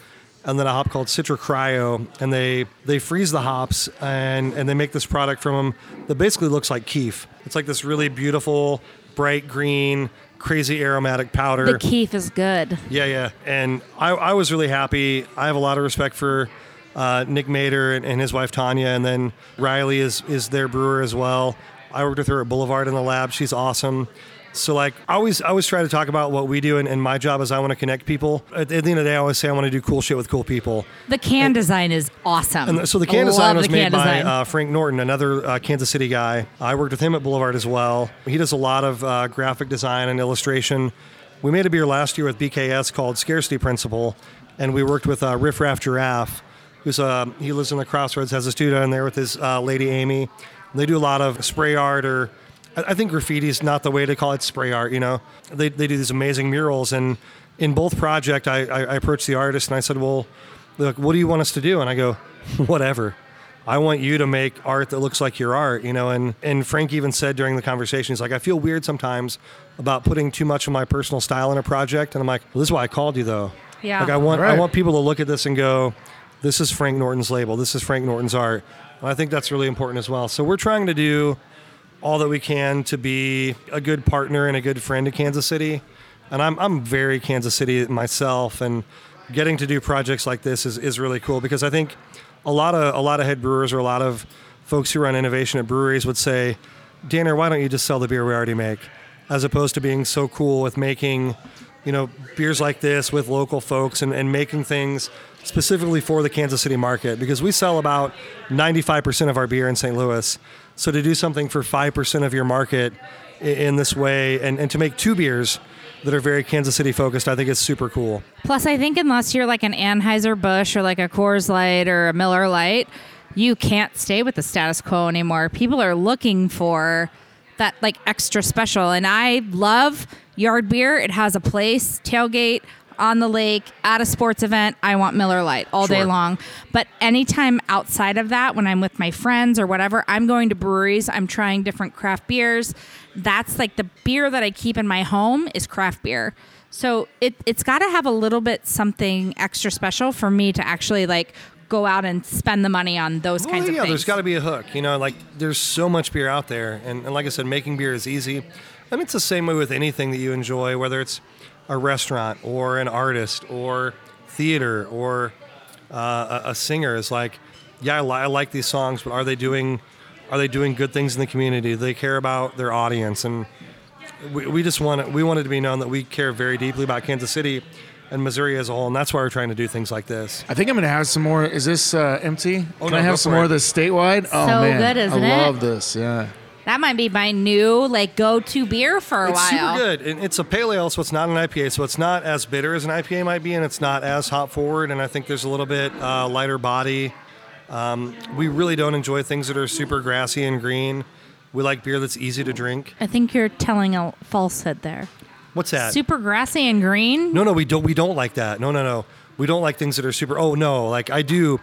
And then a hop called Citra Cryo, and they they freeze the hops and and they make this product from them that basically looks like keef. It's like this really beautiful, bright green, crazy aromatic powder. The Keef is good. Yeah, yeah. And I, I was really happy. I have a lot of respect for uh, Nick Mater and, and his wife Tanya, and then Riley is is their brewer as well. I worked with her at Boulevard in the lab. She's awesome. So like I always I always try to talk about what we do and, and my job is I want to connect people. At, the end of the day I always say I want to do cool shit with cool people. The can design is awesome. And so the can design was made by uh, Frank Norton, another uh, Kansas City guy. I worked with him at Boulevard as well. He does a lot of uh, graphic design and illustration. We made a beer last year with BKS called Scarcity Principle, and we worked with uh, Riff Raff Giraffe, who's uh, he lives in the Crossroads, has a studio in there with his uh, lady Amy. They do a lot of spray art or I I think graffiti is not the way to call it spray art. You know, they, they do these amazing murals, and in both project, I, I, I approached the artist and I said, "Well, look, what do you want us to do?" And I go, [LAUGHS] "Whatever. I want you to make art that looks like your art." You know, and and Frank even said during the conversation, he's like, "I feel weird sometimes about putting too much of my personal style in a project," and I'm like, well, "This is why I called you, though. Yeah. Like I want I want people to look at this and go." This is Frank Norton's label. This is Frank Norton's art. And I think that's really important as well. So we're trying to do all that we can to be a good partner and a good friend to Kansas City. And I'm, I'm very Kansas City myself. And getting to do projects like this is, is really cool because I think a lot of a lot of head brewers or a lot of folks who run innovation at breweries would say, Danner, why don't you just sell the beer we already make, as opposed to being so cool with making, you know, beers like this with local folks and, and making things specifically for the Kansas City market because we sell about 95% of our beer in St. Louis. So to do something for 5% of your market in this way and, and to make two beers that are very Kansas City focused, I think is super cool. Plus, I think unless you're like an Anheuser Busch or like a Coors Light or a Miller Lite, you can't stay with the status quo anymore. People are looking for that like extra special, and I love yard beer. It has a place, tailgate on the lake at a sports event. I want Miller Lite all day long. But anytime outside of that, when I'm with my friends or whatever, I'm going to breweries. I'm trying different craft beers. That's like the beer that I keep in my home is craft beer. So it it's got to have a little bit something extra special for me to actually like go out and spend the money on those Well, kinds of things. yeah, there's got to be a hook. You know, like there's so much beer out there, and, and like I said, making beer is easy. And it's the same way with anything that you enjoy, whether it's a restaurant or an artist or theater or uh, a, a singer. Is like, yeah, I, li- I like these songs, but are they doing are they doing good things in the community? Do they care about their audience? And we, we just want it, we want it to be known that we care very deeply about Kansas City and Missouri as a whole, and that's why we're trying to do things like this. I think I'm gonna have some more. Is this uh, empty? Oh, Can no, I have some more it. of this statewide? oh So man, good, isn't I it? love this. Yeah. That might be my new like go-to beer for a It's while. super good. And it's a pale ale, so it's not an IPA. So it's not as bitter as an IPA might be, and it's not as hop forward. And I think there's a little bit uh, lighter body. Um, we really don't enjoy things that are super grassy and green. We like beer that's easy to drink. I think you're telling a falsehood there. What's that? Super grassy and green. No, no, we don't. We don't like that. No, no, no. We don't like things that are super. Oh no, like I do.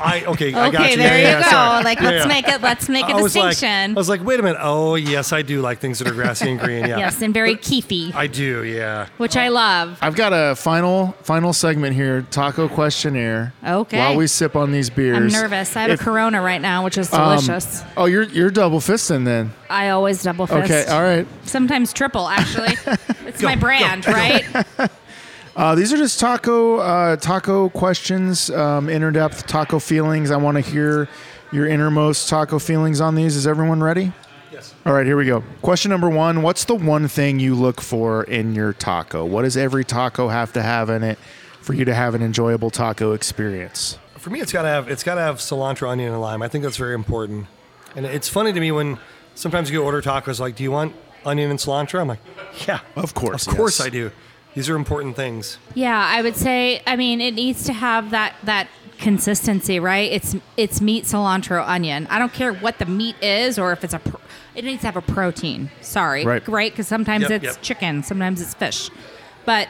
I okay. I got Okay, you. there Yeah, you yeah, go. sorry. Like Yeah, let's yeah. make it. Let's make a I was like, distinction. I was like, wait a minute. Oh yes, I do like things that are grassy and green. Yeah. yes, and very keefy, I do. Yeah. which I love. I've got a final final segment here. Taco questionnaire. Okay. While we sip on these beers. I'm nervous. I have If- a Corona right now, which is um, delicious. oh, you're you're double fisting then. I always double fist. Okay. All right. Sometimes triple, actually. [LAUGHS] it's my brand, right? [LAUGHS] Uh, these are just taco uh, taco questions, um, inner depth taco feelings. I want to hear your innermost taco feelings on these. Is everyone ready? Yes. All right, here we go. Question number one What's the one thing you look for in your taco? What does every taco have to have in it for you to have an enjoyable taco experience? For me, it's gotta have it's gotta have cilantro, onion, and lime. I think that's very important. And it's funny to me when sometimes you order tacos like, "Do you want onion and cilantro?" I'm like, "Yeah, Of course, of course yes. I do." These are important things. Yeah, I would say. I mean, it needs to have that that consistency, right? It's it's meat, cilantro, onion. I don't care what the meat is or if it's a. Pro- it needs to have a protein. Sorry, Right. Right, because sometimes Yep, it's yep. chicken, sometimes it's fish, but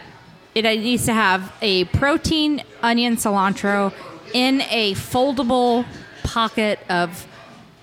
it needs to have a protein, onion, cilantro in a foldable pocket of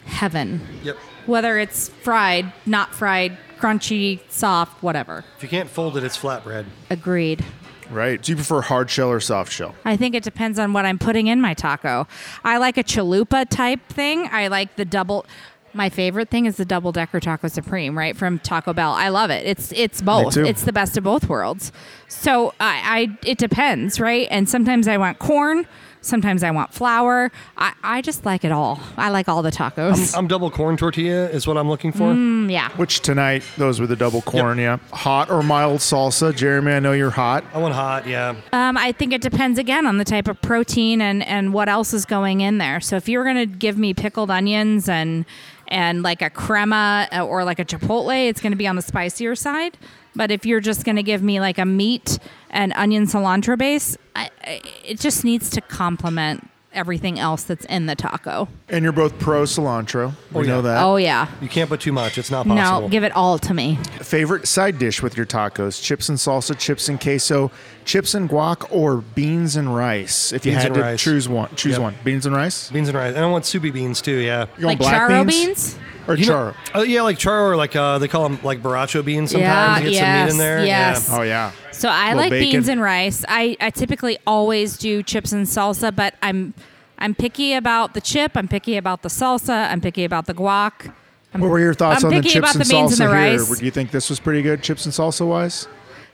heaven. Yep. Whether it's fried, not fried, crunchy, soft, whatever. If you can't fold it, it's flatbread. Agreed. Right? Do you prefer hard shell or soft shell? I think it depends on what I'm putting in my taco. I like a chalupa type thing. I like the double. My favorite thing is the double decker taco supreme, right from Taco Bell. I love it. It's it's both. too. It's the best of both worlds. So I, I it depends, right? And sometimes I want corn. Sometimes I want flour. I, I just like it all. I like all the tacos. I'm double corn tortilla is what I'm looking for. Mm, yeah. Which tonight, those were the double corn, yeah. Hot or mild salsa? Jeremy, I know you're hot. I want hot. Yeah. Um, I think it depends again on the type of protein and, and what else is going in there. So if you're going to give me pickled onions and and like a crema uh, or like a chipotle, it's going to be on the spicier side. But if you're just going to give me like a meat and onion cilantro base, I, I, it just needs to complement everything else that's in the taco. And you're both pro cilantro. We Oh, know that. Oh yeah. You can't put too much. It's not possible. No, give it all to me. Favorite side dish with your tacos? Chips and salsa, chips and queso, chips and guac, or beans and rice? If you Beans had and to rice. choose one, choose Yep. one. Beans and rice. beans and rice. And I want soupy beans too. Yeah. You want like black charro beans, beans? or You know- char? Oh yeah, like charro or like uh, they call them like borracho beans. Sometimes Yeah, you get some yes, meat in there. yes. Yeah. Oh yeah. So I Little like bacon. beans and rice. I, I typically always do chips and salsa, but I'm I'm picky about the chip. I'm picky about the salsa. I'm picky about the guac. I'm, What were your thoughts I'm on the picky chips about and the beans salsa and the here? rice. Do you think this was pretty good, chips and salsa wise?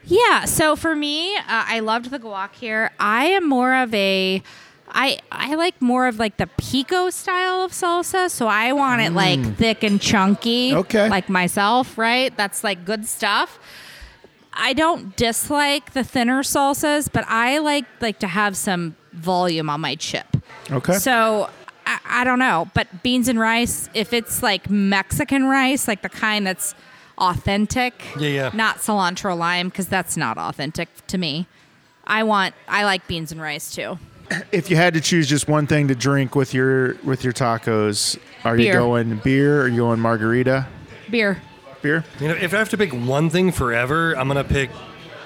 Yeah. So for me, uh, I loved the guac here. I am more of a. I, I like more of like the pico style of salsa, so I want it like thick and chunky. Okay. Like myself, right? That's like good stuff. I don't dislike the thinner salsas, but I like like to have some volume on my chip. Okay. So I, I don't know, but beans and rice, if it's like Mexican rice, like the kind that's authentic, Yeah, yeah. not cilantro lime, because that's not authentic to me. I want, I like beans and rice too. If you had to choose just one thing to drink with your with your tacos, are you going beer or are you going margarita? Beer. Beer? You know, if I have to pick one thing forever, I'm gonna pick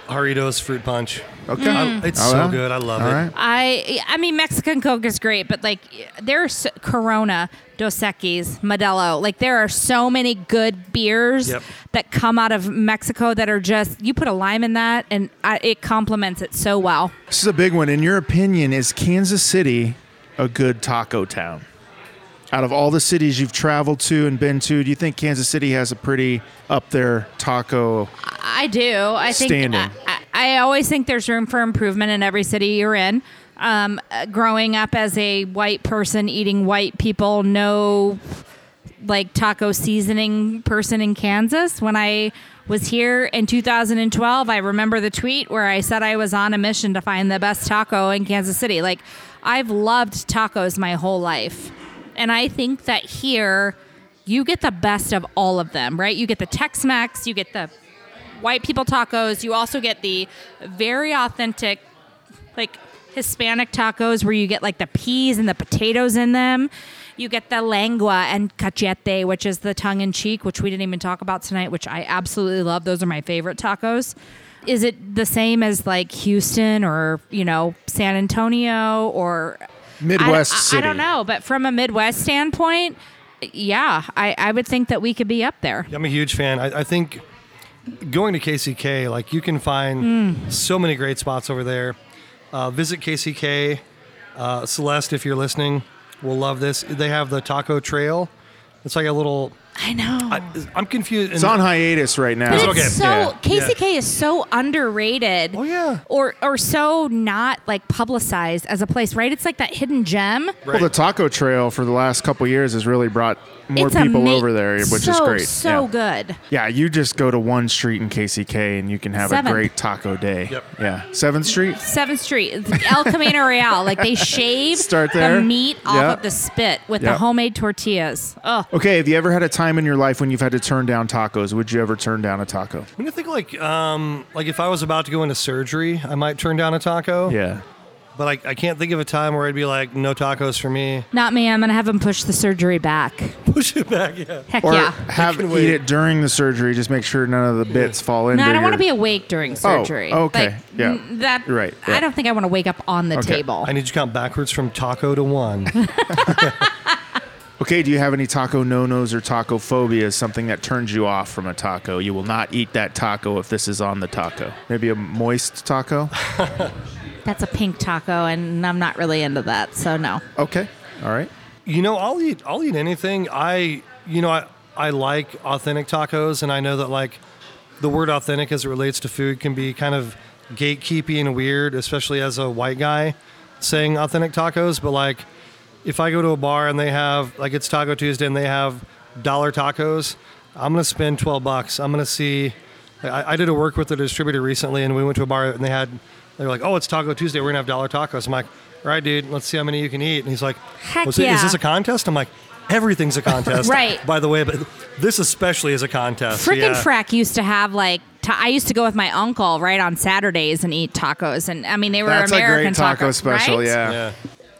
Jarritos fruit punch. Okay. Mm. I- it's Oh, so yeah? good. I love All it. right. I I mean Mexican Coke is great, but like there's Corona, Dos Equis, Modelo. Like there are so many good beers Yep. that come out of Mexico that are just you put a lime in that and I, it complements it so well. This is a big one. In your opinion, is Kansas City a good taco town? Out of all the cities you've traveled to and been to, do you think Kansas City has a pretty up there taco? I do. I think Standing. I, I, I always think there's room for improvement in every city you're in. Um, growing up as a white person eating white people, no like taco seasoning person in Kansas. When I was here in 2012, I remember the tweet where I said I was on a mission to find the best taco in Kansas City. Like I've loved tacos my whole life. And I think that here you get the best of all of them, right? You get the Tex-Mex, you get the white people tacos, you also get the very authentic like Hispanic tacos where you get like the peas and the potatoes in them. You get the lengua and cachete, which is the tongue in cheek, which we didn't even talk about tonight, which I absolutely love. Those are my favorite tacos. Is it the same as like Houston or, you know, San Antonio or Midwest I, I- city. I don't know, but from a Midwest standpoint, yeah, I, I would think that we could be up there. I'm a huge fan. I, I think going to KCK, like you can find so many great spots over there. Uh, visit KCK. Uh, Celeste, if you're listening, will love this. They have the Taco Trail. It's like a little. I know. I, I'm confused. It's on hiatus right now. But okay. it's so Yeah. KCK is so underrated. Oh, yeah. Or or so not like publicized as a place, right? It's like that hidden gem. Well, the taco trail for the last couple years has really brought more it's people ama- over there, which is great. So yeah. good. Yeah, you just go to one street in KCK and you can have Seventh. a great taco day. Yep. Yeah, Seventh Street. Seventh Street, El Camino Real. Like they shave Start there. the meat off of the spit with Yeah. the homemade tortillas. Oh, Okay, have you ever had a time in your life when you've had to turn down tacos? Would you ever turn down a taco? I'm gonna think like um like if I was about to go into surgery, I might turn down a taco. Yeah. But I, I can't think of a time where I'd be like, no tacos for me. not me. I'm gonna have them push the surgery back. [LAUGHS] Push it back. Yeah. Heck Or yeah. have can eat wait. it during the surgery. Just make sure none of the bits fall in. No, I don't want to be awake during surgery. okay. Like, Yeah. n- That You're right. I don't think I want to wake up on the Okay. table. I need you to count backwards from taco to one. [LAUGHS] [LAUGHS] Okay, do you have any taco no nos or taco phobias? Something that turns you off from a taco? You will not eat that taco if this is on the taco. Maybe a moist taco. [LAUGHS] That's a pink taco, and I'm not really into that. So no. Okay. All right. You know, I'll eat I'll eat anything. I you know, I I like authentic tacos and I know that like the word authentic as it relates to food can be kind of gatekeepy and weird, especially as a white guy saying authentic tacos, but like if I go to a bar and they have like it's Taco Tuesday and they have dollar tacos, I'm gonna spend twelve bucks. I'm gonna see I, I did a work with a distributor recently and we went to a bar and they had they were like, Oh, it's Taco Tuesday, we're gonna have dollar tacos. I'm like, all right, dude, let's see how many you can eat. And he's like, Heck "Was it- yeah. Is this a contest? I'm like, everything's a contest. [LAUGHS] Right. By the way, but this especially is a contest. Frickin' yeah. Frack used to have like ta- I used to go with my uncle right on Saturdays and eat tacos, and I mean they were That's American a great taco tacos, special. right? Yeah. Yeah.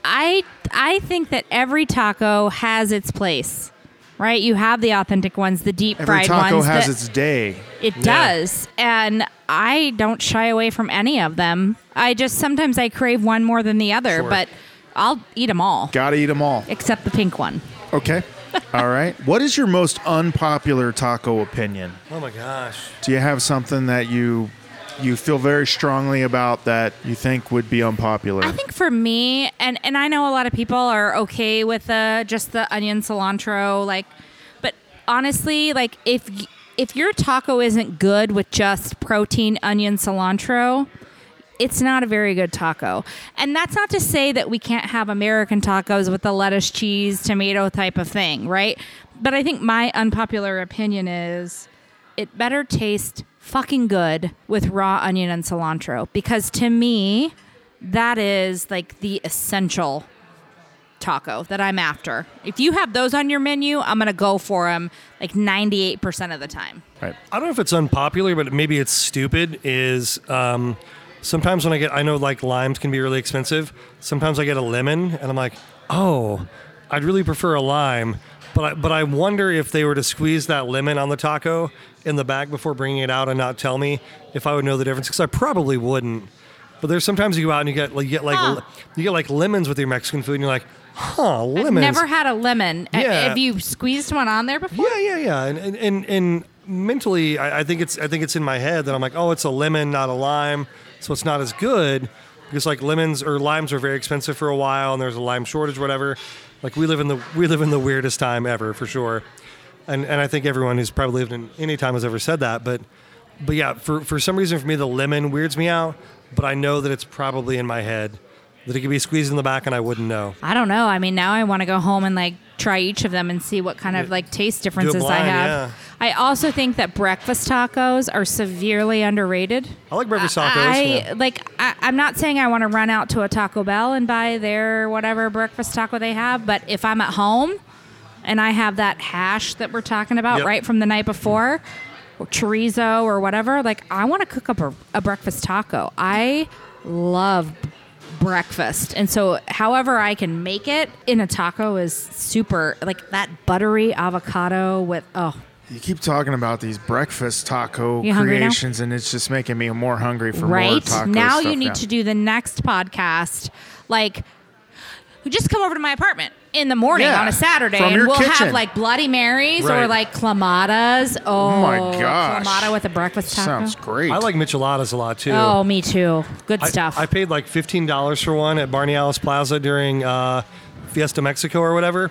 I I think that every taco has its place, right? You have the authentic ones, the deep fried ones. Every fried taco ones. has that- its day. It does. And I don't shy away from any of them. I just sometimes I crave one more than the other, Sure. but I'll eat them all Gotta eat them all. except the pink one. Okay. [LAUGHS] all right. What is your most unpopular taco opinion? Oh my gosh. Do you have something that you you feel very strongly about that you think would be unpopular? I think for me, and and I know a lot of people are okay with the just the onion cilantro, like, but honestly, like if if your taco isn't good with just protein, onion, cilantro, it's not a very good taco. And that's not to say that we can't have American tacos with the lettuce, cheese, tomato type of thing, right? But I think my unpopular opinion is it better taste fucking good with raw onion and cilantro because to me, that is like the essential taco that I'm after. If you have those on your menu, I'm going to go for them like 98% of the time. Right. I don't know if it's unpopular, but maybe it's stupid. Is um, sometimes when I get, I know like limes can be really expensive. Sometimes I get a lemon, and I'm like, oh, I'd really prefer a lime. But I, but I wonder if they were to squeeze that lemon on the taco in the bag before bringing it out and not tell me if I would know the difference because I probably wouldn't. But there's sometimes you go out and you get like you get like Huh. you get like lemons with your Mexican food and you're like, huh, I've lemons. never had a lemon. Yeah. Have you squeezed one on there before? Yeah, yeah, yeah. And and and, and mentally, I, I think it's I think it's in my head that I'm like, oh, it's a lemon, not a lime, so it's not as good because like lemons or limes are very expensive for a while, and there's a lime shortage, whatever. Like we live in the we live in the weirdest time ever for sure, and and I think everyone who's probably lived in any time has ever said that, but. But yeah, for, for some reason, for me, the lemon weirds me out. But I know that it's probably in my head that it could be squeezed in the back, and I wouldn't know. I don't know. I mean, now I want to go home and like try each of them and see what kind of like taste differences I have. yeah. I also think that breakfast tacos are severely underrated. I like breakfast tacos. I yeah. like. I, I'm not saying I want to run out to a Taco Bell and buy their whatever breakfast taco they have, but if I'm at home and I have that hash that we're talking about Yep. right from the night before, or chorizo or whatever, like I want to cook up a, a breakfast taco. I love breakfast, and so however I can make it in a taco is super. Like that buttery avocado with oh. You keep talking about these breakfast taco You creations, and it's just making me more hungry for more right? now stuff you need to do the next podcast. Like just come over to my apartment in the morning Yeah, on a saturday from and your we'll kitchen. have like bloody marys or like clamadas oh, my gosh. clamata with a breakfast taco Sounds great. I like micheladas a lot too. oh me too good I- stuff I, paid like fifteen dollars for one at Barney Allis Plaza during uh, Fiesta Mexico or whatever,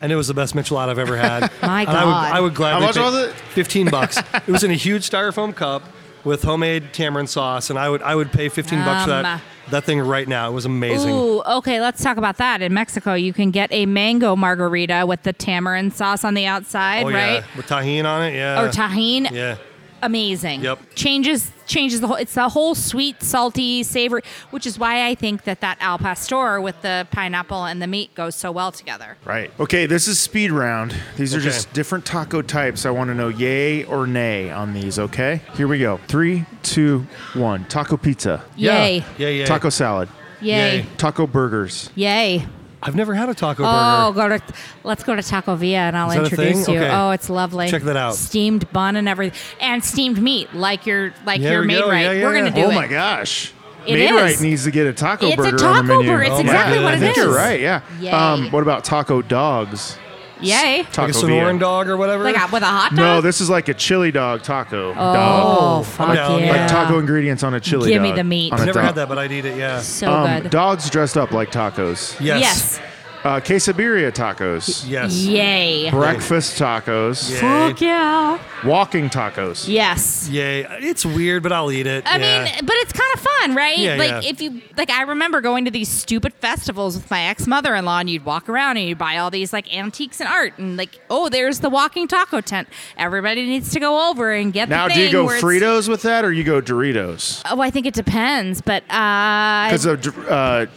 and it was the best michelada I've ever [LAUGHS] had. My And I would, God. I would gladly. How much pay was it? Fifteen bucks. [LAUGHS] it was in a huge styrofoam cup with homemade tamarind sauce, and I would I would pay fifteen bucks for Um, that that thing right now. It was amazing. Ooh, okay, let's talk about that. In Mexico, you can get a mango margarita with the tamarind sauce on the outside, oh right? yeah, with Tajín on it. Yeah. Or Tajín. Yeah. Amazing. Yep. Changes changes the whole. It's the whole sweet, salty, savory, which is why I think that that al pastor with the pineapple and the meat goes so well together. Right. Okay, this is speed round. These are Okay. just different taco types. I want to know yay or nay on these, okay? Here we go. Three, two, one. Taco pizza. Yay! Yeah. Yeah. Taco salad. Yay! Yay. Taco burgers. Yay! I've never had a taco Oh, burger. go to let's go to Taco Villa and I'll Is that a introduce you. Okay. Oh, it's lovely. Check that out. Steamed bun and everything, and steamed meat like you're like There you're we made go. right. Yeah, yeah, We're gonna yeah. do oh it. Oh my gosh. It Made is. Right needs to get a taco It's a burger on the taco menu. burger. It's Oh exactly what I it think you're right, yeah. Yay. Um, what about taco dogs? Yay! Taco Like a Villa. Dog or whatever. Like a, with a hot dog. No, this is like a chili dog taco. Oh, dog. fuck I'm yeah! Like taco ingredients on a chili dog. Give me the meat. on a I've never dog. had that, but I'd eat it. Yeah. So Um, good. dogs dressed up like tacos. Yes. Yes. Uh, quesadilla tacos. Yes. Yay! Breakfast tacos. Yay. Fuck yeah! Walking tacos. Yes. Yay. It's weird, but I'll eat it. I yeah. mean, but it's kind of fun, right? Yeah, like yeah. if you like, I remember going to these stupid festivals with my ex mother in law, and you'd walk around and you'd buy all these like antiques and art, and like, oh, there's the walking taco tent. Everybody needs to go over and get Now, the do you go Fritos with that, or you go Doritos? Oh, I think it depends, but uh, Because uh,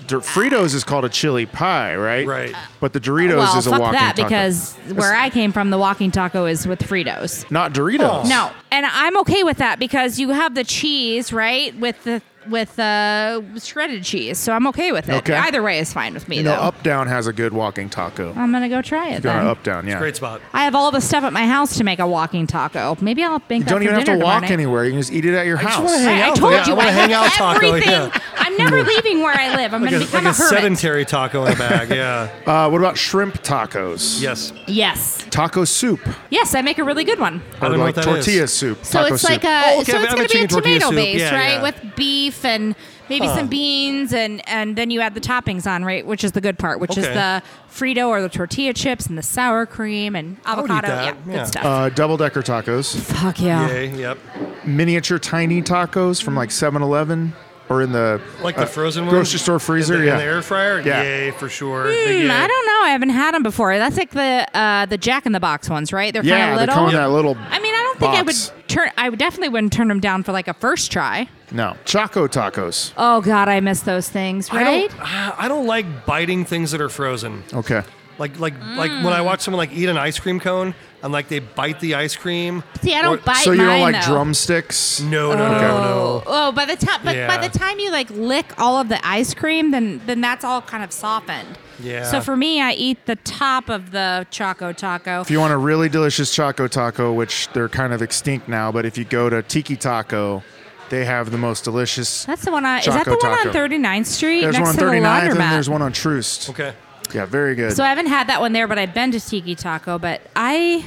Dor- Fritos is called a chili pie, right? Right. Uh, but the Doritos well, is a fuck walking that taco. because where I came from, the walking taco is with Fritos. not Doritos. No, and I'm okay with that because you have the cheese, right, with the with uh, shredded cheese, so I'm okay with it. Okay. Either way is fine with me, You know, though. Up Down has a good walking taco. I'm gonna go try it Go then. Up Down, yeah. Great spot. I have all the stuff at my house to make a walking taco. Maybe I'll make You that don't for even have to walk tomorrow anywhere. You can just eat it at your just house. wanna hang I, I out. told Yeah, I you wanna I hang have out taco, everything. yeah. I'm never [LAUGHS] leaving where I live. I'm Like gonna a, become like a a sedentary taco in a bag. Yeah. [LAUGHS] Uh, what about shrimp tacos? yes. Yes, Taco soup. yes, I make a really good one. I Or don't know like what that is. tortilla soup. So it's soup. like a Oh, okay, so it's gonna be a tomato soup. base, right, with beef and maybe some beans, and and then you add the toppings on, right? Which is the good part, which is the Frito or the tortilla chips and the sour cream and avocado. Yeah, yeah. good stuff. Uh, double decker tacos, Fuck yeah. Yay, yep. miniature tiny tacos from like 7-Eleven or in the Like the uh, frozen ones? grocery store freezer. In the, yeah, in the air fryer? Yeah. Yay, for sure. Big yay. I don't know. I haven't had them before. That's like the uh, the Jack in the Box ones, right? They're yeah, kind of they're little. coming in that little. I mean, I don't think I would turn. I would definitely wouldn't turn them down for like a first try. No, Choco tacos. Oh God, I miss those things, I right? don't, [SIGHS] I don't like biting things that are frozen. Okay. Like like like when I mm. watch someone like eat an ice cream cone and like they bite the ice cream. See, I don't or- bite so you don't mine, like though. drumsticks? No, no, no, no. Oh, oh, by the time, but by the time you like lick all of the ice cream, then then that's all kind of softened. Yeah. So for me, I eat the top of the choco taco. If you want a really delicious Choco taco, which they're kind of extinct now, but if you go to Tiki Taco, they have the most delicious. That's the one. On, is that Choco the one taco. on 39th Street There's next one on to the 39th and laundromat? there's one on Troost. Okay. Yeah, very good. So I haven't had that one there, but I've been to Tiki Taco. But I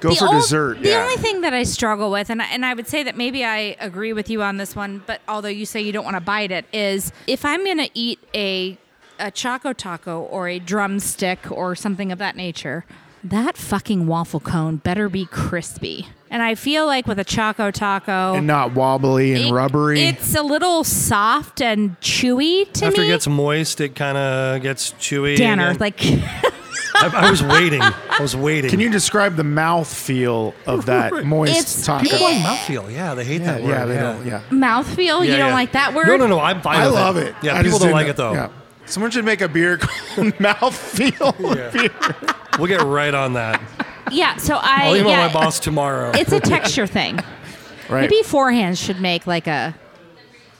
go for ol- dessert. The yeah. only thing that I struggle with, and I, and I would say that maybe I agree with you on this one, but although you say you don't want to bite it, is if I'm gonna eat a a choco taco or a drumstick or something of that nature, that fucking waffle cone better be crispy. And I feel like with a choco taco, and not wobbly and it- rubbery. It's a little soft and chewy to After me. it gets moist, it kind of gets chewy. Danner, again. like [LAUGHS] I, I was waiting. I was waiting. Can you describe the mouth feel of [LAUGHS] that moist It's- taco? People like mouthfeel. Yeah, they hate yeah, that word. yeah, they don't. Yeah, mouthfeel. you Yeah, don't yeah. like that word? No, no, no. I'm fine. I with love it. it. Yeah, I people don't like know- it though. Yeah. Someone should make a beer [LAUGHS] called mouthfeel beer. We'll get right on that. Yeah, so I I'll email yeah, my boss tomorrow. It's a texture thing. [LAUGHS] Right. Maybe Four Hands should make like a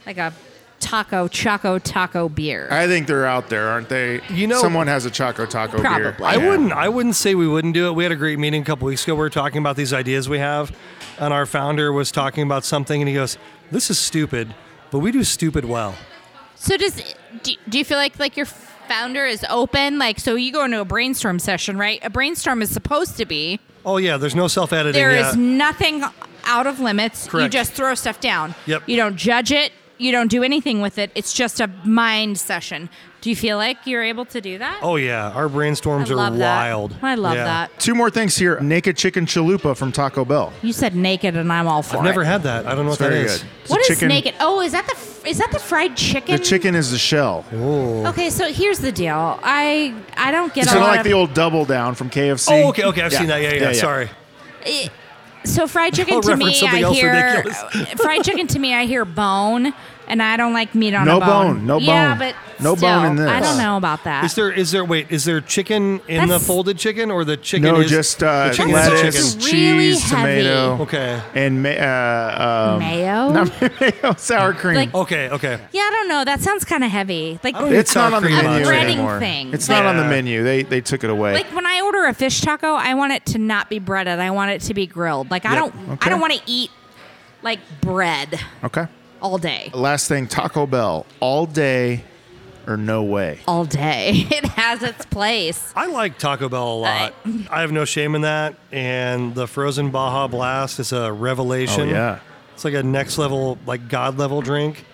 like a taco choco taco beer. I think they're out there, aren't they? You know- someone has a Choco Taco beer. Probably. I Yeah. wouldn't. I wouldn't say we wouldn't do it. We had a great meeting a couple weeks ago. We were talking about these ideas we have, and our founder was talking about something, and he goes, "This is stupid, but we do stupid well." so does do, do you feel like like your founder is open? Like so you go into a brainstorm session, right? A brainstorm is supposed to be Oh yeah, there's no self-editing. there yeah. is nothing out of limits. You just throw stuff down. Yep. You don't judge it. You don't do anything with it. It's just a mind session. Do you feel like you're able to do that? Oh yeah, our brainstorms are that. wild. I love Yeah. that. Two more things here. Naked chicken chalupa from Taco Bell. You said naked, and I'm all for I've never had that. I don't know It's what that very is. good. It's What chicken, naked? Oh, is that the is that the fried chicken? The chicken is the shell. Okay, so here's the deal. I I don't get It's a kind of lot like of the old double down from KFC. Oh okay, okay. I've seen that. Yeah, yeah. Sorry. it- so fried [LAUGHS] chicken I'll to me. I hear fried chicken to me. I hear bone, [LAUGHS] and I don't like meat on No a bone. bone, no Yeah, bone. Yeah, but No still, bone in this. I don't know about that. Is there is there wait is there chicken in the folded chicken or the chicken No, is just uh, the chicken is the lettuce, chicken? Really cheese, heavy. tomato, Okay. and ma- uh, um, Mayo? [LAUGHS] not mayo, sour cream. Like- Okay, okay. yeah, I don't know. That sounds kind of heavy. Like don't it's not on the cream menu much. breading anymore. thing. It's not on the Yeah. menu. They they took it away. like when I order a fish taco, I want it to not be breaded. I want it to be grilled. Like I Yep. don't Okay. I don't want to eat like bread okay. All day. Last thing, Taco Bell, all day or no way. All day. [LAUGHS] It has its place. I like Taco Bell a uh, lot. I have no shame in that. And the frozen Baja Blast is a revelation. Oh yeah. It's like a next level, like God level drink.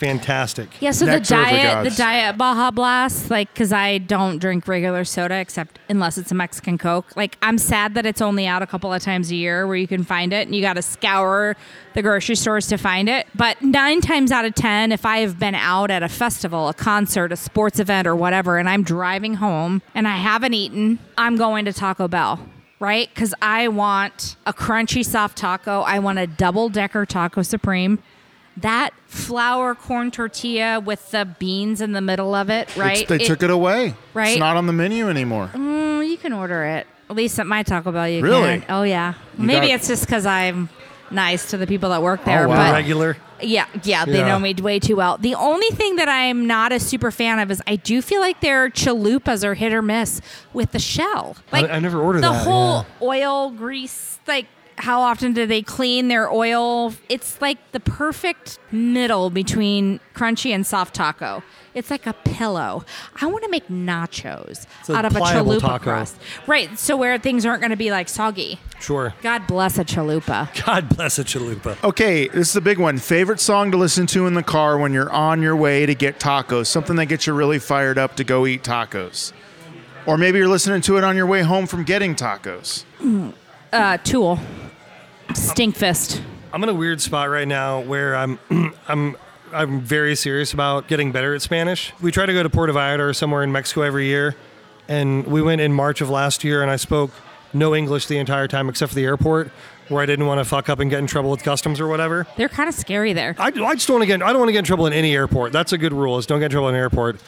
It's fantastic. Yeah, so Nectar the diet, the diet Baja Blast, like, because I don't drink regular soda except unless it's a Mexican Coke. Like, I'm sad that it's only out a couple of times a year where you can find it, and you got to scour the grocery stores to find it. But nine times out of ten, if I have been out at a festival, a concert, a sports event, or whatever, and I'm driving home and I haven't eaten, I'm going to Taco Bell. Right? Because I want a crunchy, soft taco. I want a double decker taco supreme that flour corn tortilla with the beans in the middle of it, right? It's- they took it away. right? It's not on the menu anymore. Mm, you can order it. At least at my Taco Bell, you Really? can. Oh yeah. Maybe got- it's just because I'm nice to the people that work there. wow. But Regular. yeah, yeah, they Yeah. know me way too well. The only thing that I'm not a super fan of is I do feel like their chalupas are hit or miss with the shell. Like I never ordered the that, whole oil grease like. How often do they clean their oil? It's like the perfect middle between crunchy and soft taco. It's like a pillow. I want to make nachos out of a chalupa taco. crust. Right. So where things aren't going to be like soggy. Sure. God bless a chalupa. God bless a chalupa. Okay, this is a big one. Favorite song to listen to in the car when you're on your way to get tacos? Something that gets you really fired up to go eat tacos. Or maybe you're listening to it on your way home from getting tacos. Uh, Tool. Stinkfist. I'm in a weird spot right now where I'm [CLEARS THROAT] I'm I'm very serious about getting better at Spanish. We try to go to Puerto Vallarta or somewhere in Mexico every year, and we went in March of last year, and I spoke no English the entire time except for the airport, where I didn't want to fuck up and get in trouble with customs or whatever. They're kind of scary there. I, I just don't want to get I don't want to get in trouble in any airport. That's a good rule is don't get in trouble in an airport.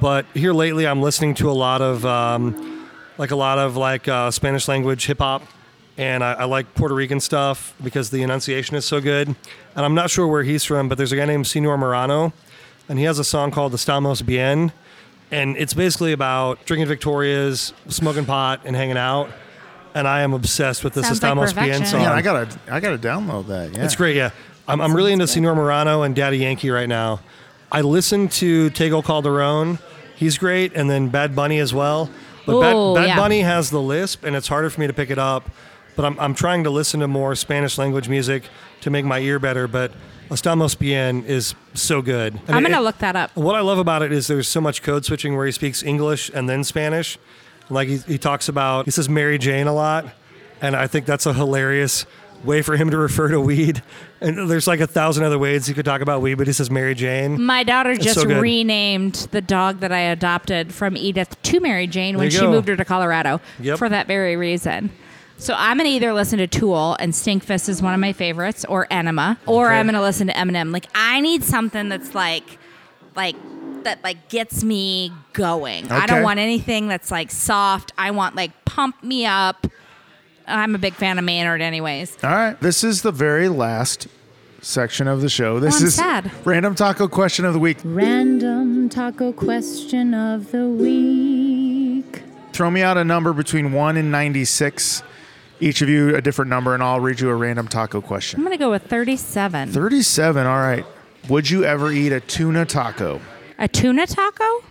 But here lately, I'm listening to a lot of um, like a lot of like uh, Spanish language hip hop, and I, I like Puerto Rican stuff because the enunciation is so good. And I'm not sure where he's from, but there's a guy named Senor Morano, and he has a song called "Estamos Bien," and it's basically about drinking Victorias, smoking pot, and hanging out. And I am obsessed with this Sounds like Bien" perfection. song. Man, I gotta, I gotta download that. Yeah, It's great, yeah. I'm, I'm really into Senor Morano and Daddy Yankee right now. I listen to Tego Calderon. He's great. And then Bad Bunny as well. But Ooh, Bad, Bad yeah. Bunny has the lisp, and it's harder for me to pick it up. But I'm, I'm trying to listen to more Spanish language music to make my ear better. But Estamos Bien is so good. I'm it- going to look that up. what I love about it is there's so much code switching where he speaks English and then Spanish. Like he, he talks about, he says Mary Jane a lot. And I think that's a hilarious way for him to refer to weed. And there's like a thousand other ways he could talk about weed, but he says Mary Jane. My daughter just so renamed the dog that I adopted from Edith to Mary Jane when she go. moved her to Colorado Yep. for that very reason. So I'm gonna either listen to Tool and Stinkfist is one of my favorites, or Ænema, or Okay. I'm gonna listen to Eminem. Like I need something that's like, like that like gets me going. I don't want anything that's like soft. I want like pump me up. I'm a big fan of Maynard, anyways. All right, this is the very last section of the show. This oh, I'm is sad. random taco question of the week. Random taco question of the week. Throw me out a number between one and ninety-six. Each of you a different number, and I'll read you a random taco question. I'm gonna go with 37. Thirty-seven. All right. Would you ever eat a tuna taco? A tuna taco?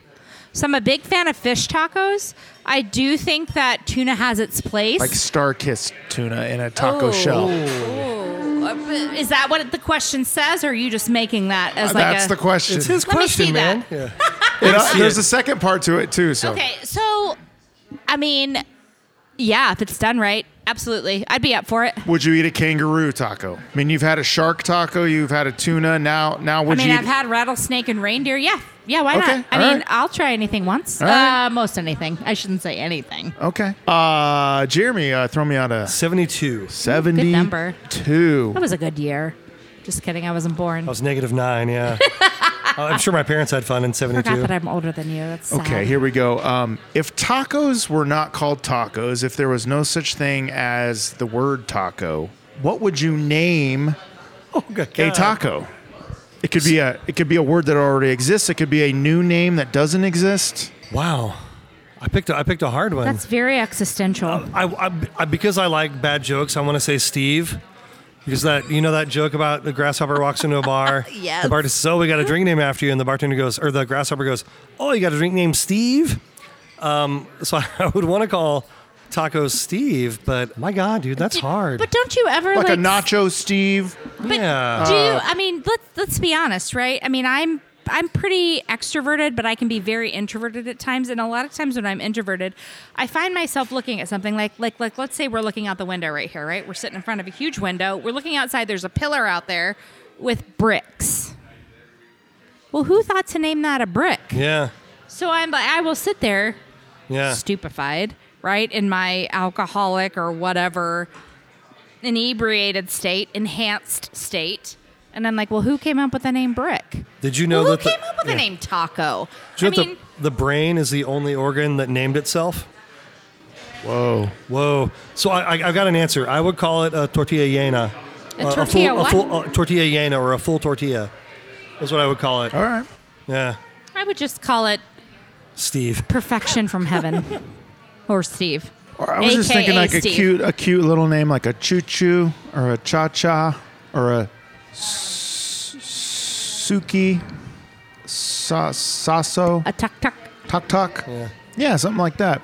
So I'm a big fan of fish tacos. I do think that tuna has its place. Like StarKist tuna in a taco Oh. shell. Ooh. Uh, Is that what the question says, or are you just making that as Uh, like That's a? the question. It's his Let me see question, man. that. Yeah. [LAUGHS] And, uh, there's a second part to it too. So Okay, so I mean, yeah, if it's done right, absolutely, I'd be up for it. would you eat a kangaroo taco? I mean, you've had a shark taco, you've had a tuna. Now, now I would mean, you? I've had rattlesnake and reindeer. Yeah, yeah, why Okay, not? I all mean, right. I'll try anything once. All right. Uh, most anything. I shouldn't say anything. okay. Uh, Jeremy, uh, throw me out a 72. seventy number. two. That was a good year. Just kidding. I wasn't born. I was negative nine, yeah. [LAUGHS] [LAUGHS] I'm sure my parents had fun in Forgot 72. that I'm older than you. That's sad. Okay, here we go. Um, if tacos were not called tacos, if there was no such thing as the word taco, what would you name [LAUGHS] Oh, good a God. taco? It could be a it could be a word that already exists. It could be a new name that doesn't exist. Wow. I picked a, I picked a hard one. That's very existential. I, I, I because I like bad jokes, I want to say Steve. Because that you know that joke about the grasshopper walks into a bar. [LAUGHS] Yes. The bartender says, "Oh, we got a drink name after you," and the bartender goes, or the grasshopper goes, "Oh, you got a drink named Steve." Um, so [LAUGHS] I would want to call tacos Steve, but my God, dude, that's hard. But don't you ever Like, like, a nacho Steve. But Yeah. do you? I mean, let's let's be honest, right? I mean, I'm I'm pretty extroverted, but I can be very introverted at times. And a lot of times when I'm introverted, I find myself looking at something like like like let's say we're looking out the window right here, right? We're sitting in front of a huge window. We're looking outside. There's a pillar out there with bricks. Well, who thought to name that a brick? yeah, So I'm like, I will sit there yeah. stupefied, right? In my alcoholic or whatever inebriated state, enhanced state. And I'm like, well, who came up with the name brick? Did you know well, who that the, came up with the name taco? Did you I know mean, the, the brain is the only organ that named itself? Whoa. Whoa! So I, I, I've got an answer. I would call it a tortilla llena. A Uh, tortilla full, what? A full, uh, tortilla llena or a full tortilla. That's what I would call it. All right. Yeah, I would just call it Steve. perfection from heaven. [LAUGHS] or Steve. Or I was just thinking AKA like a cute, a cute little name like a choo choo or a cha cha or a s- suki, sa- saso, A tuck tuck. tuk tuk. Yeah. something like that.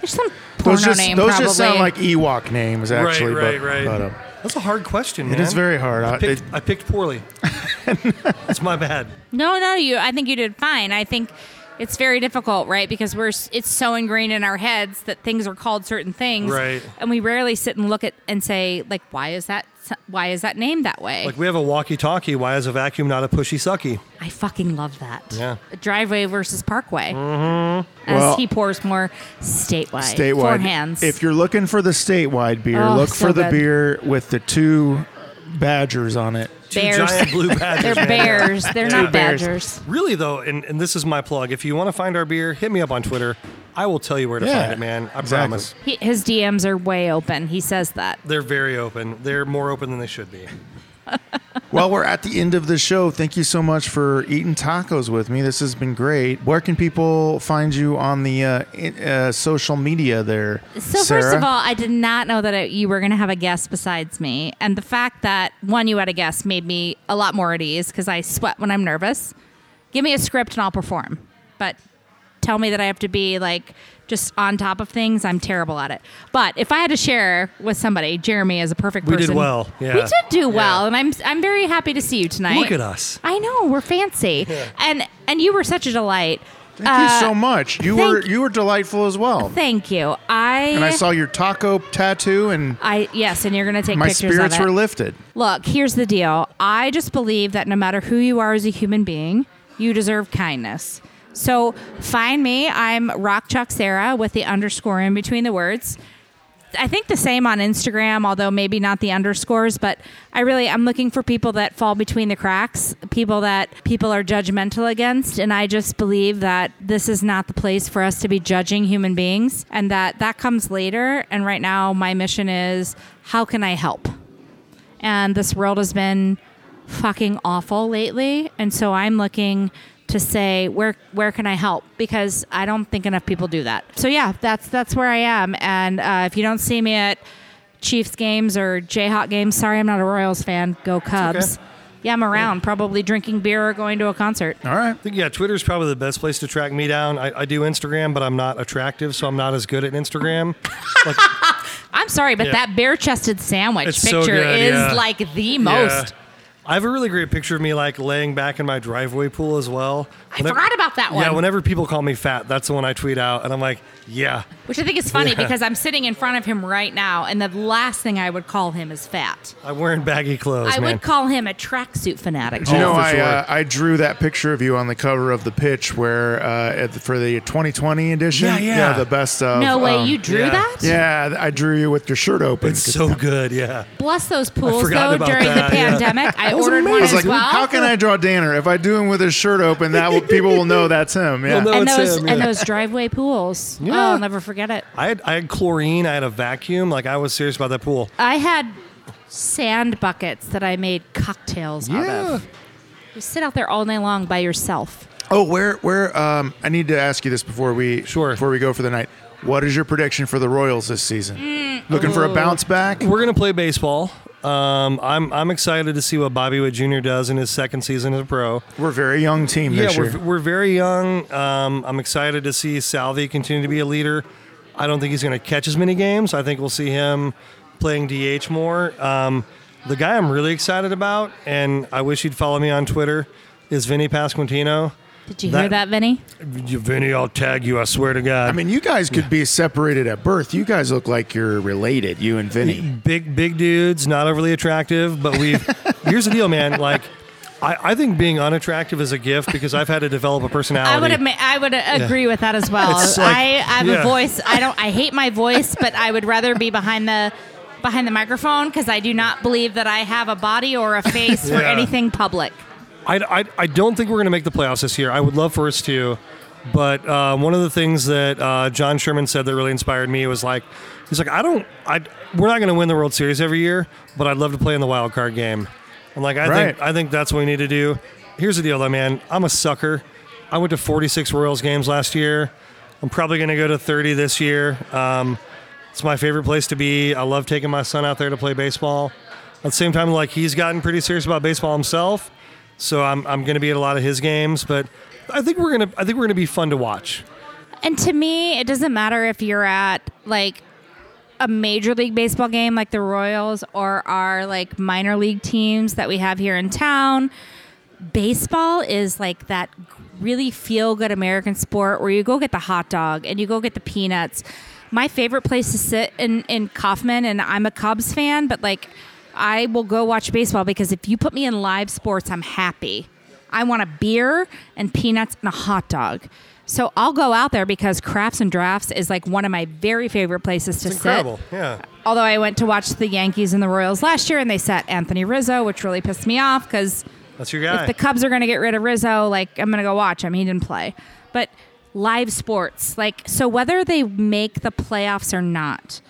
There's some porno Those just name those probably. just sound like Ewok names actually. right, but, right. but, uh, That's a hard question, man. it is very hard. I, I picked, it- I picked poorly. [LAUGHS] That's my bad. No, no, you. I think you did fine. I think it's very difficult, right? Because we're it's so ingrained in our heads that things are called certain things, Right. And we rarely sit and look at and say like, why is that? Why is that named that way? Like we have a walkie-talkie. Why is a vacuum not a pushy sucky? I fucking love that. Yeah. Driveway versus Parkway. Mm-hmm. As Well- he pours more statewide. statewide. Four hands. If you're looking for the statewide beer, Oh, look so for the good. beer with the two badgers on it. Two Bears. giant blue [LAUGHS] badgers. They're man. bears. They're not bears. badgers. Really though, and, and this is my plug. If you want to find our beer, hit me up on Twitter. I will tell you where to Yeah, find it, man. I exactly. promise. He, his DMs are way open. He says that. They're very open. They're more open than they should be. [LAUGHS] Well, we're at the end of the show. Thank you so much for eating tacos with me. This has been great. Where can people find you on the uh, uh, social media there? So Sarah? first of all, I did not know that it, you were going to have a guest besides me, and the fact that one you had a guest made me a lot more at ease because I sweat when I'm nervous. Give me a script and I'll perform, but tell me that I have to be like just on top of things. I'm terrible at it. But if I had to share with somebody, Jeremy is a perfect We person. We did well. Yeah. We did do well, Yeah. and I'm I'm very happy to see you tonight. Look at us. I know we're fancy, and and you were such a delight. Thank Uh, you so much. You thank- were you were delightful as well. Thank you. I And I saw your taco tattoo, and I yes, and you're gonna take my pictures spirits of it. were lifted. Look, here's the deal. I just believe that no matter who you are as a human being, you deserve kindness. So find me. I'm Rock Chuck Sarah with the underscore in between the words. I think the same on Instagram, although maybe not the underscores, but I really I'm looking for people that fall between the cracks, people that people are judgmental against, and I just believe that this is not the place for us to be judging human beings and that that comes later and right now my mission is how can I help? and this world has been fucking awful lately and so i'm looking to say where where can i help because i don't think enough people do that so yeah that's that's where i am and uh, if you don't see me at chiefs games or jayhawk games sorry i'm not a royals fan go cubs yeah i'm around probably drinking beer or going to a concert All right. I think yeah, Twitter's probably the best place to track me down. I, I do Instagram, but I'm not attractive, so I'm not as good at Instagram. [LAUGHS] Like, i'm sorry but Yeah. that bare-chested sandwich It's so picture good, is yeah. like the yeah. Most I have a really great picture of me like laying back in my driveway pool as well. I forgot about that one. Yeah, whenever people call me fat, that's the one I tweet out, and I'm like, yeah, Which I think is funny Yeah. because I'm sitting in front of him right now, and the last thing I would call him is fat. I'm wearing baggy clothes, I man. would call him a tracksuit fanatic. Do you Oh, know I uh, I drew that picture of you on the cover of the pitch where uh, at the, for the 2020 edition. Yeah, yeah. the best of. no way, um, you drew yeah. that? Yeah, I drew you with your shirt open. it's so good, yeah. Bless those pools though. During that, the yeah. pandemic, I [LAUGHS] was ordered one I was as like, well. how can I draw Danner? If I do him with his shirt open, that will, people will know that's him. Yeah. They'll know and it's those him, and those driveway pools. Yeah. Oh, I'll never forget it. I had I had chlorine, I had a vacuum, like I was serious about that pool. I had sand buckets that I made cocktails out of. You sit out there all night long by yourself. Oh, where where? Um, I need to ask you this before we Sure. before we go for the night. What is your prediction for the Royals this season? Mm. Looking for a bounce back? We're gonna play baseball. Um, I'm I'm excited to see what Bobby Witt Jr. does in his second season as a pro. We're a very young team Yeah, this year. we're, we're very young. Um, I'm excited to see Salvy continue to be a leader. I don't think he's going to catch as many games. I think we'll see him playing DH more. Um, the guy I'm really excited about, and I wish he'd follow me on Twitter, is Vinny Pasquantino. Did you hear That- that, Vinny? Vinny, I'll tag you. I swear to God. I mean, you guys could be separated at birth. You guys look like you're related, you and Vinny. big big dudes, not overly attractive, but we've. [LAUGHS] here's the deal, man. Like, I, I think being unattractive is a gift because I've had to develop a personality. I would admit, I would agree with that as [LAUGHS] well. It's like- I have yeah. a voice. I don't. I hate my voice, but I would rather be behind the behind the microphone because I do not believe that I have a body or a face for Yeah. anything public. I, I, I don't think we're going to make the playoffs this year. I would love for us to. But uh, one of the things that uh, John Sherman said that really inspired me was like, he's like, I don't, I, we're not going to win the World Series every year, but I'd love to play in the wild card game. I'm like, I think, I think that's what we need to do. Here's the deal, though, man. I'm a sucker. I went to 46 Royals games last year. I'm probably going to go to 30 this year. Um, It's my favorite place to be. I love taking my son out there to play baseball. At the same time, like he's gotten pretty serious about baseball himself, so I'm I'm going to be at a lot of his games. But I think we're gonna I think we're gonna be fun to watch. And to me, it doesn't matter if you're at like a major league baseball game like the Royals or our like minor league teams that we have here in town. Baseball is like that really feel good American sport where you go get the hot dog and you go get the peanuts. My favorite place to sit in, in Kauffman, and I'm a Cubs fan, but like I will go watch baseball because if you put me in live sports, I'm happy. I want a beer and peanuts and a hot dog. So I'll go out there because Crafts and Drafts is like one of my very favorite places to It's sit. incredible. Yeah. Although I went to watch the Yankees and the Royals last year and they sat Anthony Rizzo, which really pissed me off because That's your guy. if the Cubs are going to get rid of Rizzo, like I'm going to go watch him. He didn't play. But live sports, like so whether they make the playoffs or not,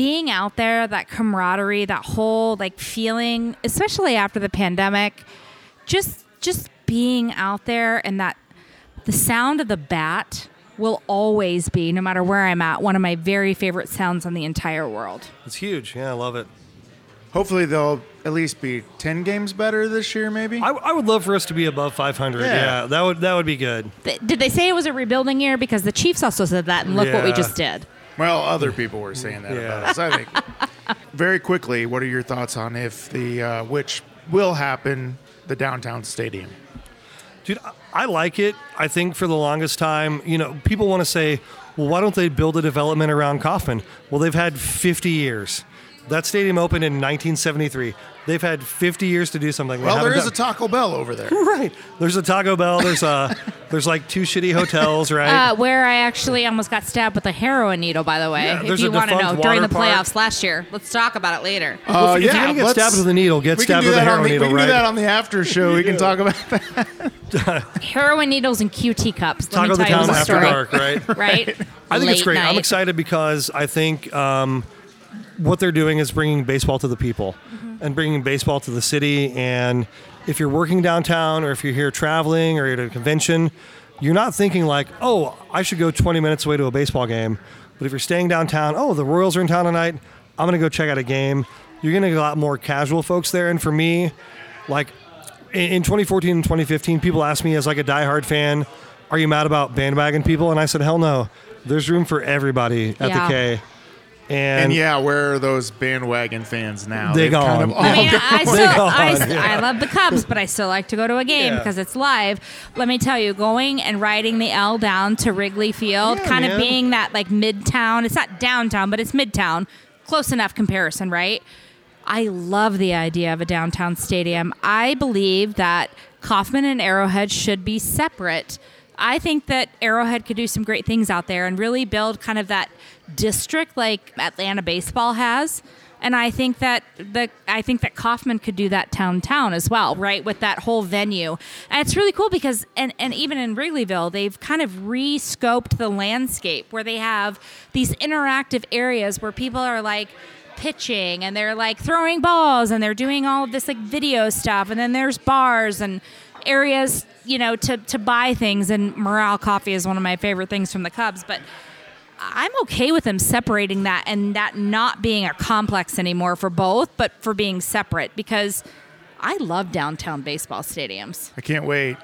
being out there, that camaraderie, that whole like feeling, especially after the pandemic, just just being out there and that the sound of the bat will always be, no matter where I'm at, one of my very favorite sounds in the entire world. it's huge. Yeah, I love it. Hopefully they'll at least be ten games better this year, maybe. I, I would love for us to be above 500. Yeah. Yeah. that would that would be good. Th- Did they say it was a rebuilding year? Because the Chiefs also said that, and look what we just did. Well, other people were saying that about us. I think. Very quickly, what are your thoughts on if the uh, which will happen, the downtown stadium? Dude, I- I like it. I think for the longest time, you know, people want to say, well, why don't they build a development around Kauffman? Well, they've had 50 years. That stadium opened in 1973. They've had 50 years to do something. They Well, there is haven't a Taco Bell over there. [LAUGHS] right. There's a Taco Bell. There's a [LAUGHS] there's like two shitty hotels, right? Uh, where I actually almost got stabbed with a heroin needle, by the way. Yeah, if there's you want to know, during the water park. playoffs last year. Let's talk about it later. Uh, if you're gonna get stabbed with a needle, get stabbed with a heroin the, needle, We can right? do that on the after show. We can talk about that. [LAUGHS] heroin needles and QT cups. Let Taco me the tell you Town a after story. dark, right? Right? I think it's Late great. I'm excited because I think um, what they're doing is bringing baseball to the people Mm-hmm. and bringing baseball to the city. And if you're working downtown or if you're here traveling or you're at a convention, you're not thinking like, oh, I should go 20 minutes away to a baseball game. But if you're staying downtown, oh, the Royals are in town tonight. I'm going to go check out a game. You're going to get a lot more casual folks there. And for me, like in, in 2014 and 2015, people asked me as like a diehard fan, "Are you mad about bandwagon people?" And I said, "Hell no. There's room for everybody at Yeah. the K." And, And yeah, where are those bandwagon fans now? They They've kind of I I all mean, gone. I still, They I, gone, yeah. I love the Cubs, but I still like to go to a game Yeah. because it's live. Let me tell you, going and riding the L down to Wrigley Field, Yeah, kind of being that like midtown. It's not downtown, but it's midtown. Close enough comparison, right? I love the idea of a downtown stadium. I believe that Kauffman and Arrowhead should be separate. I think that Arrowhead could do some great things out there and really build kind of that district like Atlanta baseball has. And I think that the I think that Kauffman could do that town town as well, right? With that whole venue. And it's really cool because and, and even in Wrigleyville, they've kind of re-scoped the landscape where they have these interactive areas where people are like pitching and they're like throwing balls and they're doing all of this like video stuff and then there's bars and areas you know to to buy things and morale coffee is one of my favorite things from the cubs but i'm okay with them separating that and that not being a complex anymore for both but for being separate because i love downtown baseball stadiums I can't wait.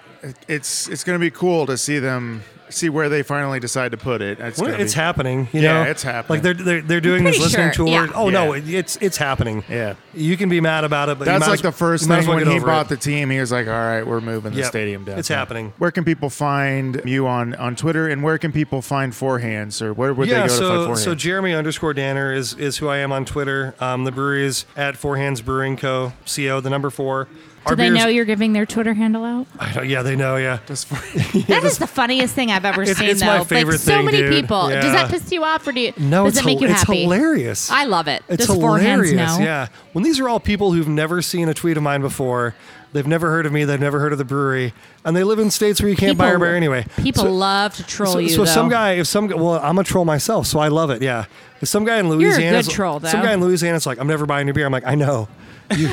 It's it's going to be cool to see them see where they finally decide to put it. It's, Well, it's be, happening. You Yeah, know, it's happening. Like they're they're, they're doing this listening sure, tour. yeah. Oh no, it, it's it's happening. Yeah. you can be mad about it, but That's might like as- the first you might thing well when he over bought it. the team. He was like, "All right, we're moving the stadium down." It's happening. Where can people find you on on Twitter, and where can people find Four Hands, or where would yeah, they go to so find Four Hands? so Jeremy underscore Danner is is who I am on Twitter. Um, the brewery is at Four Hands Brewing Co. Co. The number four. Do they know you're giving their twitter handle out Yeah, they know. Yeah. Just for- [LAUGHS] That is the funniest thing i've ever It's- seen it's though my like favorite so many dude. people Yeah. does that piss you off or do you No, does it's it make you it's happy hilarious. i love it It's Just four hands hilarious. now. Yeah. When these are all people who've never seen a tweet of mine before, they've never heard of me, they've never heard of the brewery, and they live in states where you can't buy or People- beer anyway. People So- love to troll so, you. so some guy, if some, well, I'm a troll myself, so I love it. Yeah, if some guy in a Louisiana, good troll, though. some guy in Louisiana's like, I'm never buying your beer. I'm like, I know. [LAUGHS] You-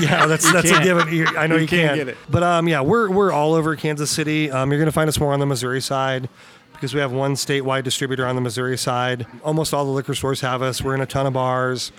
yeah, that's that's a given. You- I know you, You can't can't get it. But um, yeah, we're we're all over Kansas City. Um, you're gonna find us more on the Missouri side. because we have one statewide distributor on the Missouri side. Almost all the liquor stores have us. We're in a ton of bars.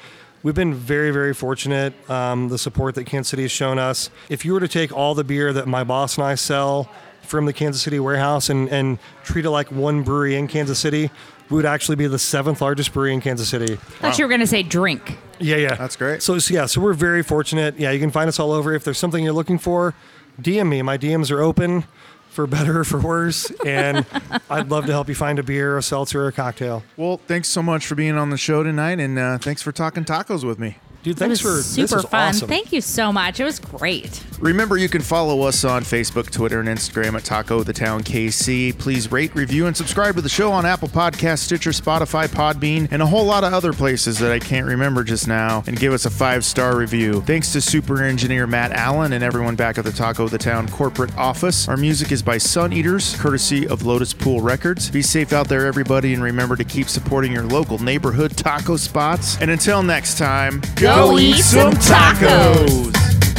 We've been very, very fortunate. Um, the support that Kansas City has shown us. If you were to take all the beer that my boss and I sell from the Kansas City warehouse and, and treat it like one brewery in Kansas City, we would actually be the seventh largest brewery in Kansas City. I thought you were going to say drink. Yeah, yeah. That's great. So, so, yeah, so we're very fortunate. Yeah, you can find us all over. If there's something you're looking for, DM me. My DMs are open for better or for worse. And [LAUGHS] I'd love to help you find a beer, a seltzer, or a cocktail. Well, thanks so much for being on the show tonight, and uh, thanks for talking tacos with me. Dude, thanks was for this super fun. awesome. Thank you so much. It was great. Remember, you can follow us on Facebook, Twitter, and Instagram at Taco the Town KC. Please rate, review, and subscribe to the show on Apple Podcasts, Stitcher, Spotify, Podbean, and a whole lot of other places that I can't remember just now. And give us a five star review. Thanks to super engineer Matt Allen and everyone back at the Taco the Town corporate office. Our music is by Sun Eaters, courtesy of Lotus Pool Records. Be safe out there, everybody, and remember to keep supporting your local neighborhood taco spots. And until next time, Go eat some tacos.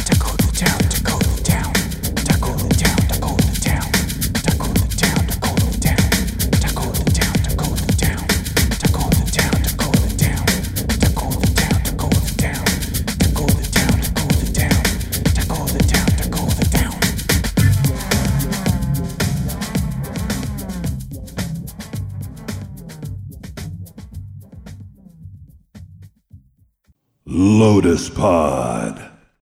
Taco Lotus Pod.